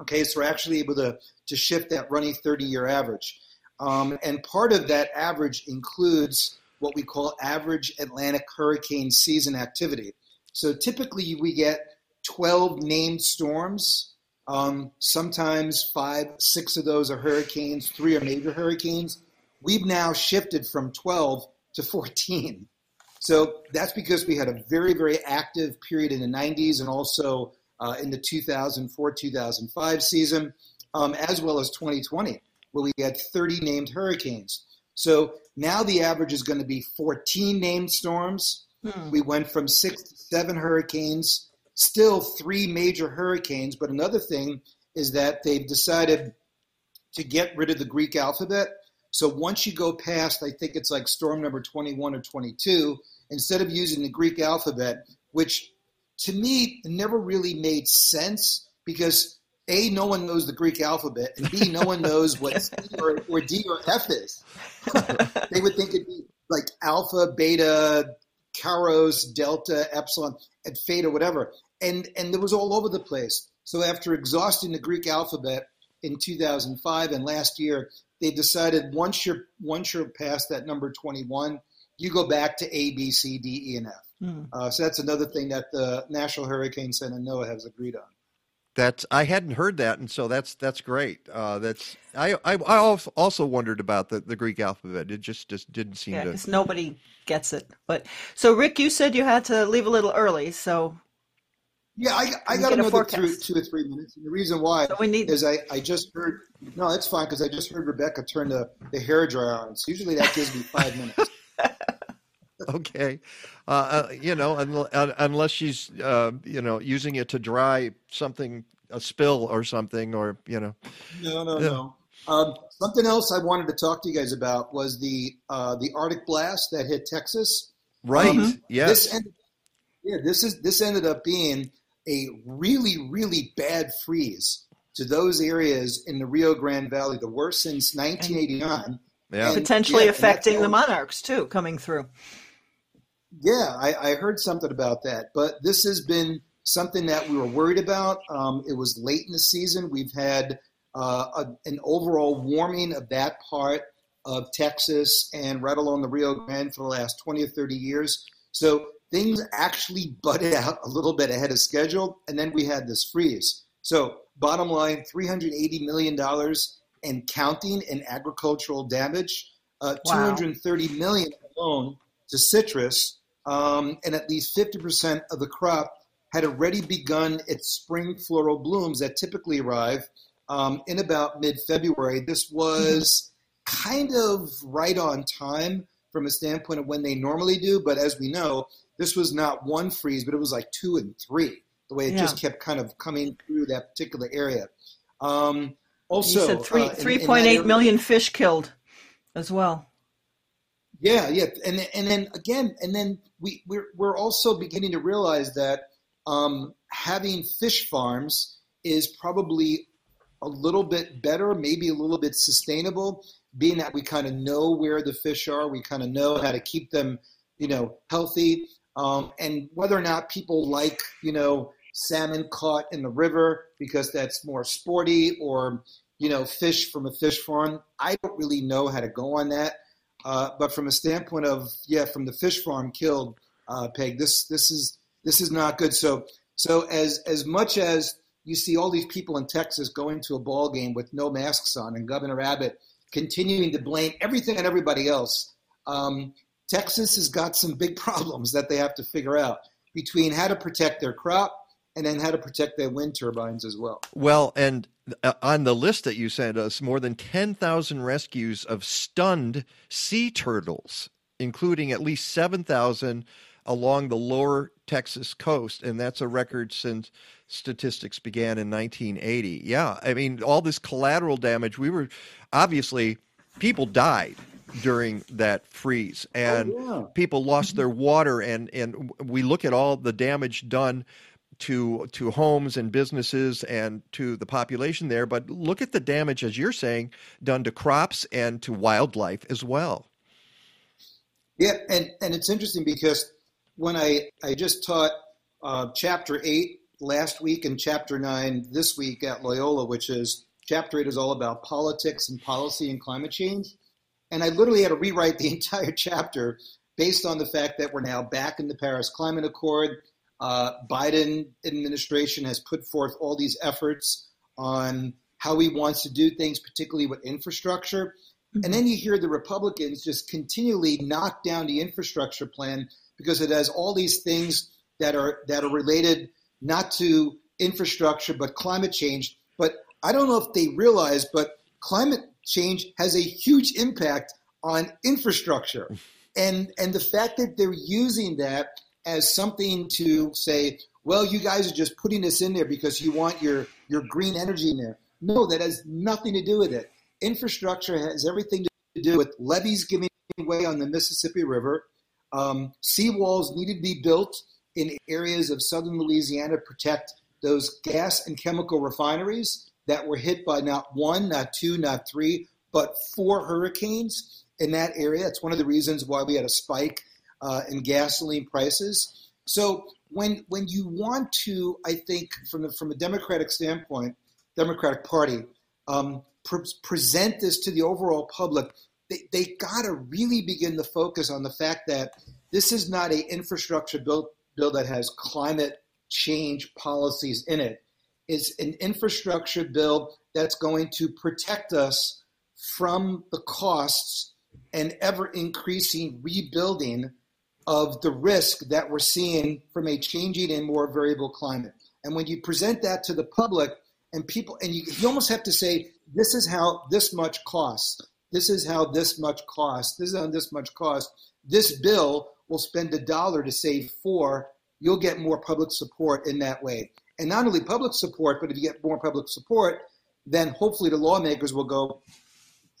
S: Okay, so we're actually able to, to shift that running 30 year average. Um, and part of that average includes what we call average Atlantic hurricane season activity. So typically we get 12 named storms. Um, sometimes five, six of those are hurricanes, three are major hurricanes. We've now shifted from 12 to 14. So that's because we had a very, very active period in the 90s and also uh, in the 2004 2005 season, um, as well as 2020, where we had 30 named hurricanes. So now the average is going to be 14 named storms.
D: Hmm.
S: We went from six to seven hurricanes, still three major hurricanes. But another thing is that they've decided to get rid of the Greek alphabet. So once you go past, I think it's like storm number 21 or 22, instead of using the Greek alphabet, which to me never really made sense because A, no one knows the Greek alphabet, and B, no one knows what C or, or D or F is. they would think it'd be like alpha, beta, Caros, delta, epsilon, and theta, whatever. And and it was all over the place. So after exhausting the Greek alphabet in 2005 and last year, they decided once you're once you're past that number 21, you go back to A, B, C, D, E, and F.
D: Hmm.
S: Uh, so that's another thing that the National Hurricane Center and NOAA has agreed on.
C: That's I hadn't heard that, and so that's that's great. Uh, that's I, I I also wondered about the, the Greek alphabet. It just just didn't seem
D: Yeah,
C: to.
D: because nobody gets it. But so, Rick, you said you had to leave a little early, so
S: Yeah, I, I got
D: get a
S: another
D: forecast.
S: three, two or three minutes. And the reason why
D: So we need-
S: is I, I just heard, no, that's fine because I just heard Rebecca turn the, the hair dryer on. So usually that gives me five minutes.
C: okay, uh, uh, you know, un, un, unless she's uh, you know using it to dry something, a spill or something, or you know.
S: No, no,
C: Yeah.
S: no. Um, something else I wanted to talk to you guys about was the uh, the Arctic blast that hit Texas.
C: Right.
S: Um,
C: Yes.
S: This ended, yeah, this is this ended up being a really, really bad freeze to those areas in the Rio Grande Valley, the worst since 1989.
C: Yeah.
S: And-
D: potentially
S: yeah,
D: affecting the monarchs too coming through.
S: Yeah, I, I heard something about that, but this has been something that we were worried about. Um, it was late in the season. We've had uh, a, an overall warming of that part of Texas and right along the Rio Grande for the last 20 or 30 years. So things actually butted out a little bit ahead of schedule, and then we had this freeze. So, bottom line $380 million and counting in agricultural damage, uh,
D: Wow.
S: 230 million alone to citrus, um, and at least 50% of the crop had already begun its spring floral blooms that typically arrive um, in about mid February. This was kind of right on time from a standpoint of when they normally do, but as we know, this was not one freeze, but it was like two and three, the way it just kept kind of coming through that particular area. Um, also,
D: you said three
S: uh, in- in
D: three point eight
S: area-
D: million fish killed as well.
S: Yeah, yeah, and and then again, and then we we're we're also beginning to realize that um, having fish farms is probably a little bit better, maybe a little bit sustainable, being that we kind of know where the fish are, we kind of know how to keep them, you know, healthy, um, and whether or not people like, you know, salmon caught in the river because that's more sporty, or you know, fish from a fish farm. I don't really know how to go on that. Uh, but from a standpoint of yeah, from the fish farm killed, uh, Peg, this this is this is not good. So so as as much as you see all these people in Texas going to a ball game with no masks on, and Governor Abbott continuing to blame everything and everybody else, um, Texas has got some big problems that they have to figure out between how to protect their crop and then how to protect their wind turbines as well.
C: Well, and uh, on the list that you sent us, more than 10,000 rescues of stunned sea turtles, including at least 7,000 along the lower Texas coast. And that's a record since statistics began in 1980. Yeah, I mean, all this collateral damage, we were obviously, people died during that freeze and
S: yeah.
C: people lost their water and and we look at all the damage done to to homes and businesses and to the population there, but look at the damage, as you're saying, done to crops and to wildlife as well.
S: Yeah, and and it's interesting because when I I just taught uh, chapter eight last week and chapter nine this week at Loyola, which is chapter eight is all about politics and policy and climate change, and I literally had to rewrite the entire chapter based on the fact that we're now back in the Paris Climate Accord. Uh, Biden administration has put forth all these efforts on how he wants to do things, particularly with infrastructure. And then you hear the Republicans just continually knock down the infrastructure plan because it has all these things that are that are related not to infrastructure but climate change. But I don't know if they realize, but climate change has a huge impact on infrastructure. And and the fact that they're using that as something to say, well, you guys are just putting this in there because you want your your green energy in there. No, that has nothing to do with it infrastructure has everything to do with levees giving way on the Mississippi River. Um, seawalls needed to be built in areas of southern Louisiana to protect those gas and chemical refineries that were hit by not one, not two, not three, but four hurricanes in that area. That's one of the reasons why we had a spike uh, in gasoline prices. So when when you want to, I think from the, from a Democratic standpoint, Democratic Party, um, pre- present this to the overall public, they, they got to really begin to focus on the fact that this is not an infrastructure bill, bill that has climate change policies in it. It's an infrastructure bill that's going to protect us from the costs and ever increasing rebuilding of the risk that we're seeing from a changing and more variable climate. And when you present that to the public, and people, and you, you almost have to say, this is how this much costs. This is how this much costs. This is how this much costs. This bill will spend a dollar to save four. You'll get more public support in that way. And not only public support, but if you get more public support, then hopefully the lawmakers will go,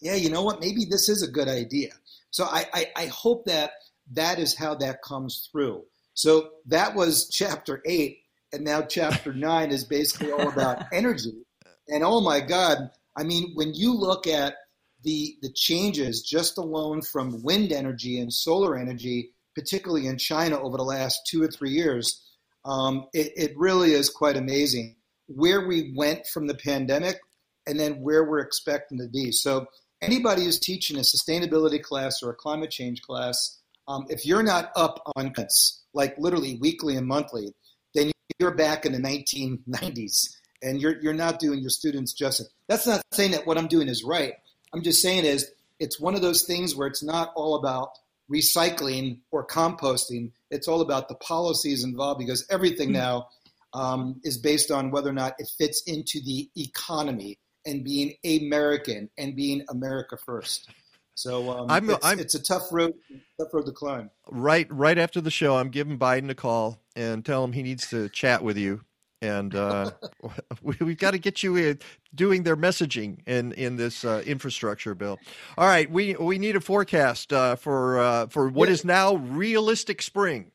S: yeah, you know what? Maybe this is a good idea. So I, I, I hope that that is how that comes through. So that was chapter eight and now chapter nine is basically all about energy. And oh my God, I mean, when you look at the the changes just alone from wind energy and solar energy, particularly in China over the last two or three years, um, it, it really is quite amazing where we went from the pandemic and then where we're expecting to be. So anybody who's teaching a sustainability class or a climate change class, um, if you're not up on this, like literally weekly and monthly, then you're back in the 1990s and you're, you're not doing your students justice. That's not saying that what I'm doing is right. I'm just saying is it's one of those things where it's not all about recycling or composting. It's all about the policies involved because everything hmm. now um, is based on whether or not it fits into the economy and being American and being America first. So um, I'm, it's, I'm, it's, a tough road, tough road to climb.
C: Right, right after the show, I'm giving Biden a call and tell him he needs to chat with you, and uh, we, have got to get you doing their messaging in in this uh, infrastructure bill. All right, we we need a forecast uh, for uh, for what yeah. is now realistic spring.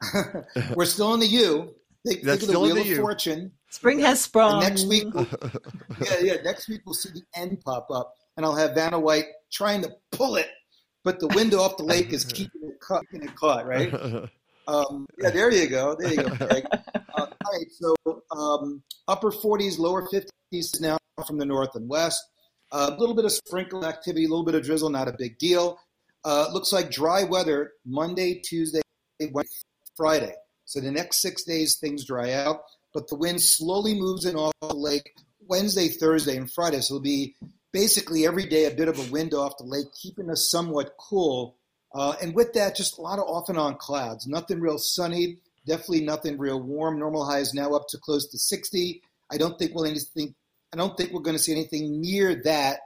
S: We're still in the U. Think,
C: That's
S: think of the
C: Wheel
S: of
C: U.
S: Fortune.
D: Spring has sprung.
S: And next week, yeah, yeah. Next week we'll see the end pop up and I'll have Vanna White trying to pull it, but the window off the lake is keeping it caught, keeping it caught right? Um, yeah, there you go. There you go, Greg. Uh, all right, so um, upper 40s, lower 50s now from the north and west. A uh, little bit of sprinkle activity, a little bit of drizzle, not a big deal. Uh, looks like dry weather Monday, Tuesday, Wednesday, Friday. So the next six days, things dry out, but the wind slowly moves in off the lake Wednesday, Thursday, and Friday. So it'll be basically every day a bit of a wind off the lake, keeping us somewhat cool. Uh, and with that, just a lot of off and on clouds. Nothing real sunny, definitely nothing real warm. Normal high is now up to close to 60. I don't think we'll anything. I don't think we're going to see anything near that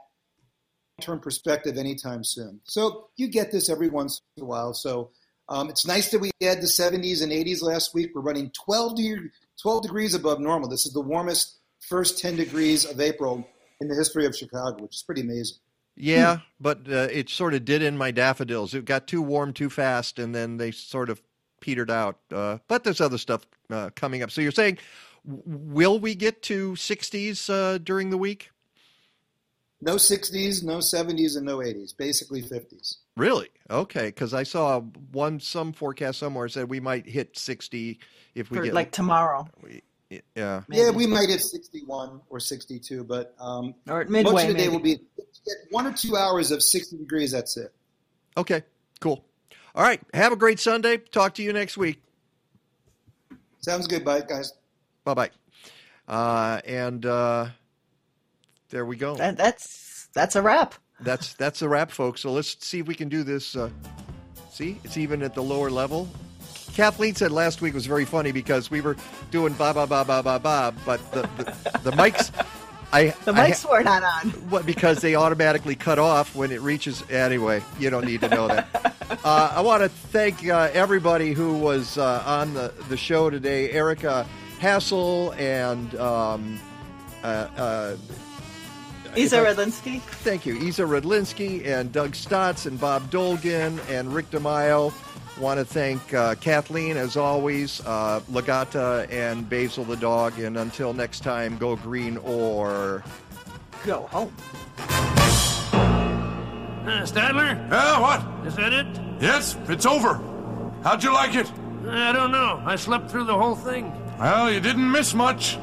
S: term perspective anytime soon. So you get this every once in a while. So um, it's nice that we had the 70s and 80s last week. We're running 12, de- 12 degrees above normal. This is the warmest first 10 degrees of April in the history of Chicago, which is pretty amazing.
C: Yeah, but uh, it sort of did in my daffodils. It got too warm too fast, and then they sort of petered out. Uh, but there's other stuff uh, coming up. So you're saying, will we get to 60s uh, during the week?
S: No 60s, no 70s, and no 80s. Basically 50s.
C: Really? Okay, because I saw one some forecast somewhere said we might hit 60 if we
D: For,
C: get
D: like tomorrow.
C: Yeah.
S: Yeah, we might hit 61 or 62, but um,
D: Or at
S: most of the day will be one or two hours of 60 degrees. That's it.
C: Okay, cool. All right. Have a great Sunday. Talk to you next week.
S: Sounds good. Bye, guys.
C: Bye bye. Uh, and uh, there we go.
D: That, that's that's a wrap.
C: That's that's a wrap, folks. So let's see if we can do this. Uh, see, it's even at the lower level. Kathleen said last week was very funny because we were doing ba ba ba ba ba ba, but the the, the mics. I,
D: The
C: I
D: mics were not on.
C: What? Because they automatically cut off when it reaches. Anyway, you don't need to know that. uh, I want to thank uh, everybody who was uh, on the, the show today. Erika Hasle and um, uh, uh,
D: Isa
C: I-
D: Redlinski.
C: Thank you, Isa Redlinski and Doug Stotz and Bob Dolgan and Rick DiMaio. Want to thank uh, Kathleen as always, uh, Legata and Basil the dog. And until next time, go green or
D: go home.
T: Uh, Stadler?
M: Yeah, what?
T: Is that it?
M: Yes, it's over. How'd you like it?
T: I don't know. I slept through the whole thing.
M: Well, you didn't miss much.